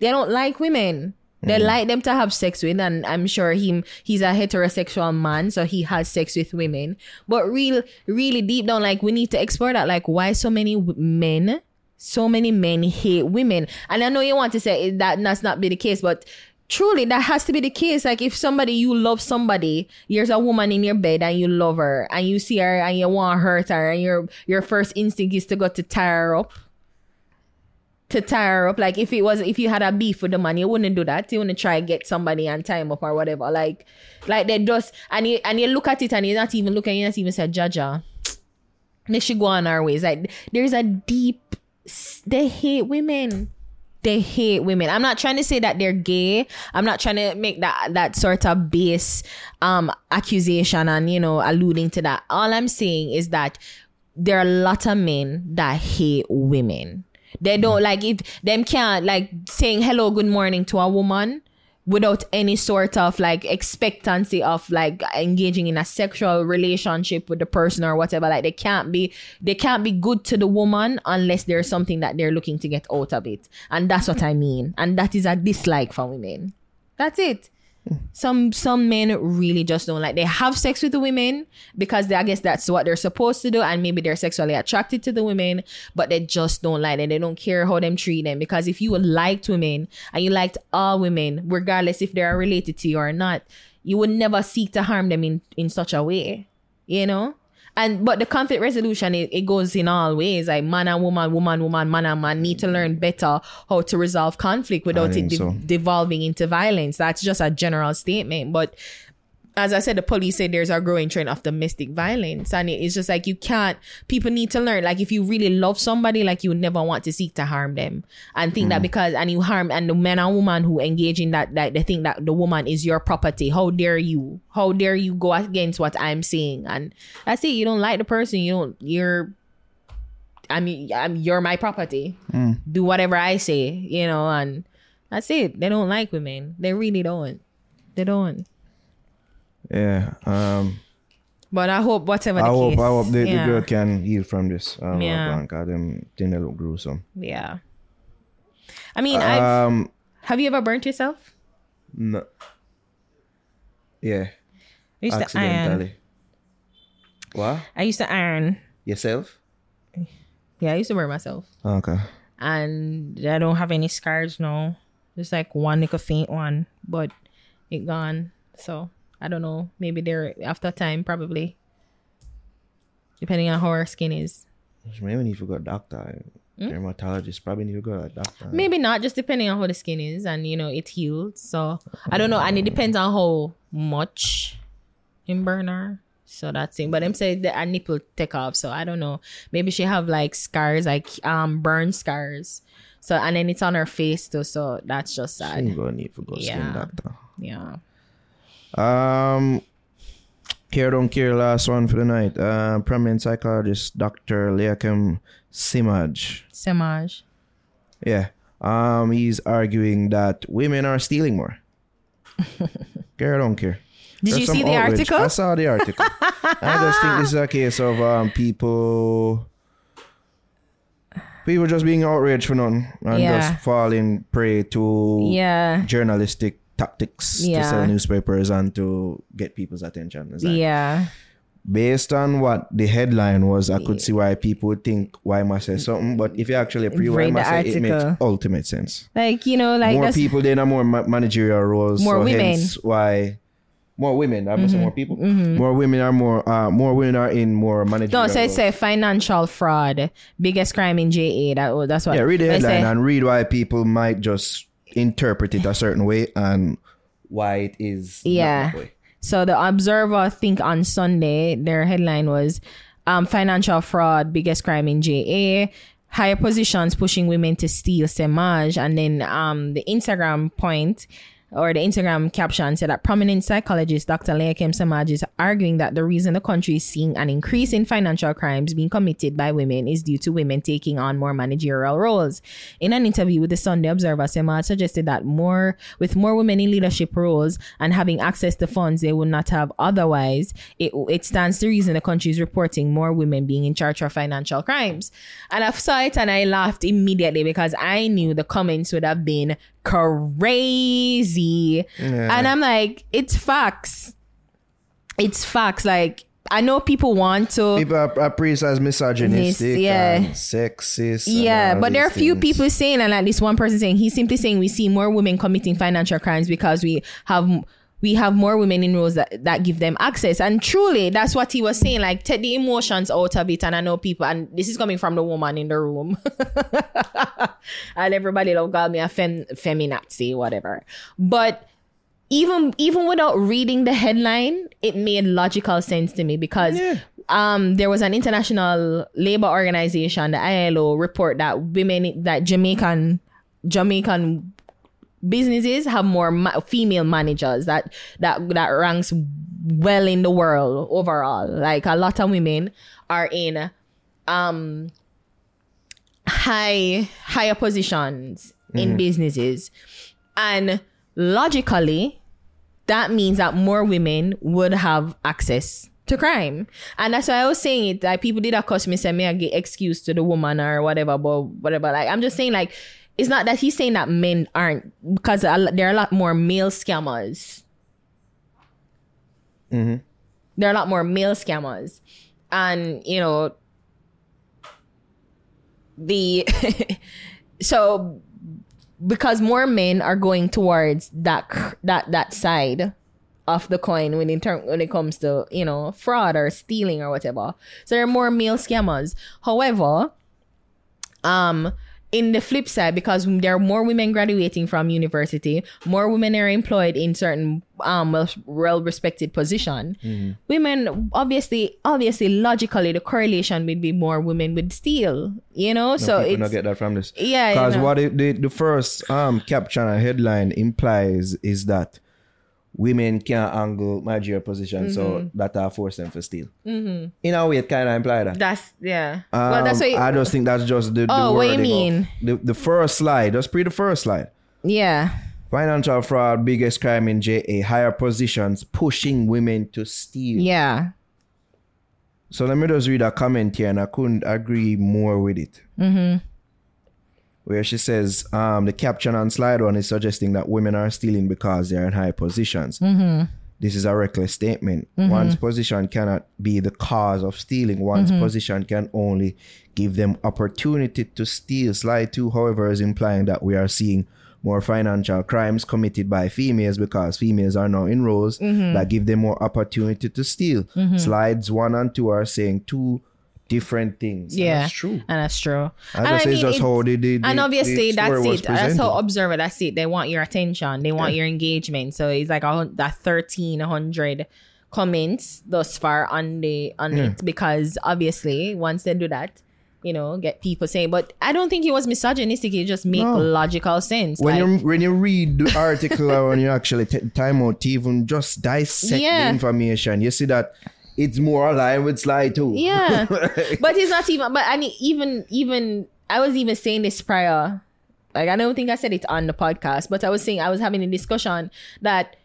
they don't like women. They mm. like them to have sex with, and I'm sure him he's a heterosexual man, so he has sex with women. But real, really deep down, like we need to explore that. Like why so many men, so many men hate women. And I know you want to say that that's not be the case, but truly that has to be the case. Like if somebody you love somebody, there's a woman in your bed and you love her, and you see her and you want to hurt her, and your your first instinct is to go to tie her up to tie her up. Like if it was if you had a beef with the man, you wouldn't do that. You wouldn't try to get somebody and tie him up or whatever. Like like they just and you and you look at it and you're not even looking, you're not even say Jaja. They should go on our ways. Like there's a deep they hate women. They hate women. I'm not trying to say that they're gay. I'm not trying to make that that sort of base um accusation and you know alluding to that. All I'm saying is that there are a lot of men that hate women. They don't like it. them can't like saying hello, good morning to a woman without any sort of like expectancy of like engaging in a sexual relationship with the person or whatever. Like they can't be they can't be good to the woman unless there's something that they're looking to get out of it. And that's what I mean. And that is a dislike for women. That's it. Some some men really just don't like they have sex with the women because they, I guess that's what they're supposed to do and maybe they're sexually attracted to the women but they just don't like them. They don't care how them treat them. Because if you liked women and you liked all women regardless if they are related to you or not you would never seek to harm them in in such a way you know and but the conflict resolution it, it goes in all ways. Like man and woman woman woman man and man need to learn better how to resolve conflict without it de- so. devolving into violence. That's just a general statement. But as I said, the police say there's a growing trend of domestic violence, and it's just like you can't. People need to learn. Like if you really love somebody, like you never want to seek to harm them, and think that hmm. because and you harm and the man and woman who engage in that, that they think that the woman is your property. How dare you? How dare you go against what I'm saying? And that's it. You don't like the person. You don't. You're. I mean, I'm. You're my property. Hmm. Do whatever I say. You know, and that's it. They don't like women. They really don't. They don't. Yeah. Um, But I hope whatever the I hope case. I hope the, yeah. the girl can heal from this. Um, Yeah. because them thing they look gruesome. Yeah. I mean, I've, Um, have you ever burnt yourself? no. Yeah. I used to iron. Accidentally. What? I used to iron. Yourself? Yeah, I used to wear myself. Okay. and I don't have any scars now. Just like one little faint one, but it gone. So I don't know. Maybe they're after time, probably. Depending on how our skin is. Maybe need to go to doctor. Dermatologist probably need to go to a doctor. Maybe not, just depending on how the skin is and you know it healed. So I don't know. And it depends on how much in burner. So that's it. But them say that a nipple take off. So I don't know. Maybe she have like scars, like um burn scars. So and then it's on her face too. So that's just She sad. gonna need to go skin Yeah. doctor. Yeah. Um, care don't care. Last one for the night. Uh, prominent psychologist Dr. Leachim Semaj. Semaj. Yeah. Um, he's arguing that women are stealing more. care don't care. Did There's you see the outrage. article? I saw the article. I just think this is a case of um people people just being outraged for nothing and Yeah. just falling prey to Yeah. journalistic tactics to sell newspapers and to get people's attention. It's Yeah. Based on what the headline was, I could see why people would think why must say something. But if you actually pre Read the say, it makes article. ultimate sense. Like, you know, like more people then are more ma- managerial roles. More so women. Mm-hmm. Hence why more women. I must say more people. More women are more. Uh, more women are in more managerial. no, so it roles. say financial fraud, biggest crime in JA. That oh, that's what. Yeah, read the headline say- and read why people might just interpret it a certain way and why it is. Yeah. that way. So the Observer, I think on Sunday, their headline was um, financial fraud, biggest crime in JA. Higher positions pushing women to steal Semaj. And then um, the Instagram point or the Instagram caption said that prominent psychologist Dr. Leachim Semaj is arguing that the reason the country is seeing an increase in financial crimes being committed by women is due to women taking on more managerial roles. In an interview with the Sunday Observer, Semaj suggested that more with more women in leadership roles and having access to funds they would not have otherwise, it, it stands to reason the country is reporting more women being in charge of financial crimes. And I saw it and I laughed immediately because I knew the comments would have been crazy. And I'm like, it's facts. It's facts. Like, I know people want to. People are, are praised as misogynistic yeah. sexist. Yeah, but there are a few things. people saying, and at least one person saying, he's simply saying we see more women committing financial crimes because we have we have more women in roles that, that give them access. And truly, that's what he was saying. Like, take the emotions out of it. And I know people, and this is coming from the woman in the room. and everybody will call me a fem, feminazi, whatever. But even even without reading the headline, it made logical sense to me because um there was an international labor organization, the ILO, report that women that Jamaican Jamaican businesses have more ma- female managers that that that ranks well in the world overall. Like a lot of women are in um high higher positions in businesses. And logically that means that more women would have access to crime. And that's why i was saying it like people did accuse me say me I get excuse to the woman or whatever but whatever. Like i'm just saying like it's not that he's saying that men aren't because there are a lot more male scammers. There are a lot more male scammers. And you know the so because more men are going towards that that that side of the coin when in term when it comes to you know fraud or stealing or whatever. So there are more male scammers. However um in the flip side because there are more women graduating from university more women are employed in certain um well respected position women obviously obviously logically the correlation would be more women would steal you know so people it's not get that from this. Yeah, you because know. what it, the the first um caption and headline implies is that women can't angle managerial position, Mm-hmm. so that are force them to steal. Mm-hmm. In a way, it kind of imply that. that's yeah Um, well that's what you- I just think that's just the, the Oh, what you mean? the the first slide. Just pre the first slide. yeah Financial fraud, biggest crime in JA, higher positions, pushing women to steal. yeah So let me just read a comment here, and I couldn't agree more with it. Mm-hmm. Where she says, um, the caption on slide one is suggesting that women are stealing because they're in high positions. Mm-hmm. this is a reckless statement. Mm-hmm. One's position cannot be the cause of stealing. One's Mm-hmm. position can only give them opportunity to steal. Slide two, however, is implying that we are seeing more financial crimes committed by females because females are now in roles Mm-hmm. that give them more opportunity to steal. Slides one and two are saying two different things. And Yeah, that's true. and that's true. And And I mean, just how the, the, and obviously that's it. That's how observer. That's it. They want your attention. They want your engagement. So it's like a, that thirteen hundred comments thus far on the on it because obviously once they do that, you know, get people saying. But I don't think it was misogynistic. It just make No. logical sense. when like, you when you read the article or when you actually take time out to even just dissect Yeah. the information, you see that it's more aligned with slide too. Yeah. but it's not even but I mean even even I was even saying this prior like I don't think I said it on the podcast but I was saying I was having a discussion that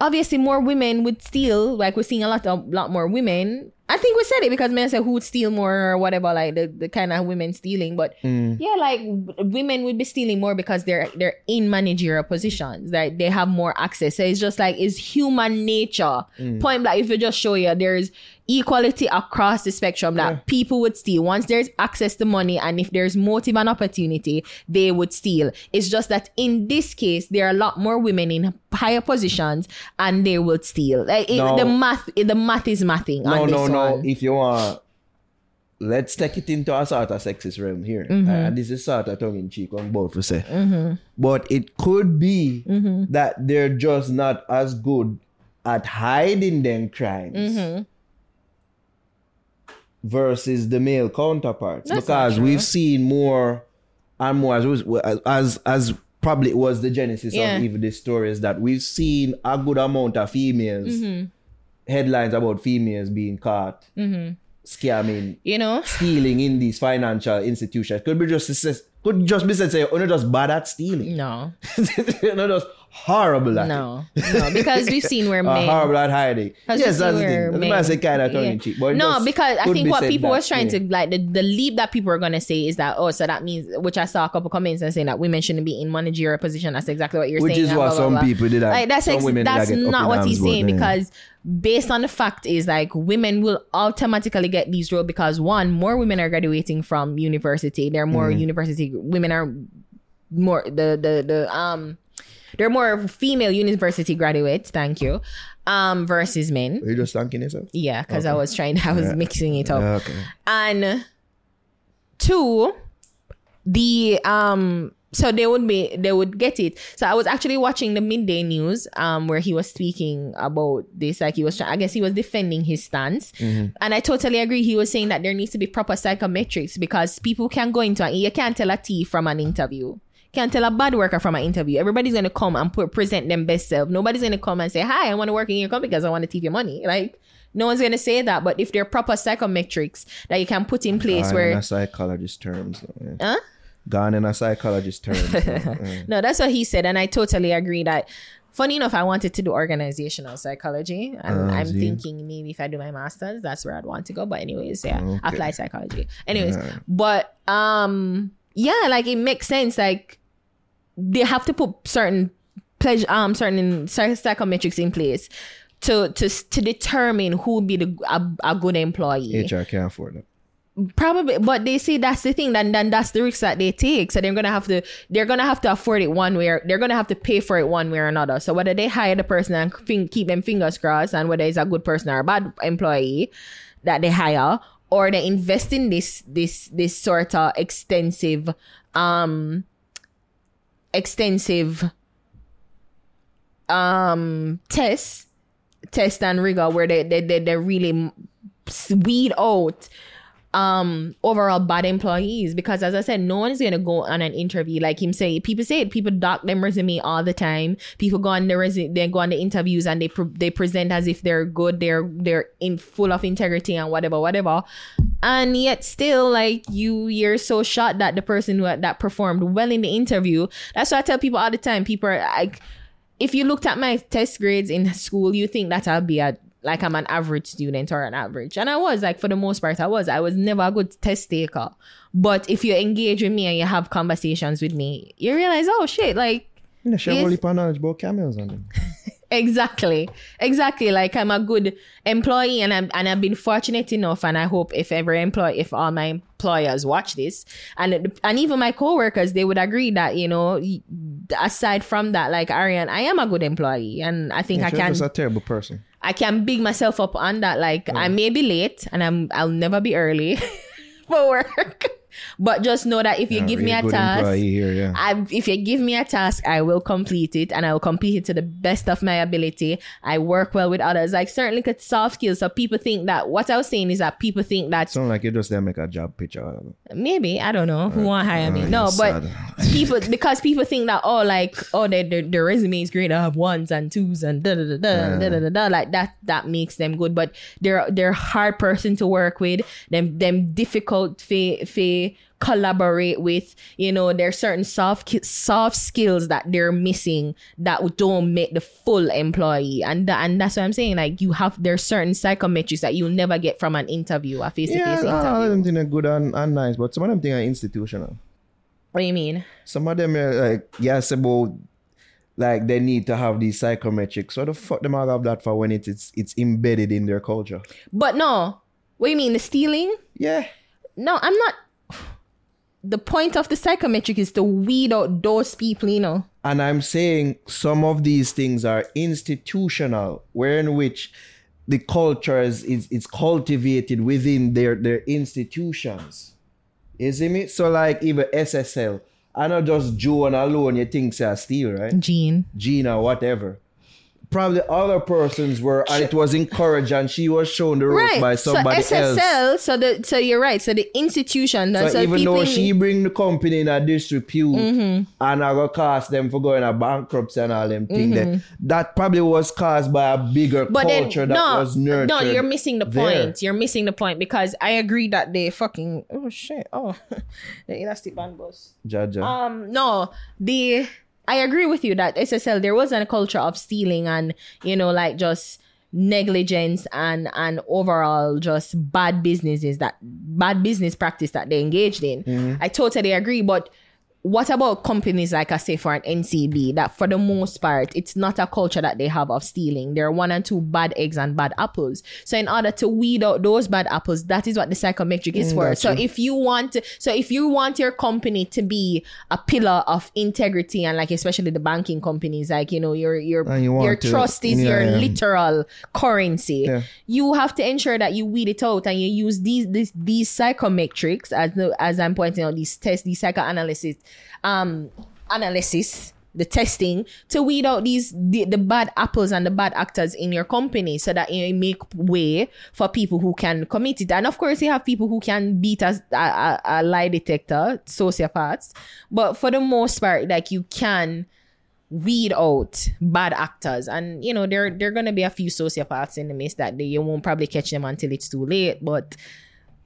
obviously more women would steal like we're seeing a lot of lot more women I think we said it because men said who would steal more or whatever like the, the kind of women stealing but mm. yeah like women would be stealing more because they're they're in managerial positions that they have more access. So it's just like it's human nature. Mm. Point blank if you just show you there's equality across the spectrum that people would steal once there's access to money and if there's motive and opportunity they would steal it's just that in this case there are a lot more women in higher positions and they would steal like it, No. the math the math is mathing no, on this no, no. one. If you want, let's take it into a sort of sexist realm here. Mm-hmm. Uh, and this is sort of tongue in cheek on both for say. But it could be Mm-hmm. that they're just not as good at hiding them crimes. Mm-hmm. Versus the male counterparts, That's because we've seen more and more as as as probably was the genesis Yeah. of even this story is that we've seen a good amount of females Mm-hmm. headlines about females being caught scamming, you know stealing in these financial institutions. Could be just could just be said say you're not just bad at stealing. no you're not just horrible at it. no no because we've seen where men horrible at hiding. Yes, that's the thing. Men- I say kind of yeah. cheek. But no, because I think be what people that was trying way. to like the, the leap that people are gonna say is that oh, so that means which I saw a couple comments and saying that women shouldn't be in managerial position. That's exactly what you're Which saying. Which is what blah, blah, some blah. people did. Like that's ex- that's not what he's but, saying yeah. because based on the fact is like women will automatically get these roles because one more women are graduating from university. There are more Mm-hmm. university women are more the the the um there are more female university graduates. Thank you. Um, versus men. Are you just thanking yourself? Yeah, because I was trying, I was Yeah. mixing it up. Okay. And two, the um, so they would be, they would get it. So I was actually watching the midday news, um, where he was speaking about this. Like he was, trying, I guess he was defending his stance, and I totally agree. He was saying that there needs to be proper psychometrics because people can go into, you can't tell a t from an interview. Can't tell a bad worker from an interview. Everybody's gonna come and put, present them best self. Nobody's gonna come and say, "Hi, I want to work in your company because I want to thief your money." Like no one's gonna say that. But if there are proper psychometrics that you can put in place Gone where in a psychologist terms. yeah. Huh? Gone in a psychologist terms. yeah. No, that's what he said, and I totally agree that. Funny enough, I wanted to do organizational psychology, and Ah, I'm see. thinking maybe if I do my masters, that's where I'd want to go. But anyways, yeah, Okay. apply psychology. Anyways, Yeah. but um, yeah, like it makes sense. Like they have to put certain pleasure, um, certain psy- psychometrics in place to to to determine who would be the a, a good employee. HR can't afford that. Probably, but they say that's the thing. Then, then that's the risk that they take. So they're gonna have to, they're gonna have to afford it one way, or they're gonna have to pay for it one way or another. So whether they hire the person and fin- keep them fingers crossed, and whether it's a good person or a bad employee that they hire, or they invest in this this this sort of extensive, um, extensive, um, tests, test and rigor where they they they, they really weed out um overall bad employees because as I said, no one is gonna go on an interview like him say. People say it, people dock them resume all the time. People go on the resume, they go on the interviews and they pre- they present as if they're good, they're they're in full of integrity and whatever, whatever. And yet still like you you're so shocked that the person who that performed well in the interview. That's why I tell people all the time. People are like if you looked at my test grades in school, you think that I'll be a like I'm an average student or an average. And I was like for the most part I was. I was never a good test taker. But if you engage with me and you have conversations with me, you realize, oh shit, like Yeah, she knowledge about camels on them. exactly exactly like i'm a good employee and i'm and i've been fortunate enough and i hope if every employee if all my employers watch this and and even my coworkers they would agree that you know aside from that like arian i am a good employee and i think i She's can just a terrible person. I can big myself up on that. Like I may be late and I'm I'll never be early for work. But just know that if you yeah, give really me a task, here, yeah. I, if you give me a task, I will complete it and I will complete it to the best of my ability. I work well with others. Like certainly could soft skills. So people think that what I was saying is that people think that sound like you just there make a job picture. Maybe I don't know uh, who want hire uh, me. No, but people because people think that oh like oh their their, their resume is great. I have ones and twos and da da da da, da da da da like that that makes them good. But they're they're hard person to work with. Them them difficult fa- fa- collaborate with. You know there's certain soft soft skills that they're missing that don't make the full employee. And tha- and that's what I'm saying. Like you have there's certain psychometrics that you'll never get from an interview, a face to Yeah, face all of interview. them things are good and, and nice, but some of them things are institutional. What do you mean? Some of them are like, yes, about like they need to have these psychometrics. So the fuck them all have that for when it's it's, it's embedded in their culture. But no. What do you mean? The stealing? Yeah. No, I'm not. The point of the psychometric is to weed out those people, you know. And I'm saying some of these things are institutional, where in which the culture is, is, is cultivated within their, their institutions. You see me? So like even SSL, I not just Joan alone you think say a steal, right? Gene. Gina, whatever. Probably other persons were, and it was encouraged, and she was shown the ropes Right. by somebody so else. SSL, so the so you're right. So the institution, So, so, even though she bring the company in a disrepute Mm-hmm. and I got cost them for going a bankruptcy and all them things, that, that probably was caused by a bigger Mm-hmm. but then culture that no, was nurtured. no, you're missing the there. point. You're missing the point because I agree that they fucking oh shit oh the elastic band bus. Jaja. Um, no, the I agree with you that SSL there wasn't a culture of stealing and you know like just negligence and and overall just bad businesses that bad business practice that they engaged in. Mm-hmm. I totally agree, but what about companies like I say for an NCB that for the most part it's not a culture that they have of stealing. There are one and two bad eggs and bad apples. So in order to weed out those bad apples, that is what the psychometric is for. So if you want to, so if you want your company to be a pillar of integrity and like especially the banking companies, like you know your your you your trust is yeah, your yeah. literal currency. Yeah. You have to ensure that you weed it out and you use these these, these psychometrics as as I'm pointing out these tests, these psychoanalysis um analysis the testing to weed out these the, the bad apples and the bad actors in your company so that you make way for people who can commit it. And of course you have people who can beat as a, a, a lie detector sociopaths. But for the most part like you can weed out bad actors. And you know there there are gonna be a few sociopaths in the midst that they, you won't probably catch them until it's too late. But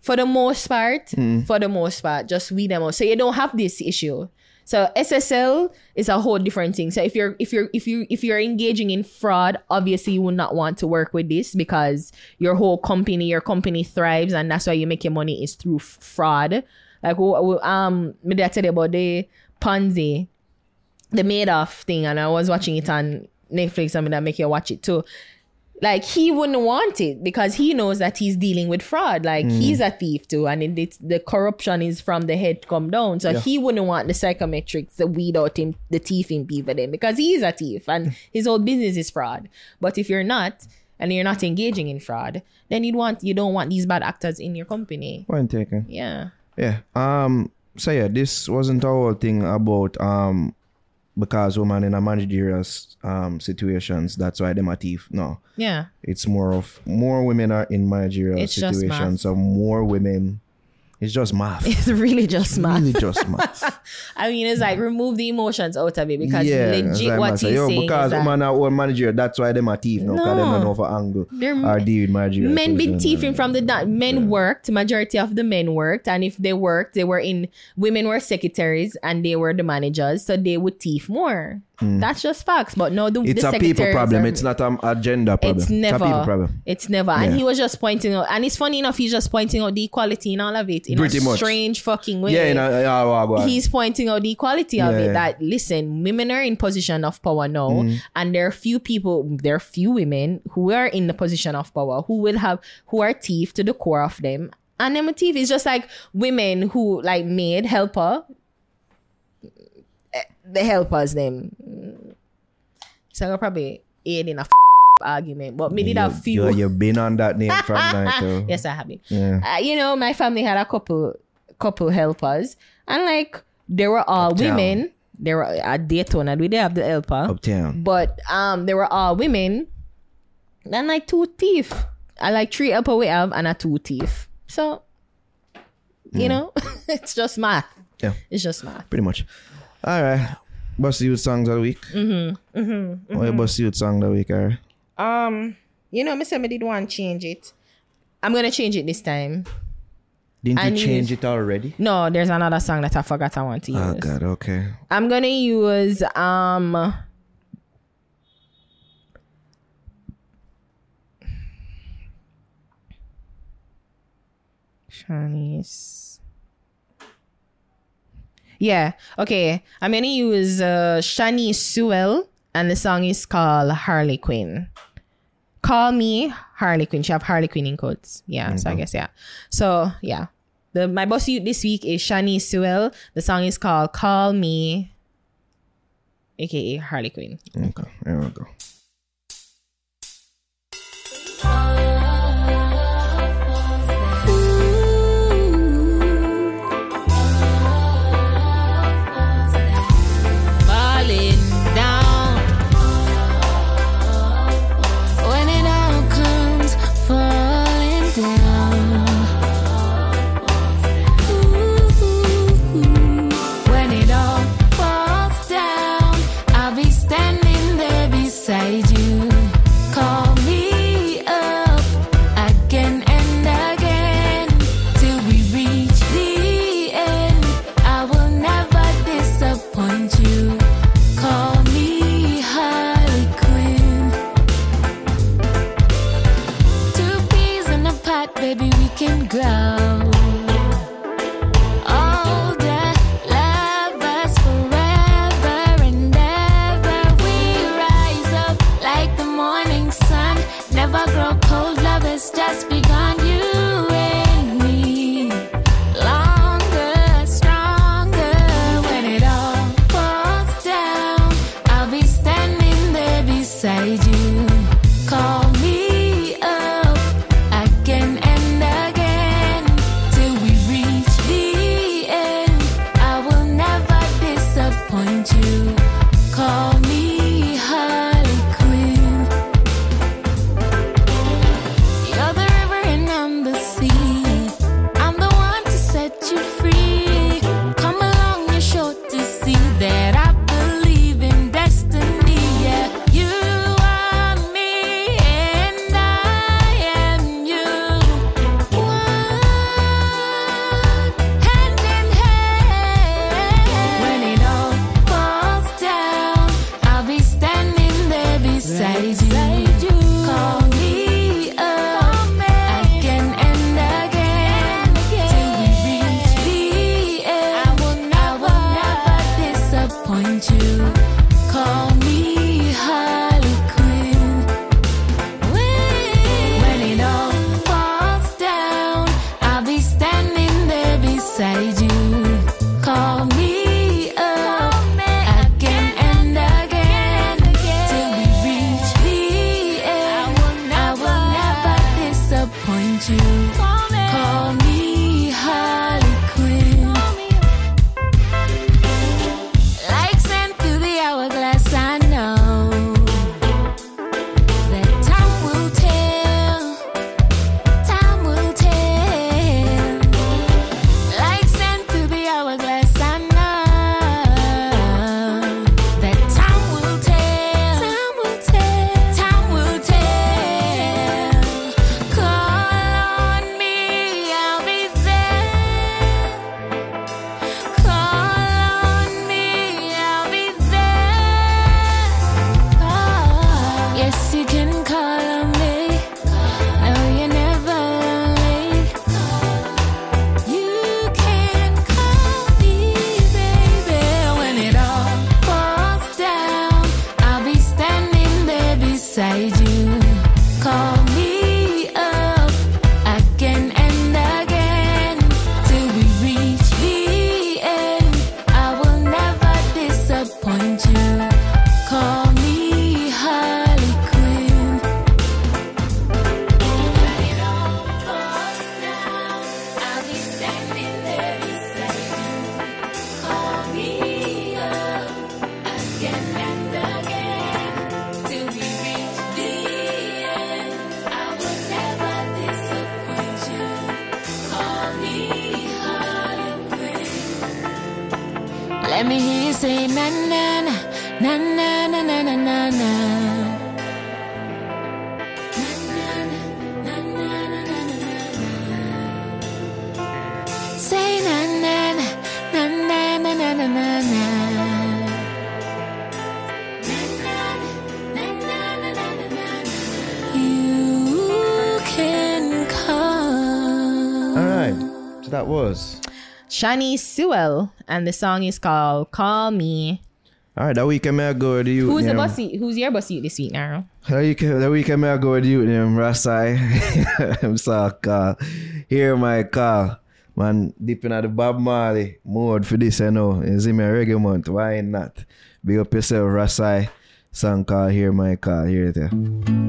for the most part, for the most part, just them out. So you don't have this issue. So SSL is a whole different thing. So if you're if you're if you if you're engaging in fraud, obviously you will not want to work with this because your whole company, your company thrives, and that's why you make your money is through f- fraud. Like um, maybe I tell you about the Ponzi, the Madoff thing, and I was watching it on Netflix. I'm gonna make you watch it too like he wouldn't want it because he knows that he's dealing with fraud like he's a thief too and it, it's the corruption is from the head come down so he wouldn't want the psychometrics to weed out him the thief in people then because he is a thief and his whole business is fraud but if you're not and you're not engaging in fraud then you'd want you don't want these bad actors in your company Point taken. yeah Yeah. Um. So yeah, this wasn't our thing about um because women in a managerial um situations. That's why them a thief. No, yeah it's more of more women are in managerial It's situations. So more women. It's just math. it's really just math really just math. i mean it's like remove the emotions out of it because yeah, legit what he's yo, saying because is that women are one manager. That's why them a thief. No, because them No. don't know for angle They're- or deal with managerial. men been thieving from the da- men worked majority of the men worked and if they worked they were in women were secretaries and they were the managers so they would thief more That's just facts. But no, the, It's the a people problem. are- It's not an agenda problem. it's never. a people problem. It's never. And Yeah. he was just pointing out, and it's funny enough. He's just pointing out the equality in all of it in Pretty a much. strange fucking way. Yeah, you know, yeah, well, well. he's pointing out the equality of it that listen women are in position of power now Mm-hmm. and there are few people there are few women who are in the position of power who will have who are thief to the core of them and them thief is just like women who like maid helper the helpers them so I probably aid in a argument but me did you, have few you, you've been on that name from night. though. yes I have been Yeah. uh, you know, my family had a couple couple helpers, and like they were all Uptown. women. They were at Daytona. We did have the helper, Uptown. but um, they were all women. And like two teeth. I like three helper we have and a two teeth. So, you know, it's just math. Yeah. It's just math. Pretty much. All right. Bust you songs of the week. Mm-hmm. Mm-hmm. Oh, you bust you song of the week, all right? Um, you know, Miss Emma did want to change it. I'm gonna change it this time. Didn't I you change you- it already? No, there's another song that I forgot I want to use. Oh God, okay. I'm gonna use um Shanice. Yeah, okay. I'm gonna use uh Shanice Sewell and the song is called Harley Quinn. Call me Harley Quinn. She have Harley Quinn in quotes. Yeah, so I guess yeah. So yeah. The my boss youth this week is Shanice Sewell. The song is called Call Me aka Harley Quinn. Okay, there we go. There beside you. Shanice Sewell, and the song is called "Call Me." All right. That weekend, may I go with you. Who's the bossy? Who's your bossy this week now? That weekend, that weekend, may I go with you, them Ras-I. I'm sorry, call. Uh, Hear my call. Man, deep in the Bob Marley mode for this, I know. Is in my reggae month. Why not? Big up yourself, Ras-I. Song call, Hear My Call. Hear it.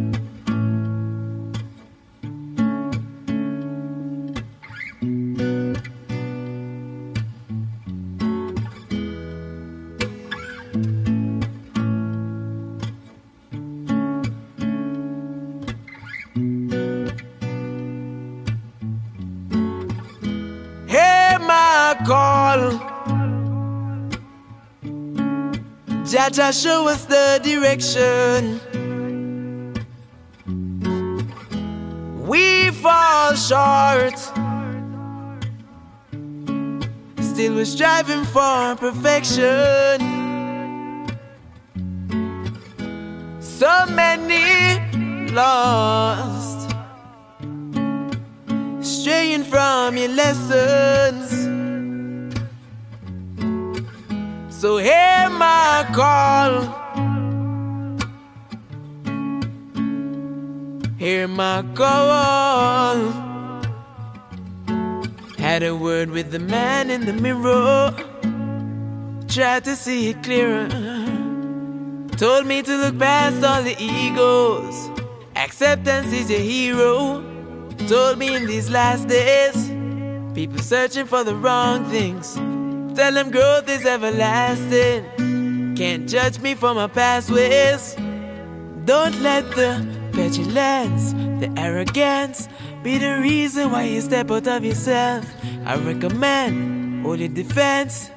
Call. Jah Jah, show us the direction. We fall short. Still, we're striving for perfection. So many lost straying from your lessons. So hear my call. Hear my call. Had a word with the man in the mirror. Tried to see it clearer. Told me to look past all the egos. Acceptance is your hero. Told me in these last days, people searching for the wrong things. Tell them growth is everlasting. Can't judge me for my past ways. Don't let the petulance, the arrogance be the reason why you step out of yourself. I recommend holy defense.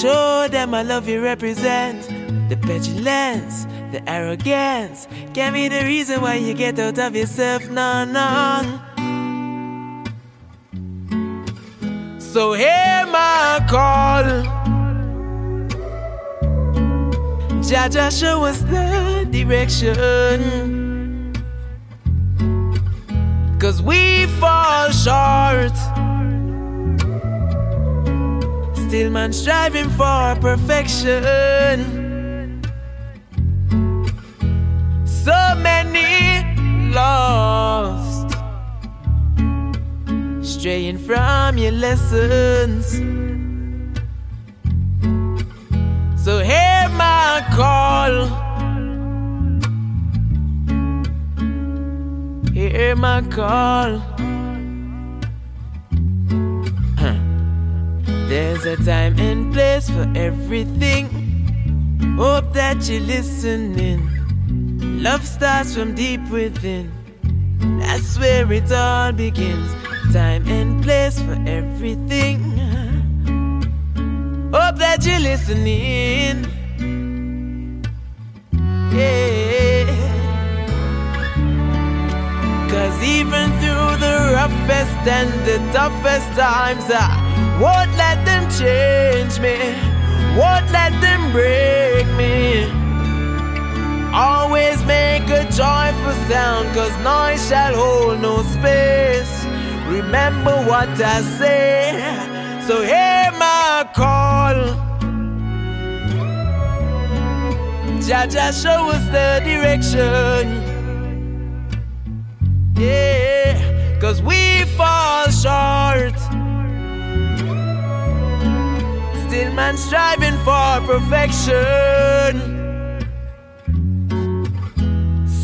Show them I love you represent. The petulance, the arrogance can be the reason why you get out of yourself. No, no. So hear my call. Jah Jah, show us the direction. Cause we fall short. Still, man, striving for perfection. So many lost, straying from your lessons. So, hear my call. Hear my call. Huh. There's a time and place for everything. Hope that you're listening. Love starts from deep within. That's where it all begins. Time and place for everything. Hope that you're listening. Yeah. Cause even through the roughest and the toughest times, I won't let them change me, won't let them break me. Always make a joyful sound, cause noise shall hold no space. Remember what I say, so hear my call. Jah Jah, show us the direction. Yeah, cause we fall short. Still, man, striving for perfection.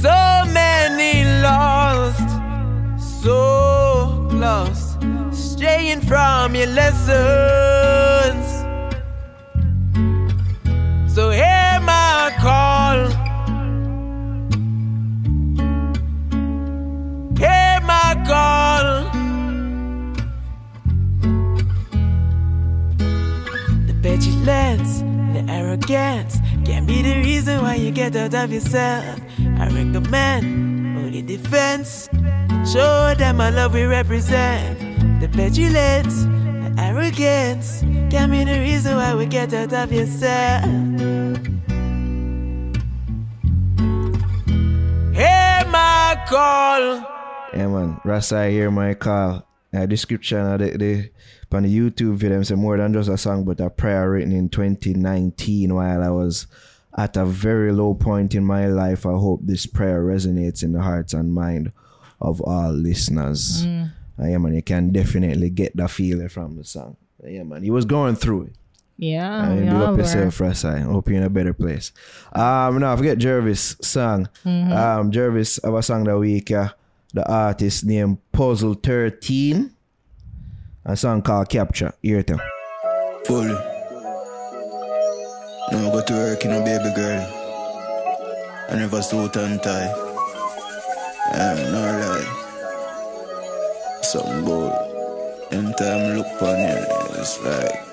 So many lost, so lost, straying from your lessons. So hear my call. Hear my call. The petulance. the arrogance can be the reason why you get out of yourself. I recommend only defense. Show them my love we represent. The petulance, the arrogance can be the reason why we get out of yourself. Hear my call. Yeah, man. Rasa hear my call. Uh, description of the, the on the YouTube video, say more than just a song, but a prayer written in 2019 while I was at a very low point in my life. I hope this prayer resonates in the hearts and mind of all listeners. Uh, yeah, man, you can definitely get the feeling from the song. Yeah, man, he was going through it. Yeah, we big all up were. yourself, Ras-I. Hope you're in a better place. Um, now forget Jervis song. Um, Jervis have a song that week. Uh, the artist named Puzzle Thirteen. A song called Capture. Hear it. Fully. Now I go to work, you know, baby girl. I never suit and tie. I'm not lie. Something boy. Look on you, it's like.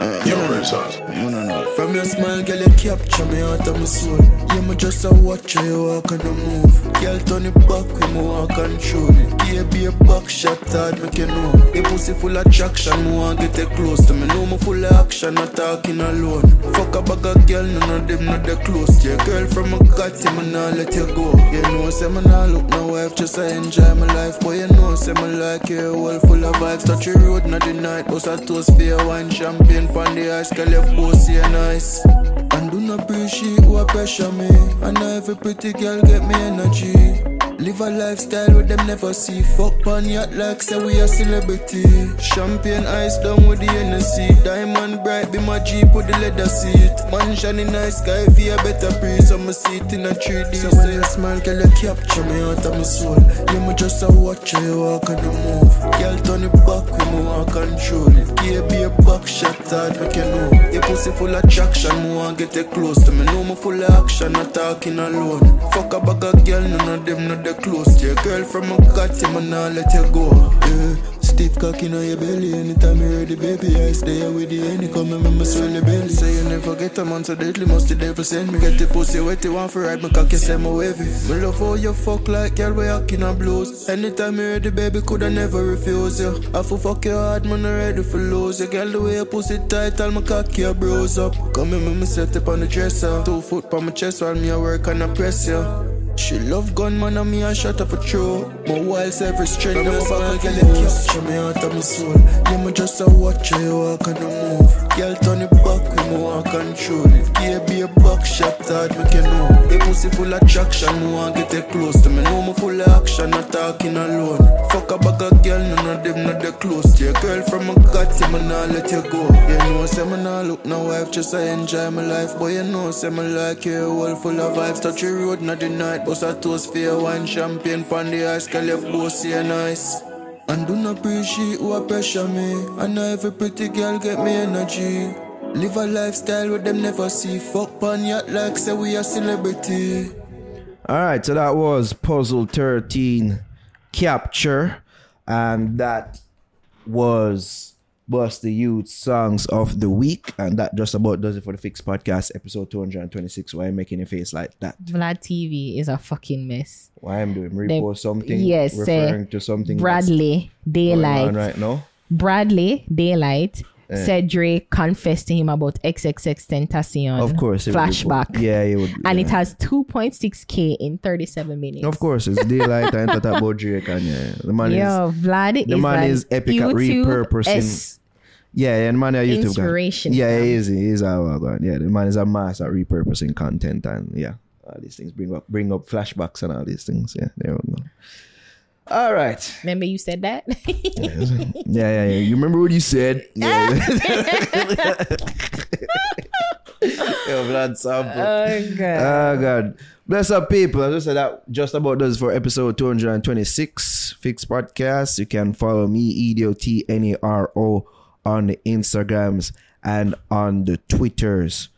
Uh, Yo, no, no, Renaissance. no, no, no. From your smile, girl, you capture me out of my soul. Yeah, me just a watch how you walk and a move. Girl, turn it back when me walk and show it. Baby, a back shot hard, make you know. Your pussy full of traction, me want get it close to me. Know me full of action, not talking alone. Fuck a bag of girl, none of them not that close. Yeah, girl from a got you, me nah let you go. You know, say me nah look no wife, just I enjoy my life. Boy, you know, say me like you, all full of vibes. Touch your road, not the night, bust a toast for your wine, champagne pon the ice, girl, your pussy nice. And do not appreciate who pressure me. And now every pretty girl get me energy. Live a lifestyle where them never see. Fuck pon yacht like say we a celebrity. Champagne ice down with the Hennessy. Diamond bright be my Jeep with the leather seat. Mansion in nice sky for a better breeze. I'm a seat in a 3D. So when you smile, girl, you capture me out of my soul. You me just a watch you walk and a move. Girl, turn it back when me want control. Give be a back shot hard, make you know. Your pussy full of traction, me want get it close to me. Know me full of action, not talking alone. Fuck a bag of girl, none of them not that close. to your girl from a cat, me nah let you go. Yeah. Stiff cock in your belly anytime you ready, baby. I stay here with you any come and remember swell the belly. Say you never get a man so deadly, must the devil send me. Get the pussy wet, you want for ride, me cocky say me wavy. Me love how you fuck like girl, we acting a blues. Anytime you ready, baby, coulda never refuse you. I for fuck you hard, man, I ready for lose you. Girl, the way your pussy tight, all my cocky a bruise up. Come here, me, set up on the dresser. Two foot on my chest while me a work and I press you. She love gun man and me a shot up a throw My wild self restraint your smile girl you capture me out of my soul me just a watch you walk and a move. Girl turn it back me want control it Give be a back shot hard make you know. Your pussy full of traction me want get it close to me. Know me full of action not talking alone. Fuck a bag of girl none of them not that close. To your girl from a got you me nah let you go. You know say me nah look no wife just I enjoy my life. Boy you know say me like you all full of vibes. Touch your road not the night Bust a toast for your wine. Champagne pon the ice Girl your pussy nice. And do not appreciate who pressure me. And now every pretty girl get me energy. Live a lifestyle where them never see. Fuck pon yacht like say we a celebrity. All right, so that was Puzzle 13 Capture, and that was Buss Di Utes Songs of the Week, and that just about does it for the Fix Podcast, episode 226. Why I'm making a face like that? Vlad TV is a fucking mess. Why I'm doing repost something, yes, uh, referring to something Bradley Daylight. right now. Bradley Daylight Eh. said Drake confessed to him about XXXTentacion. Of course, it would- flashback. yeah, it would. and yeah. it has 2.6k in 37 minutes. Of course, it's daylight and talk about Drake and yeah, the man is Yo, Vlad the is man like is epic at YouTube repurposing. S- Yeah, yeah, the man a YouTube guy. Yeah, he is. He is our guy. Yeah, the man is a master at repurposing content and yeah, all these things bring up bring up flashbacks and all these things. Yeah, there we go. All right. Remember you said that? Yeah, yeah, yeah. You remember what you said? Yeah. Yo, blood sample. oh god. Oh God. Bless up people. As I said that just about does for episode 226 Fix Podcast. You can follow me, E E-D-O-T-N-A-R-O on the Instagrams and on the Twitters.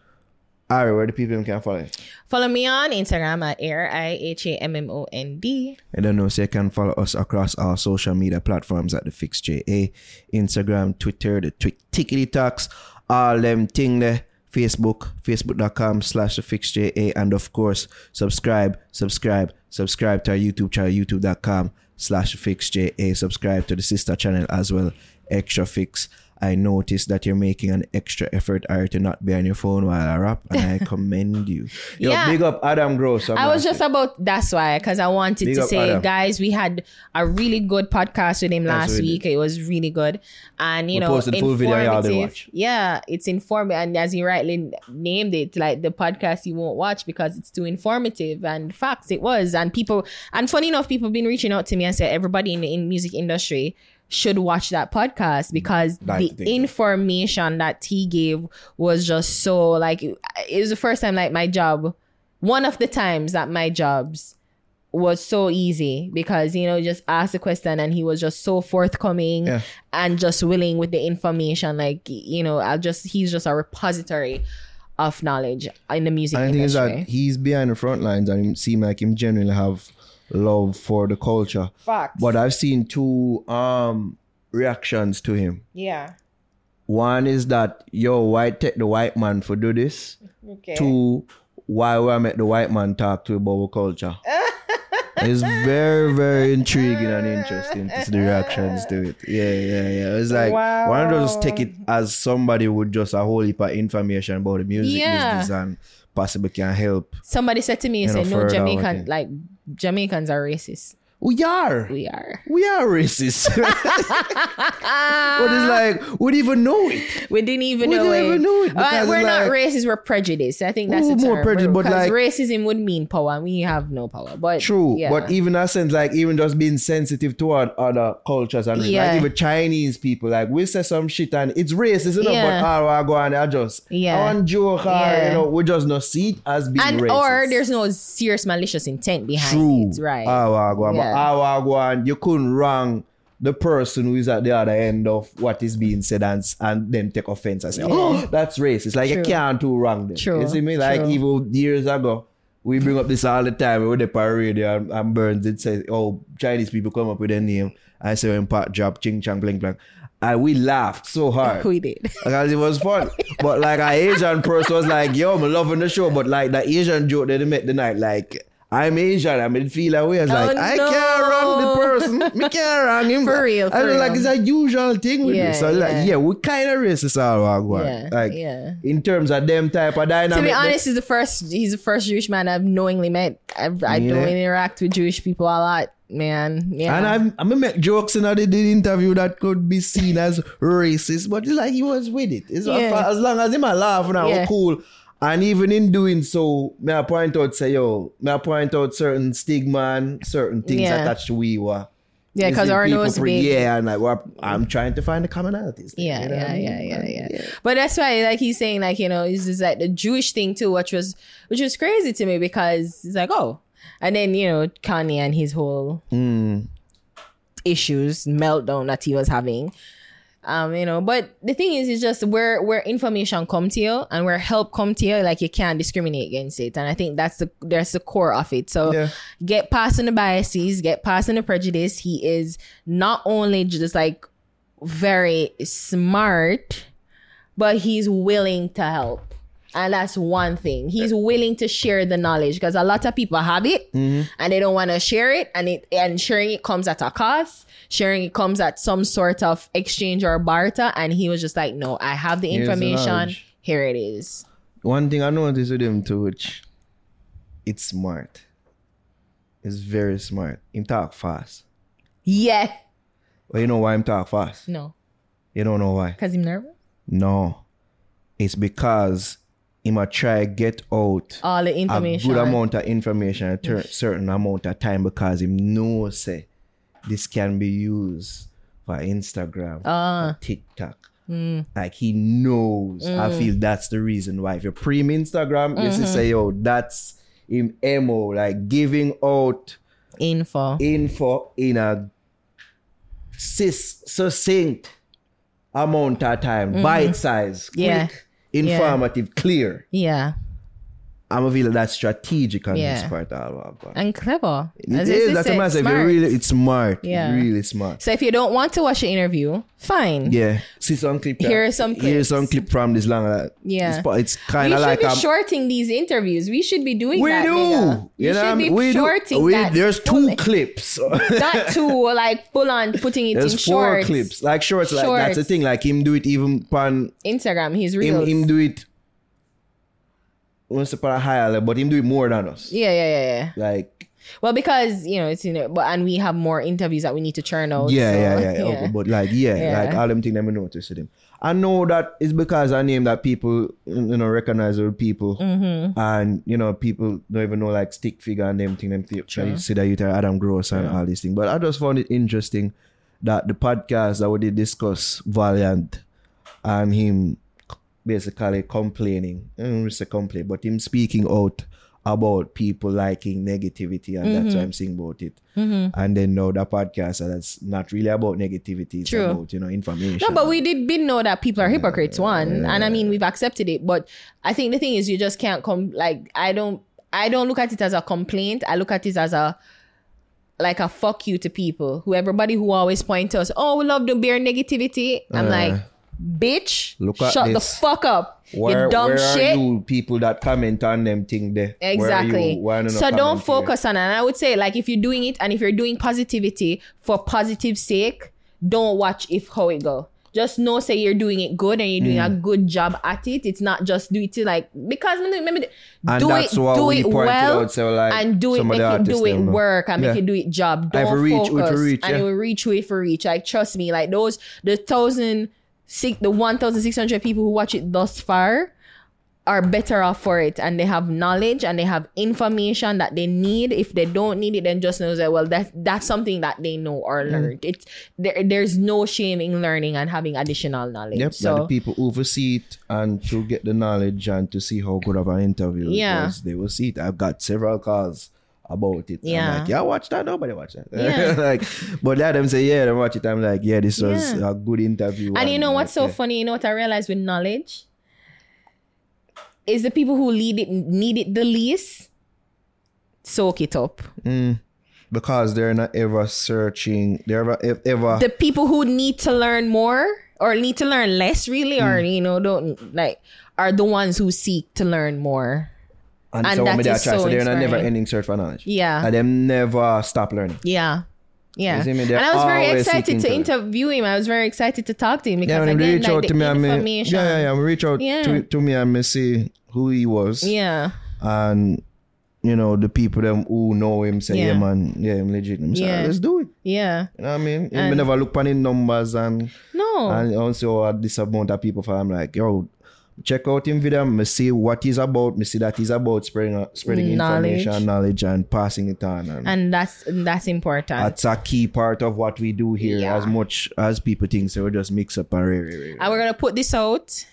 Alright, where the people can follow you? Follow me on Instagram at air i h a m m o n d. I don't know, so you can follow us across our social media platforms at the Fix JA, Instagram, Twitter, the Twi- Tickety Talks, all them thing there. Facebook, facebook.com slash the fix JA, and of course, subscribe, subscribe, subscribe to our YouTube channel, youtube.com slash fix JA. Subscribe to the sister channel as well, Extra Fix. I noticed that you're making an extra effort, Ari, to not be on your phone while I rap, and I commend you. Yo, Yeah. big up Adam Gross. I was just about that's why because I wanted Big to say, Adam. guys, we had a really good podcast with him last we week. It was really good, and you We know, posted full video, y'all did informative. watch. Yeah, it's informative, and as you rightly named it, like the podcast you won't watch because it's too informative and facts. It was, and people, and funny enough, people have been reaching out to me and said everybody in the in music industry should watch that podcast because the to think so. information that he gave was just so like it was the first time like my job one of the times that my jobs was so easy because you know just ask a question and he was just so forthcoming Yeah. and just willing with the information like you know i'll just he's just a repository of knowledge in the music And the thing is industry that he's behind the front lines and seem like him genuinely have love for the culture. Facts. But I've seen two um reactions to him. yeah One is that yo, why take the white man for do this? okay Two, why would I make the white man talk to about our culture? it's very, very intriguing and interesting to see the reactions to it. Yeah, yeah, yeah. It's like why don't you just take it as somebody would just a whole heap of information about the music Yeah. business and possibly can help. somebody said to me and You know, said no further with jamaican like jamaicans are racist We are. we are We are racist. but it's like, we didn't even know it. We didn't even We know didn't it. even know it Uh, we're not like- racist. We're prejudiced. I think that's the more term. prejudice, but like- racism would mean power, and we have no power. But True. yeah. But even that sense, like even just being sensitive toward other cultures and Yeah. like even Chinese people, like we say some shit and it's racist, you know, Yeah. but oh, I go and I just Yeah. I want joke Yeah. you know, we just not see it as being and racist. or there's no serious malicious intent behind True. it, right? I go on. Yeah. I go on, you couldn't wrong the person who is at the other end of what is being said and, and then take offense and say, oh, that's racist. Like, you can't do wrong them. True. You see me? Like, True. even years ago, we bring up this all the time. We were there on radio and, and Burns did say, oh, Chinese people come up with a name. I say, when Pat drop, ching, chang, bling, blang. And we laughed so hard. we did. Because it was fun. but like an Asian person was like, yo, I'm loving the show. But like that Asian joke that they make the night, like, I'm Asian. I mean, feel that way. I was like, Oh, I no. can't wrong the person. Me can't wrong him. For real, I for was like, it's a usual thing with Yeah, me. So like, yeah. yeah, we kind of racist all our one. Yeah, Like, yeah. in terms of them type of dynamic. to be honest, he's the first. He's the first Jewish man I've knowingly met. I, I Yeah. don't interact with Jewish people a lot, man. Yeah. And I'm, I'm gonna make jokes in the, interview that could be seen as racist, but it's like he was with it. It's Yeah. as long as him laugh Yeah. yeah. cool. And even in doing so, may I point out say yo, may I point out certain stigma and certain things Yeah. attached to we were. yeah, because our nose big. Yeah, and like I'm trying to find the commonalities. there, Yeah, you know yeah, I mean? yeah, yeah, yeah, But that's why, like he's saying, like you know, it's just like the Jewish thing too, which was which was crazy to me because it's like, oh, and then you know Kanye and his whole Mm. issues meltdown that he was having. Um, you know, but the thing is, is just where where information come to you and where help come to you, like you can't discriminate against it, and I think that's the that's the core of it. So Yeah. get past the biases, get past the prejudice. He is not only just like very smart, but he's willing to help. And that's one thing. He's willing to share the knowledge because a lot of people have it and they don't want to share it. And it and sharing it comes at a cost. Sharing it comes at some sort of exchange or barter. And he was just like, no, I have the information. Here it is. One thing I noticed with him too, which it's smart. It's very smart. Him talk fast. Yeah. Well, you know why him talk fast? No. You don't know why? Because he's nervous. No. It's because he might try get out All the a information. good amount of information at a certain amount of time because him knows say this can be used for Instagram, Ah. for TikTok. Mm. Like he knows. I feel that's the reason why. If you pre Instagram, you Mm-hmm. see say, yo, that's him MO, like giving out Info. info in a sus- succinct amount of time, bite size, Mm-hmm. Yeah. quick, informative, clear. Yeah. I'm a feel that that's strategic on Yeah. his part. And clever. It As is. That's a massive. Smart. really, it's smart. Yeah. Really smart. So if you don't want to watch the interview, fine. Yeah. See some clip. Uh, here are some Here's some clips. clip from this long. That Yeah. It's, it's We kind of should like be a, shorting these interviews. We should be doing we that. do. nigga. You We know, should be we do. We, that. there's two clips. That too, like full on putting it in There's four shorts. clips, like shorts. Like that's the thing. Like him do it even pan Instagram, he's him, real. him do it. Once upon a higher level, but him doing more than us. yeah, yeah, yeah, yeah. Like Well, because you know it's you know, but and we have more interviews that we need to churn out. yeah, so, yeah, yeah, yeah. Okay, but like yeah, Yeah. like all them things that me notice with him. I know that it's because I name that people you know recognize with people, Mm-hmm. and you know people don't even know like stick figure and them thing them th- True. see that you tell Adam Gross and all these things. But I just found it interesting that the podcast that we did discuss Valiant and him basically complaining. I don't want to say complain, but him speaking out about people liking negativity, and that's Mm-hmm. why I'm saying about it. And then now the podcast that's not really about negativity; it's True. about you know information. No, but we did been know that people are hypocrites. One, and I mean we've accepted it, but I think the thing is you just can't come. Like I don't, I don't look at it as a complaint. I look at it as a like a fuck you to people who everybody who always point to us. Oh, we love the bare negativity. I'm Uh, like, bitch, look at shut the fuck up, where, you dumb where shit. are you people that comment on them thing there? Exactly. you? So don't here? focus on it. And I would say, like, if you're doing it and if you're doing positivity for positive sake, don't watch if how it go. Just know, say you're doing it good and you're doing a Mm. good job at it. It's not just do it to like because remember, And do it, do it well, out, so, like, and do it, make it, do it work and make it do it job. Don't we reach, focus, reach, and yeah. it will reach way for reach. Like trust me, like those the thousand six, the one thousand six hundred people who watch it thus far are better off for it and they have knowledge and they have information that they need if they don't need it then just know that well that that's something that they know or Mm. learned it's there, there's no shame in learning and having additional knowledge Yep, so the people who oversee it and to get the knowledge and to see how good of an interview Yeah. it was, they will see it. I've got several calls about it. I'm Yeah. like, yeah, watch that. Nobody watch that. Yeah. like, but let them say, yeah, they watch it. I'm like, yeah, this was Yeah. a good interview. and you know what's so yeah. funny you know what i realized with knowledge is the people who lead it need it the least soak it up Because they're not ever searching. They're ever, ev- ever the people who need to learn more or need to learn less really or Mm. you know don't like are the ones who seek to learn more and, and so when they try, so they're in a never ending search for knowledge. Yeah. And them never stop learning. Yeah. Yeah. You see me? And I was very excited to to interview him. I was very excited to talk to him because Yeah, again, reach like out to me and me, yeah, yeah, yeah, we reach out Yeah. to, to me and me see who he was. Yeah. and you know the people them who know him say, yeah, Yeah. man, yeah, I'm legit. I'm Yeah. let's do it. Yeah. You know what I mean? And, And- never look on the numbers and No. and also uh, this amount of people for I'm like, yo, check out him video, me see what he's about, me see that he's about spreading spreading Knowledge. information, knowledge and passing it on. And, and that's that's important. that's a key part of what we do here, Yeah. as much as people think. So we just mix up and re- and we're gonna put this out.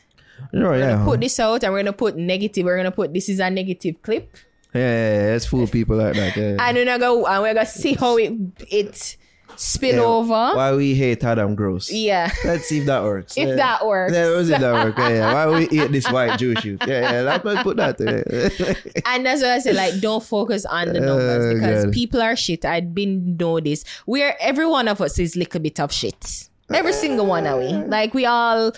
Oh, We're yeah. gonna put this out and we're gonna put negative. We're gonna put this is a negative clip. yeah, yeah, yeah, let's fool people like that. Yeah. And we're gonna go and we're gonna see how it it spill Yeah, over. Why we hate Adam Gross. Yeah. Let's see if that works. If Yeah. that works. Yeah, let's see if that works. Yeah, yeah. Why we eat this white Jewish youth? Yeah, yeah. Let's let's put that there. And that's why I say, like, don't focus on the numbers Oh, because God. people are shit. I've been know this. We're every one of us is little bit of shit. Every single one of we. Like we all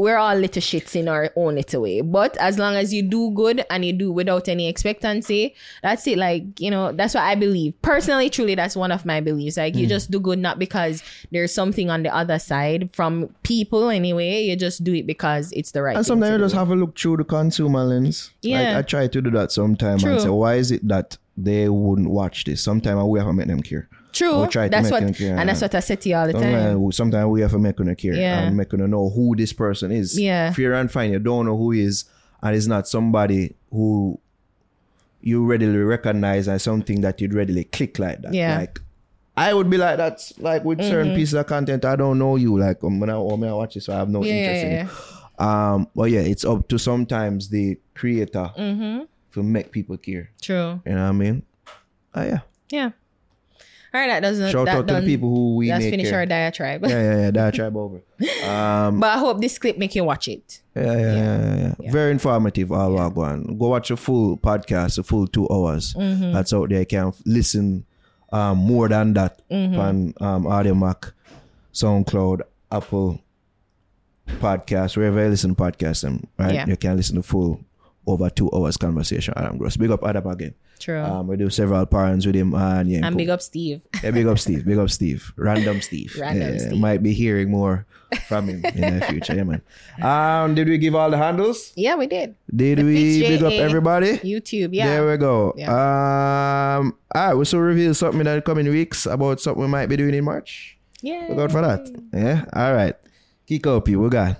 we're all little shits in our own little way. But as long as you do good and you do without any expectancy, that's it. Like, you know, that's what I believe. Personally, truly, that's one of my beliefs. Like Hmm. you just do good not because there's something on the other side from people anyway. You just do it because it's the right and sometimes you do. just have a look through the consumer lens. Yeah. Like, I try to do that sometimes and say, why is it that they wouldn't watch this? Sometimes we have to make them care. True. We'll try to That's make what care. and that's what I said to you all the time. Sometimes, sometimes we have to make them care Yeah. and make them know who this person is. Yeah. Fear and find you don't know who he is and it's not somebody who you readily recognize as something that you'd readily click like that. Yeah. Like I would be like that, like with Mm-hmm. certain pieces of content. I don't know you. Like um, when I, when I watch it, so I have no Yeah, interest yeah, in it. Um, but yeah, it's up to sometimes the creator Mm-hmm. to make people care. True. You know what I mean? Oh yeah. Yeah. All right, that doesn't. Shout that out to done, the people who we Let's make finish our diatribe. yeah, yeah, yeah. That tribe over. Um, but I hope this clip make you watch it. yeah, yeah, yeah, yeah, yeah. Very informative. All yeah. go on. Go watch a full podcast, a full two hours. Mm-hmm. That's out there. You can listen um, more than that Mm-hmm. on um, Audiomack, SoundCloud, Apple Podcast, wherever you listen to podcasts, them, right? Yeah. You can listen to full over two hours conversation. Adam Gross. Big up Adam again. True. Um, we do several parents with him and yeah. and big up Steve. Yeah, big up Steve. Big up Steve. Random Steve. Random yeah, Steve. Might be hearing more from him in the future. Yeah, man. Um, did we give all the handles? yeah, we did. Did The we big up everybody? YouTube. Yeah. There we go. Um, all right, we still reveal something in the coming weeks about something we might be doing in March. yeah. Look out for that. Yeah. All right. Kick up, you. We got.